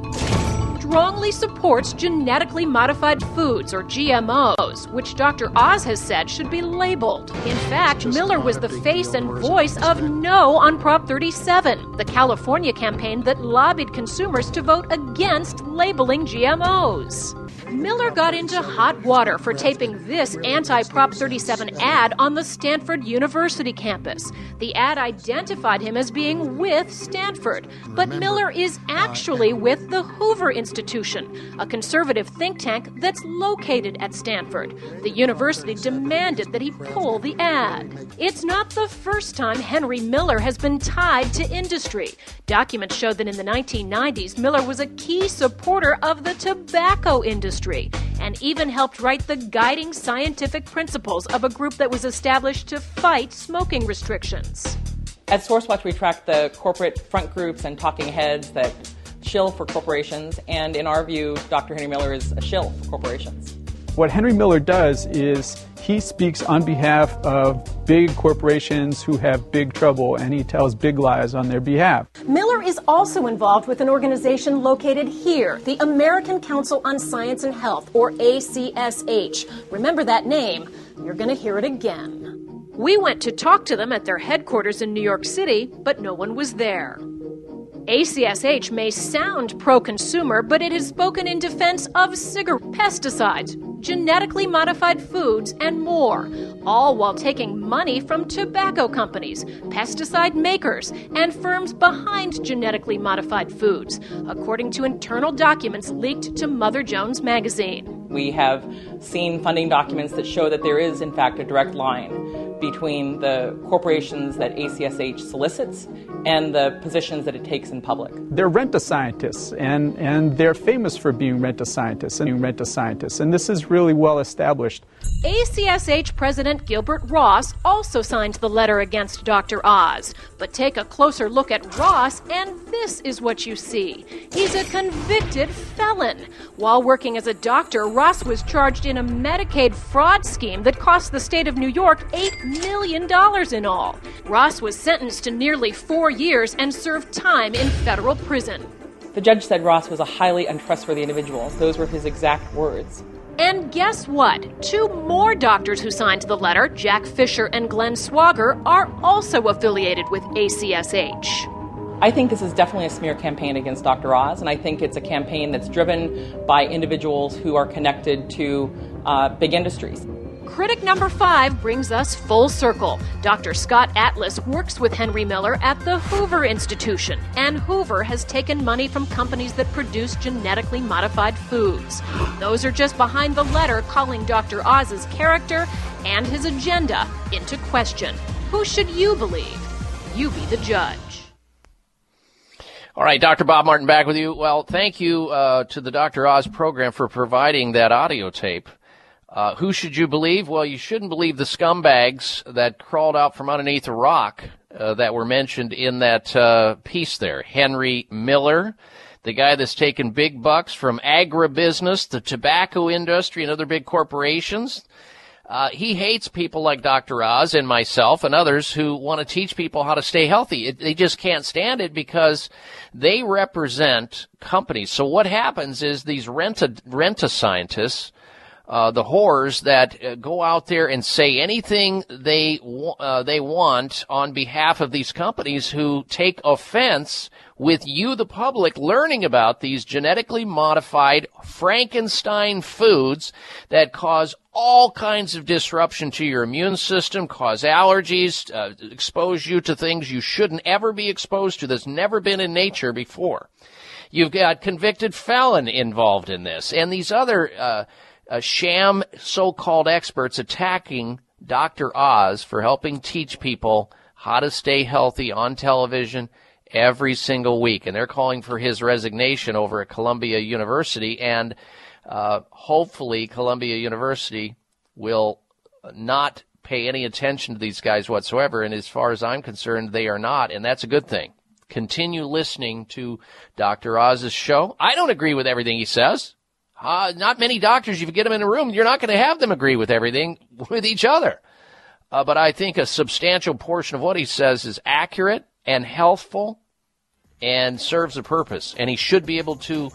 strongly supports genetically modified foods, or GMOs, which Dr. Oz has said should be labeled. In fact, Miller was the face and voice of no on Prop 37, the California campaign that lobbied consumers to vote against labeling GMOs. Miller got into hot water for taping this anti Prop 37 ad on the Stanford University campus. The ad identified him as being with Stanford, but Miller is uh, actually with the Hoover Institution, a conservative think tank that's located at Stanford. The university demanded that he pull the ad. It's not the first time Henry Miller has been tied to industry. Documents show that in the 1990s, Miller was a key supporter of the tobacco industry and even helped write the guiding scientific principles of a group that was established to fight smoking restrictions. At SourceWatch, we track the corporate front groups and talking heads that shill for corporations, and in our view, Dr. Henry Miller is a shill for corporations. What Henry Miller does is he speaks on behalf of big corporations who have big trouble and he tells big lies on their behalf. Miller is also involved with an organization located here, the American Council on Science and Health, or ACSH. Remember that name, you're going to hear it again. We went to talk to them at their headquarters in New York City, but no one was there. ACSH may sound pro consumer, but it has spoken in defense of cigarette pesticides, genetically modified foods, and more, all while taking money from tobacco companies, pesticide makers, and firms behind genetically modified foods, according to internal documents leaked to Mother Jones magazine. We have seen funding documents that show that there is, in fact, a direct line between the corporations that ACSH solicits and the positions that it takes in public. They're rent a scientists, and, and they're famous for being rent a scientists and being rent a scientists, and this is really well established. ACSH President Gilbert Ross also signed the letter against Dr. Oz. But take a closer look at Ross, and this is what you see. He's a convicted felon. While working as a doctor, Ross was charged in a Medicaid fraud scheme that cost the state of New York $8 million in all. Ross was sentenced to nearly four years and served time in federal prison. The judge said Ross was a highly untrustworthy individual. Those were his exact words. And guess what? Two more doctors who signed the letter, Jack Fisher and Glenn Swogger, are also affiliated with ACSH. I think this is definitely a smear campaign against Dr. Oz, and I think it's a campaign that's driven by individuals who are connected to uh, big industries. Critic number five brings us full circle. Dr. Scott Atlas works with Henry Miller at the Hoover Institution, and Hoover has taken money from companies that produce genetically modified foods. Those are just behind the letter calling Dr. Oz's character and his agenda into question. Who should you believe? You be the judge. All right, Dr. Bob Martin back with you. Well, thank you uh, to the Dr. Oz program for providing that audio tape. Uh, who should you believe? Well, you shouldn't believe the scumbags that crawled out from underneath a rock uh, that were mentioned in that uh, piece there. Henry Miller, the guy that's taken big bucks from agribusiness, the tobacco industry, and other big corporations. Uh, he hates people like Dr. Oz and myself and others who want to teach people how to stay healthy. It, they just can't stand it because they represent companies. So what happens is these rent rent scientists, uh, the whores that uh, go out there and say anything they uh, they want on behalf of these companies who take offense with you, the public, learning about these genetically modified Frankenstein foods that cause all kinds of disruption to your immune system, cause allergies, uh, expose you to things you shouldn't ever be exposed to that's never been in nature before. You've got convicted felon involved in this, and these other uh, sham so-called experts attacking Dr. Oz for helping teach people how to stay healthy on television every single week, and they're calling for his resignation over at Columbia University and uh, hopefully, Columbia University will not pay any attention to these guys whatsoever. And as far as I'm concerned, they are not, and that's a good thing. Continue listening to Dr. Oz's show. I don't agree with everything he says. Uh, not many doctors, if you get them in a room, you're not going to have them agree with everything with each other. Uh, but I think a substantial portion of what he says is accurate and healthful and serves a purpose. And he should be able to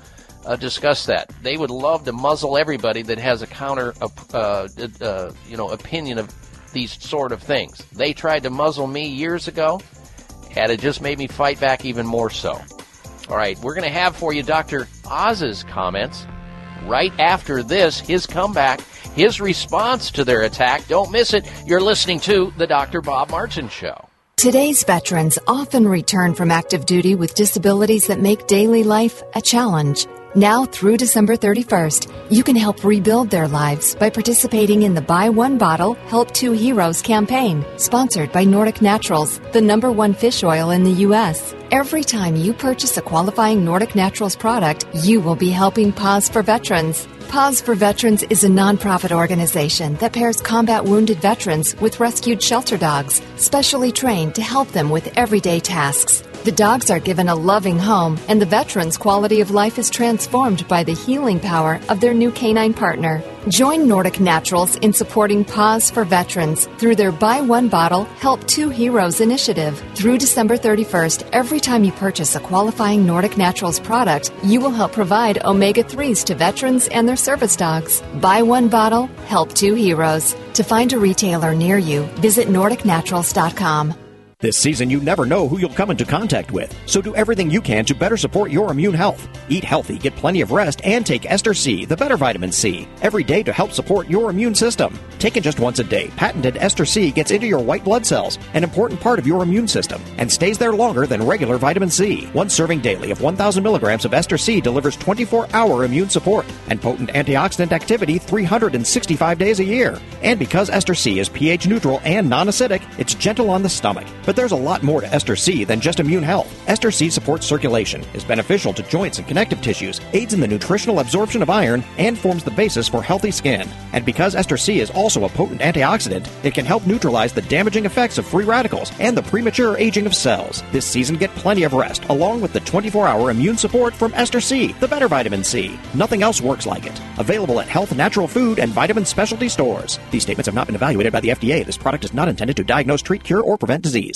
uh, discuss that. They would love to muzzle everybody that has a counter, uh, uh, you know, opinion of these sort of things. They tried to muzzle me years ago, and it just made me fight back even more so. All right, we're going to have for you Dr. Oz's comments right after this, his comeback, his response to their attack. Don't miss it. You're listening to the Dr. Bob Martin Show. Today's veterans often return from active duty with disabilities that make daily life a challenge. Now through December 31st, you can help rebuild their lives by participating in the Buy One Bottle, Help Two Heroes campaign, sponsored by Nordic Naturals, the number one fish oil in the U.S. Every time you purchase a qualifying Nordic Naturals product, you will be helping Paws for Veterans. Paws for Veterans is a nonprofit organization that pairs combat wounded veterans with rescued shelter dogs, specially trained to help them with everyday tasks. The dogs are given a loving home, and the veterans' quality of life is transformed by the healing power of their new canine partner. Join Nordic Naturals in supporting Paws for Veterans through their Buy One Bottle, Help Two Heroes initiative. Through December 31st, every time you purchase a qualifying Nordic Naturals product, you will help provide omega 3s to veterans and their service dogs. Buy one bottle, help two heroes. To find a retailer near you, visit NordicNaturals.com. This season, you never know who you'll come into contact with, so do everything you can to better support your immune health. Eat healthy, get plenty of rest, and take Ester C, the better vitamin C, every day to help support your immune system. Taken just once a day, patented Ester C gets into your white blood cells, an important part of your immune system, and stays there longer than regular vitamin C. One serving daily of 1,000 milligrams of Ester C delivers 24 hour immune support and potent antioxidant activity 365 days a year. And because Ester C is pH neutral and non acidic, it's gentle on the stomach. But there's a lot more to Ester C than just immune health. Ester C supports circulation, is beneficial to joints and connective tissues, aids in the nutritional absorption of iron, and forms the basis for healthy skin. And because Ester C is also a potent antioxidant, it can help neutralize the damaging effects of free radicals and the premature aging of cells. This season, get plenty of rest, along with the 24 hour immune support from Ester C, the better vitamin C. Nothing else works like it. Available at health, natural food, and vitamin specialty stores. These statements have not been evaluated by the FDA. This product is not intended to diagnose, treat, cure, or prevent disease.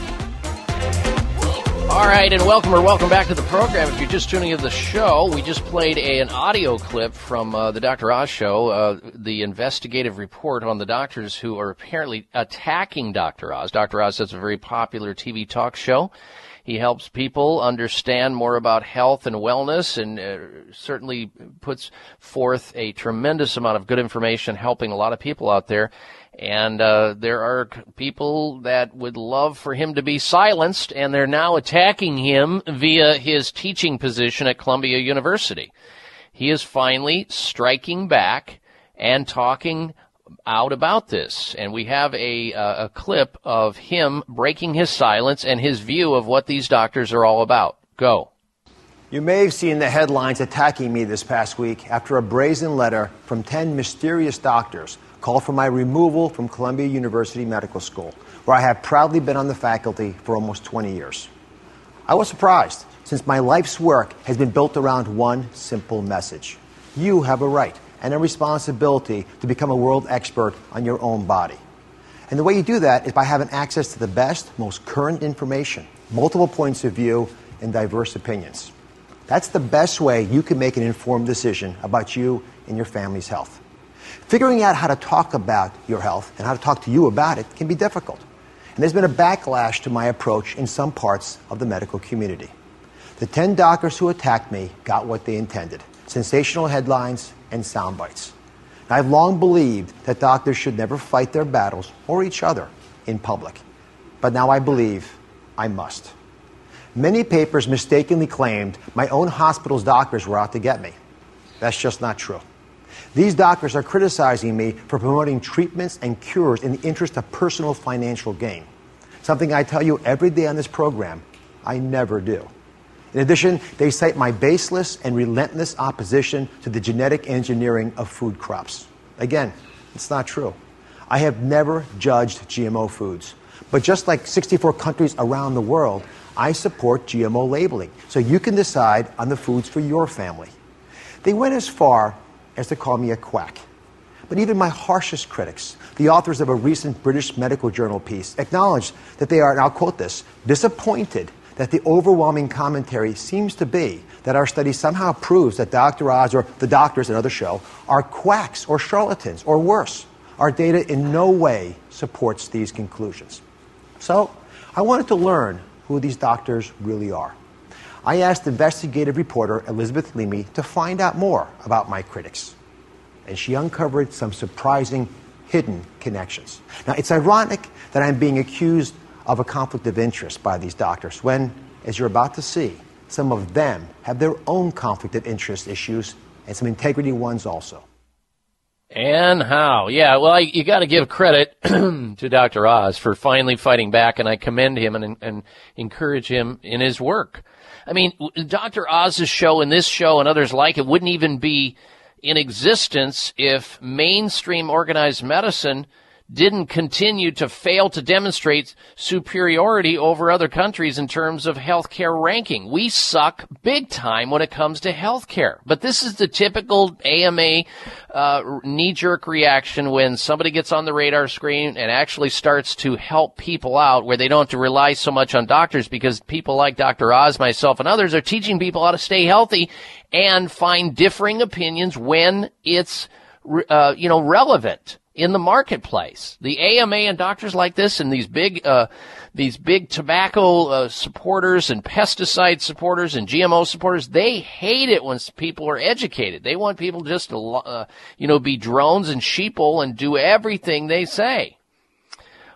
All right, and welcome or welcome back to the program. If you're just tuning into the show, we just played a, an audio clip from uh, the Dr. Oz show, uh, the investigative report on the doctors who are apparently attacking Dr. Oz. Dr. Oz has a very popular TV talk show. He helps people understand more about health and wellness and uh, certainly puts forth a tremendous amount of good information helping a lot of people out there. And uh, there are people that would love for him to be silenced, and they're now attacking him via his teaching position at Columbia University. He is finally striking back and talking out about this. And we have a, uh, a clip of him breaking his silence and his view of what these doctors are all about. Go. You may have seen the headlines attacking me this past week after a brazen letter from 10 mysterious doctors called for my removal from Columbia University Medical School, where I have proudly been on the faculty for almost 20 years. I was surprised, since my life's work has been built around one simple message you have a right and a responsibility to become a world expert on your own body. And the way you do that is by having access to the best, most current information, multiple points of view, and diverse opinions. That's the best way you can make an informed decision about you and your family's health. Figuring out how to talk about your health and how to talk to you about it can be difficult. And there's been a backlash to my approach in some parts of the medical community. The 10 doctors who attacked me got what they intended sensational headlines and sound bites. I've long believed that doctors should never fight their battles or each other in public. But now I believe I must. Many papers mistakenly claimed my own hospital's doctors were out to get me. That's just not true. These doctors are criticizing me for promoting treatments and cures in the interest of personal financial gain. Something I tell you every day on this program I never do. In addition, they cite my baseless and relentless opposition to the genetic engineering of food crops. Again, it's not true. I have never judged GMO foods. But just like 64 countries around the world, I support GMO labeling so you can decide on the foods for your family. They went as far as to call me a quack. But even my harshest critics, the authors of a recent British Medical Journal piece, acknowledge that they are, and I'll quote this, disappointed that the overwhelming commentary seems to be that our study somehow proves that Dr. Oz or the doctors in other show are quacks or charlatans or worse. Our data in no way supports these conclusions. So I wanted to learn who these doctors really are. I asked investigative reporter Elizabeth Leamy to find out more about my critics. And she uncovered some surprising hidden connections. Now, it's ironic that I'm being accused of a conflict of interest by these doctors when, as you're about to see, some of them have their own conflict of interest issues and some integrity ones also. And how? Yeah, well, I, you got to give credit to Dr. Oz for finally fighting back, and I commend him and, and encourage him in his work. I mean, Dr. Oz's show and this show and others like it wouldn't even be in existence if mainstream organized medicine didn't continue to fail to demonstrate superiority over other countries in terms of healthcare ranking. We suck big time when it comes to healthcare. But this is the typical AMA uh, knee-jerk reaction when somebody gets on the radar screen and actually starts to help people out where they don't have to rely so much on doctors because people like Dr. Oz, myself, and others are teaching people how to stay healthy and find differing opinions when it's uh, you know relevant in the marketplace. The AMA and doctors like this and these big, uh, these big tobacco uh, supporters and pesticide supporters and GMO supporters, they hate it when people are educated. They want people just to, uh, you know, be drones and sheeple and do everything they say.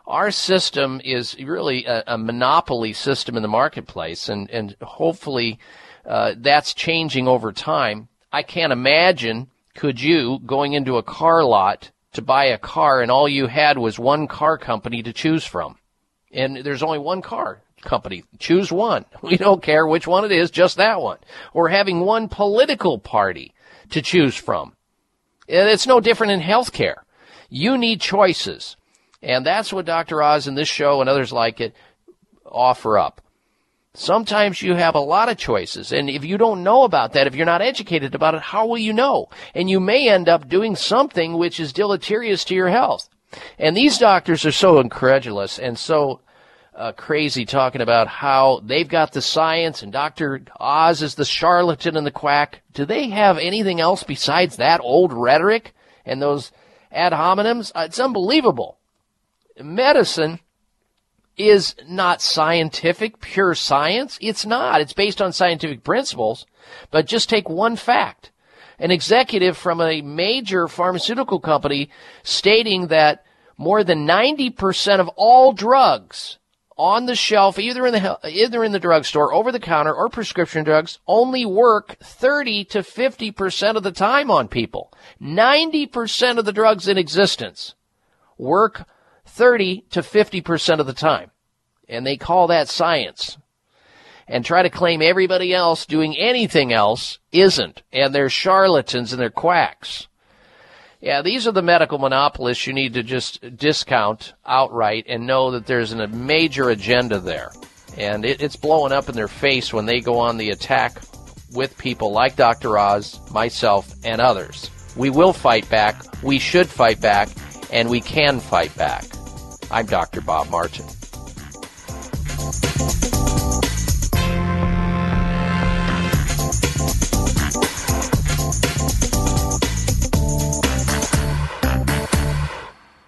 Our system is really a, a monopoly system in the marketplace, and and hopefully uh, that's changing over time. I can't imagine could you going into a car lot to buy a car and all you had was one car company to choose from. And there's only one car company. Choose one. We don't care which one it is, just that one. Or having one political party to choose from. It's no different in healthcare. You need choices. And that's what Dr. Oz and this show and others like it offer up. Sometimes you have a lot of choices. And if you don't know about that, if you're not educated about it, how will you know? And you may end up doing something which is deleterious to your health. And these doctors are so incredulous and so uh, crazy talking about how they've got the science and Dr. Oz is the charlatan and the quack. Do they have anything else besides that old rhetoric and those ad hominems? Uh, it's unbelievable. Medicine is not scientific, pure science. It's not. It's based on scientific principles. But just take one fact. An executive from a major pharmaceutical company stating that more than 90% of all drugs on the shelf, either in the either in the drugstore, over the counter, or prescription drugs, only work 30 to 50 percent of the time on people. 90 percent of the drugs in existence work 30 to 50 percent of the time, and they call that science. And try to claim everybody else doing anything else isn't, and they're charlatans and they're quacks. Yeah, these are the medical monopolists you need to just discount outright and know that there's a major agenda there. And it, it's blowing up in their face when they go on the attack with people like Dr. Oz, myself, and others. We will fight back, we should fight back, and we can fight back. I'm Dr. Bob Martin.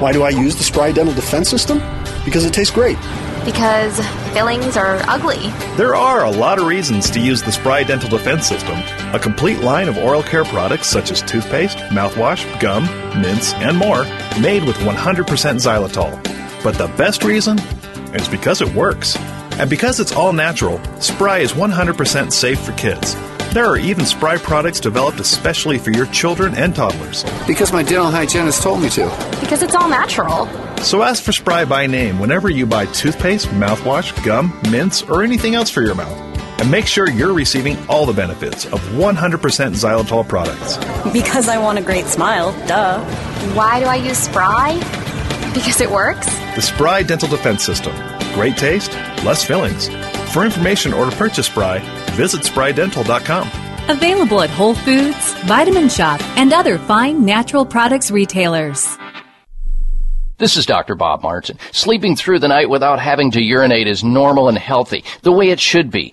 Why do I use the Spry Dental Defense System? Because it tastes great. Because fillings are ugly. There are a lot of reasons to use the Spry Dental Defense System, a complete line of oral care products such as toothpaste, mouthwash, gum, mints, and more, made with 100% xylitol. But the best reason is because it works. And because it's all natural, Spry is 100% safe for kids. There are even Spry products developed especially for your children and toddlers. Because my dental hygienist told me to. Because it's all natural. So ask for Spry by name whenever you buy toothpaste, mouthwash, gum, mints, or anything else for your mouth. And make sure you're receiving all the benefits of 100% xylitol products. Because I want a great smile, duh. Why do I use Spry? Because it works? The Spry Dental Defense System. Great taste, less fillings. For information or to purchase Spry, visit sprydental.com. Available at Whole Foods, Vitamin Shoppe, and other fine natural products retailers. This is Dr. Bob Martin. Sleeping through the night without having to urinate is normal and healthy, the way it should be.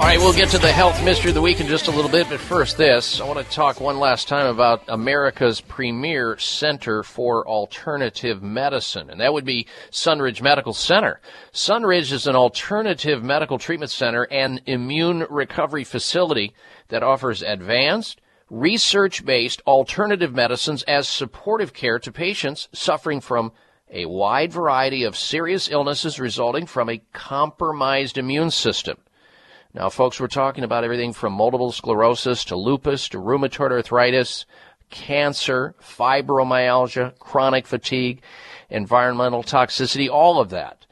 All right, we'll get to the health mystery of the week in just a little bit, but first, this. I want to talk one last time about America's premier center for alternative medicine, and that would be Sunridge Medical Center. Sunridge is an alternative medical treatment center and immune recovery facility that offers advanced, research based alternative medicines as supportive care to patients suffering from a wide variety of serious illnesses resulting from a compromised immune system. Now, folks, we're talking about everything from multiple sclerosis to lupus to rheumatoid arthritis, cancer, fibromyalgia, chronic fatigue, environmental toxicity, all of that.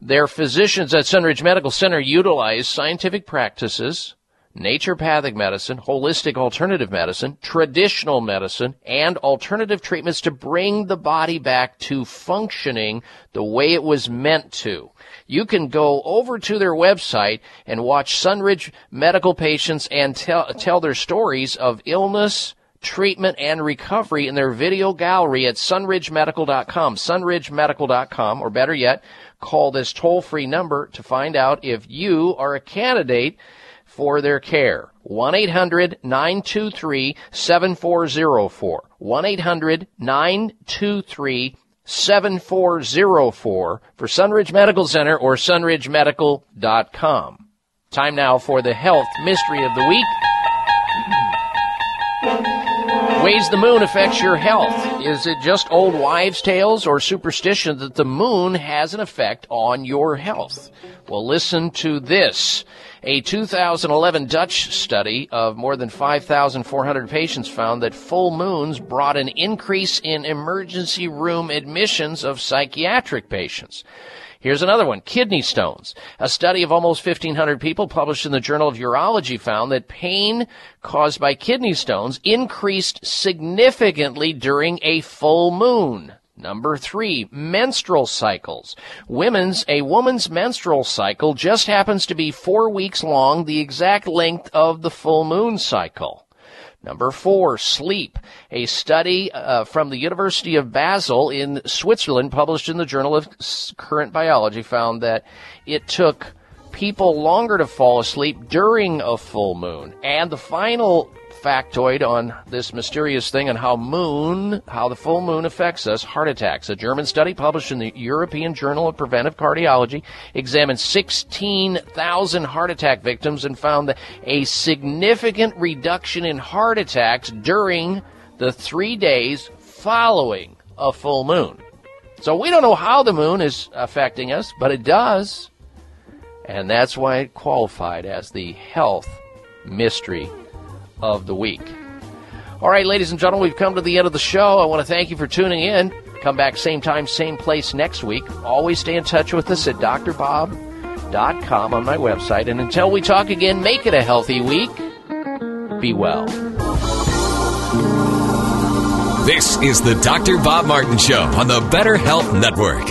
Their physicians at Sunridge Medical Center utilize scientific practices, naturopathic medicine, holistic alternative medicine, traditional medicine, and alternative treatments to bring the body back to functioning the way it was meant to you can go over to their website and watch Sunridge medical patients and tell, tell their stories of illness, treatment, and recovery in their video gallery at sunridgemedical.com, sunridgemedical.com, or better yet, call this toll-free number to find out if you are a candidate for their care. 1-800-923-7404. 1-800-923 7404 for Sunridge Medical Center or sunridgemedical.com. Time now for the health mystery of the week. Ways the moon affects your health. Is it just old wives' tales or superstition that the moon has an effect on your health? Well, listen to this. A 2011 Dutch study of more than 5,400 patients found that full moons brought an increase in emergency room admissions of psychiatric patients. Here's another one. Kidney stones. A study of almost 1,500 people published in the Journal of Urology found that pain caused by kidney stones increased significantly during a full moon. Number three, menstrual cycles. Women's, a woman's menstrual cycle just happens to be four weeks long, the exact length of the full moon cycle. Number four, sleep. A study uh, from the University of Basel in Switzerland, published in the Journal of Current Biology, found that it took people longer to fall asleep during a full moon. And the final factoid on this mysterious thing and how moon, how the full moon affects us, heart attacks. A German study published in the European Journal of Preventive Cardiology examined 16,000 heart attack victims and found a significant reduction in heart attacks during the three days following a full moon. So we don't know how the moon is affecting us, but it does. And that's why it qualified as the health mystery of the week. All right, ladies and gentlemen, we've come to the end of the show. I want to thank you for tuning in. Come back same time, same place next week. Always stay in touch with us at drbob.com on my website. And until we talk again, make it a healthy week. Be well. This is the Dr. Bob Martin Show on the Better Health Network.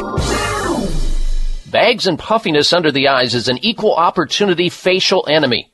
Bags and puffiness under the eyes is an equal opportunity facial enemy.